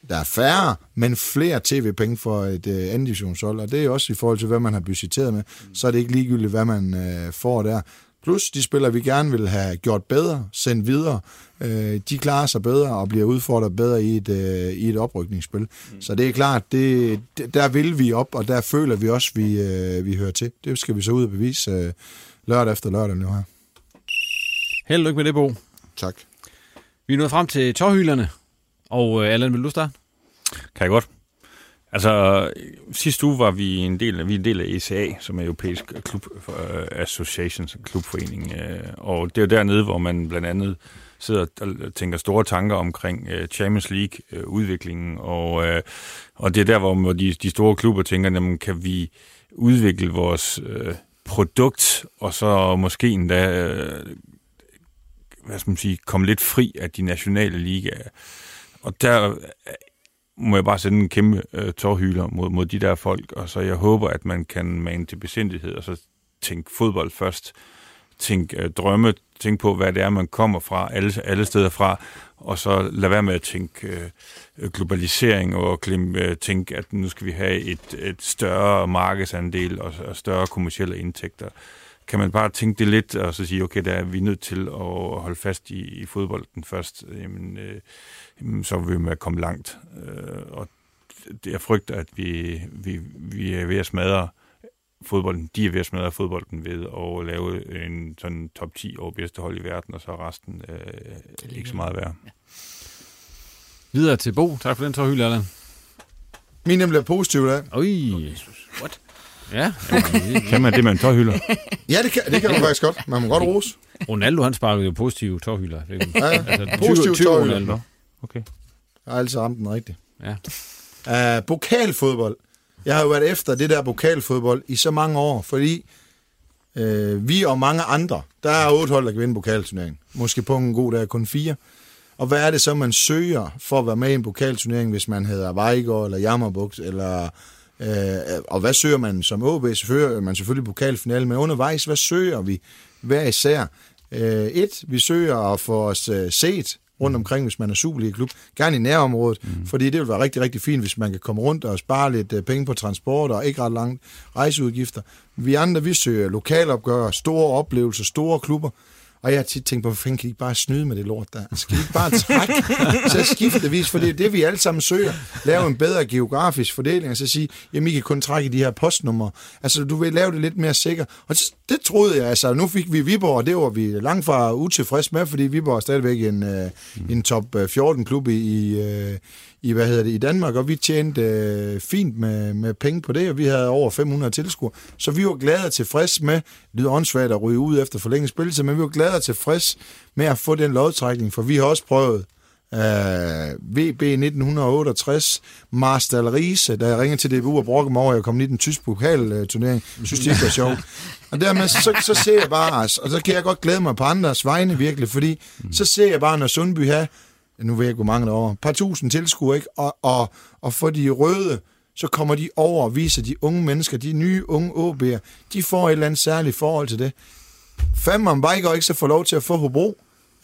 der er færre, men flere tv-penge for et uh, anden divisionshold, og det er også i forhold til, hvad man har budgetteret med. Så er det ikke ligegyldigt, hvad man uh, får der. Plus de spillere, vi gerne vil have gjort bedre, sendt videre, øh, de klarer sig bedre og bliver udfordret bedre i et, øh, i et oprykningsspil. Mm. Så det er klart, det, der vil vi op, og der føler vi også, vi, øh, vi hører til. Det skal vi så ud og bevise øh, lørdag efter lørdag nu her. Held og lykke med det, Bo. Tak. Vi er nået frem til tårhylderne, og øh, Allan, vil du starte? Kan jeg godt. Altså, sidste uge var vi en del, vi er en del af ECA, som er Europæisk Klub uh, Association, klubforening, uh, og det er dernede, hvor man blandt andet sidder og tænker store tanker omkring uh, Champions League-udviklingen, uh, og, uh, og det er der, hvor de, de store klubber tænker, jamen, kan vi udvikle vores uh, produkt, og så måske endda, øh, hvad skal man sige, komme lidt fri af de nationale ligaer. Og der øh, må jeg bare sende en kæmpe øh, tårhyler mod, mod de der folk, og så jeg håber, at man kan mane til besindighed, og så tænke fodbold først, tænke øh, drømme, tænke på, hvad det er, man kommer fra, alle, alle steder fra, og så lad være med at tænke øh, globalisering og klem, øh, tænke, at nu skal vi have et, et større markedsandel og, og større kommersielle indtægter. Kan man bare tænke det lidt, og så sige, okay, der er vi nødt til at holde fast i, i fodbolden først, jamen, øh, jamen, så vil vi med at komme langt. Øh, og det, jeg frygter, at vi, vi, vi er ved at smadre fodbolden, de er ved at smadre fodbolden ved at lave en sådan top 10 over bedste hold i verden, og så er resten øh, ikke så meget værd. Ja. Videre til Bo. Tak for den, Torhyld, Allan. Min bliver positiv der. Oj. What? Ja. kan man det med en tørhylder? Ja, det kan, det kan man faktisk godt. Man må godt rose. Ronaldo, han sparkede jo positive tårhylder. Ja, altså, positive 20 tårhylder. Ronaldo. Okay. Jeg har altid ramt den rigtigt. Ja. Uh, pokalfodbold. Jeg har jo været efter det der pokalfodbold i så mange år, fordi øh, vi og mange andre, der er otte hold, der kan vinde pokalturneringen. Måske på en god dag kun fire. Og hvad er det så, man søger for at være med i en pokalturnering, hvis man hedder Vejgaard eller Jammerbugt, eller, øh, og hvad søger man som OB? Søger man selvfølgelig pokalfinale, men undervejs, hvad søger vi hver især? Øh, et, vi søger at få os øh, set rundt omkring, hvis man er Superliga-klub. Gerne i nærområdet, mm. fordi det vil være rigtig, rigtig fint, hvis man kan komme rundt og spare lidt øh, penge på transport og ikke ret langt rejseudgifter. Vi andre, vi søger lokalopgør, store oplevelser, store klubber. Og jeg har tit tænkt på, hvorfor kan I ikke bare snyde med det lort der? Altså, Skal I ikke bare trække så skiftevis? For det er det, vi alle sammen søger. Lave en bedre geografisk fordeling, og så sige, jamen I kan kun trække de her postnumre. Altså, du vil lave det lidt mere sikkert. Og det troede jeg, altså, nu fik vi Viborg, og det var vi langt fra utilfreds med, fordi Viborg er stadigvæk en, mm. en top øh, 14-klub i, i, øh, i, hvad hedder det, i Danmark, og vi tjente øh, fint med, med penge på det, og vi havde over 500 tilskuere. Så vi var glade og tilfreds med, det lyder åndssvagt at ryge ud efter for længe spilletid, men vi var glade og tilfreds med at få den lodtrækning, for vi har også prøvet øh, VB 1968, Marstal Riese, da jeg ringede til DBU og brokkede mig over, at jeg kom i den tyske pokalturnering. Jeg synes, det ikke var sjovt. Og dermed så, så ser jeg bare, og så kan jeg godt glæde mig på andres vegne virkelig, fordi så ser jeg bare, når Sundby har nu ved jeg ikke, hvor mange der er over, par tusind tilskuere, ikke? Og, og, og for de røde, så kommer de over og viser de unge mennesker, de nye unge OB'er, de får et eller andet særligt forhold til det. Fem om Vejgaard ikke så får lov til at få Hobro,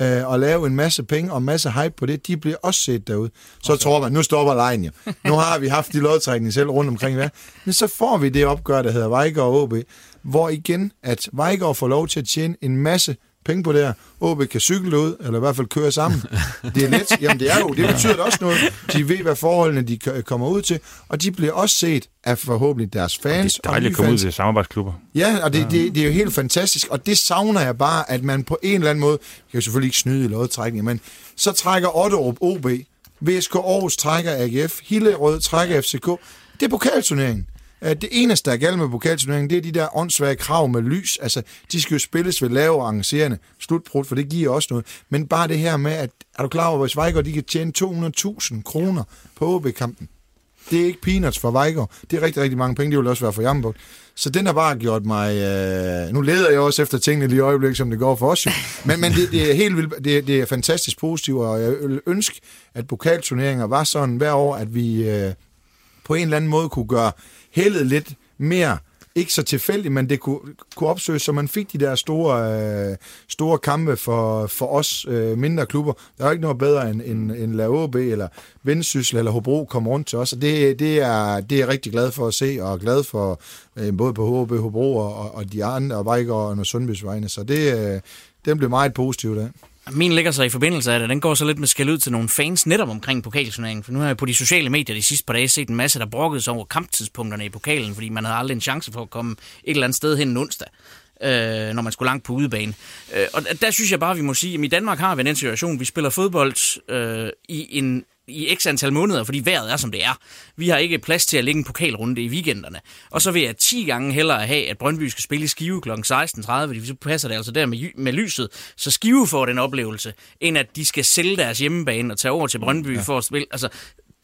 øh, og lave en masse penge og en masse hype på det, de bliver også set derude. Så okay. tror man, nu stopper lejen jo. Nu har vi haft de lodtrækninger selv rundt omkring hvad. Men så får vi det opgør, der hedder Vejgaard og OB, hvor igen, at Vejgaard får lov til at tjene en masse penge på det her. OB kan cykle ud, eller i hvert fald køre sammen. Det er let. Jamen det er jo, det betyder også noget. De ved, hvad forholdene de kommer ud til, og de bliver også set af forhåbentlig deres fans. Det er dejligt at komme ud til samarbejdsklubber. Ja, og det, det, det er jo helt fantastisk, og det savner jeg bare, at man på en eller anden måde, jeg kan jo selvfølgelig ikke snyde i lodtrækning, men så trækker Otterup OB, VSK Aarhus trækker AGF, Hillerød trækker FCK. Det er pokalturneringen. Øh, det eneste, der er galt med pokalturneringen, det er de der åndssvage krav med lys. Altså, de skal jo spilles ved lave arrangerende slutbrud, for det giver også noget. Men bare det her med, at er du klar over, hvis Vejgaard de kan tjene 200.000 kroner på OB-kampen? Det er ikke peanuts for Vejgaard. Det er rigtig, rigtig mange penge. Det vil også være for Jammerburg. Så den har bare gjort mig... Øh... Nu leder jeg også efter tingene lige i øjeblikket, som det går for os jo. Men, men det, det, er helt vildt, det, det er fantastisk positivt, og jeg ønsker, at pokalturneringer var sådan hver år, at vi øh, på en eller anden måde kunne gøre heldet lidt mere, ikke så tilfældigt, men det kunne, kunne opsøges, så man fik de der store, øh, store kampe for, for os øh, mindre klubber. Der er ikke noget bedre end, end, end La OB eller Vendsyssel eller Hobro kommer rundt til os, og det, det, er, det er jeg rigtig glad for at se, og glad for øh, både på HB, Hobro og, og de andre, og Vejgaard og Sundbys vegne, så det, øh, den blev meget positivt af. Min ligger så i forbindelse af det. Den går så lidt med skæld ud til nogle fans netop omkring pokalturneringen. For nu har jeg på de sociale medier de sidste par dage set en masse, der brokkede sig over kamptidspunkterne i pokalen, fordi man havde aldrig en chance for at komme et eller andet sted hen en onsdag øh, når man skulle langt på udebane. Øh, og der synes jeg bare, vi må sige, at i Danmark har vi den situation, vi spiller fodbold øh, i en i x antal måneder, fordi vejret er, som det er. Vi har ikke plads til at lægge en pokalrunde i weekenderne. Og så vil jeg 10 gange hellere have, at Brøndby skal spille i Skive kl. 16.30, fordi så passer det altså der med, med lyset, så Skive får den oplevelse, end at de skal sælge deres hjemmebane og tage over til Brøndby ja. for at spille. Altså,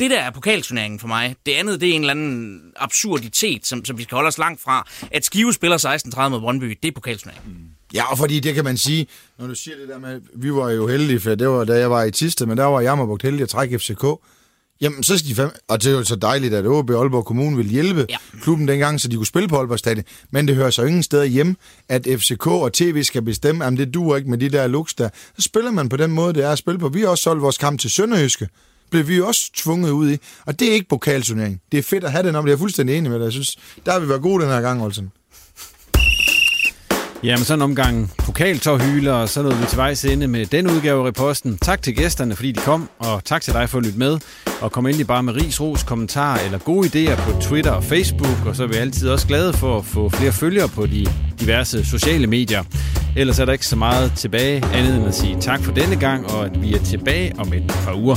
det der er pokalturneringen for mig. Det andet, det er en eller anden absurditet, som, som vi skal holde os langt fra. At Skive spiller 16-30 mod Brøndby, det er pokalturneringen. Mm. Ja, og fordi det kan man sige, når du siger det der med, vi var jo heldige, for det var da jeg var i Tiste, men der var Jammerbugt heldig at trække FCK. Jamen, så skal de fem... Og det er jo så dejligt, at OB Aalborg Kommune vil hjælpe ja. klubben dengang, så de kunne spille på Aalborg Stadion. Men det hører så ingen steder hjem, at FCK og TV skal bestemme, at det duer ikke med de der looks der. Så spiller man på den måde, det er at spille på. Vi har også solgt vores kamp til Sønderjyske. Blev vi også tvunget ud i. Og det er ikke pokalturnering. Det er fedt at have den om. Det er jeg fuldstændig enig med dig. Jeg synes, der har vi været gode den her gang, Olsen. Jamen, sådan en omgang pokaltårhyler, og så nåede vi til vejs ende med den udgave af reposten. Tak til gæsterne, fordi de kom, og tak til dig for at lytte med. Og kom endelig bare med ris, ros, kommentarer eller gode idéer på Twitter og Facebook, og så er vi altid også glade for at få flere følgere på de diverse sociale medier. Ellers er der ikke så meget tilbage andet end at sige tak for denne gang, og at vi er tilbage om et par uger.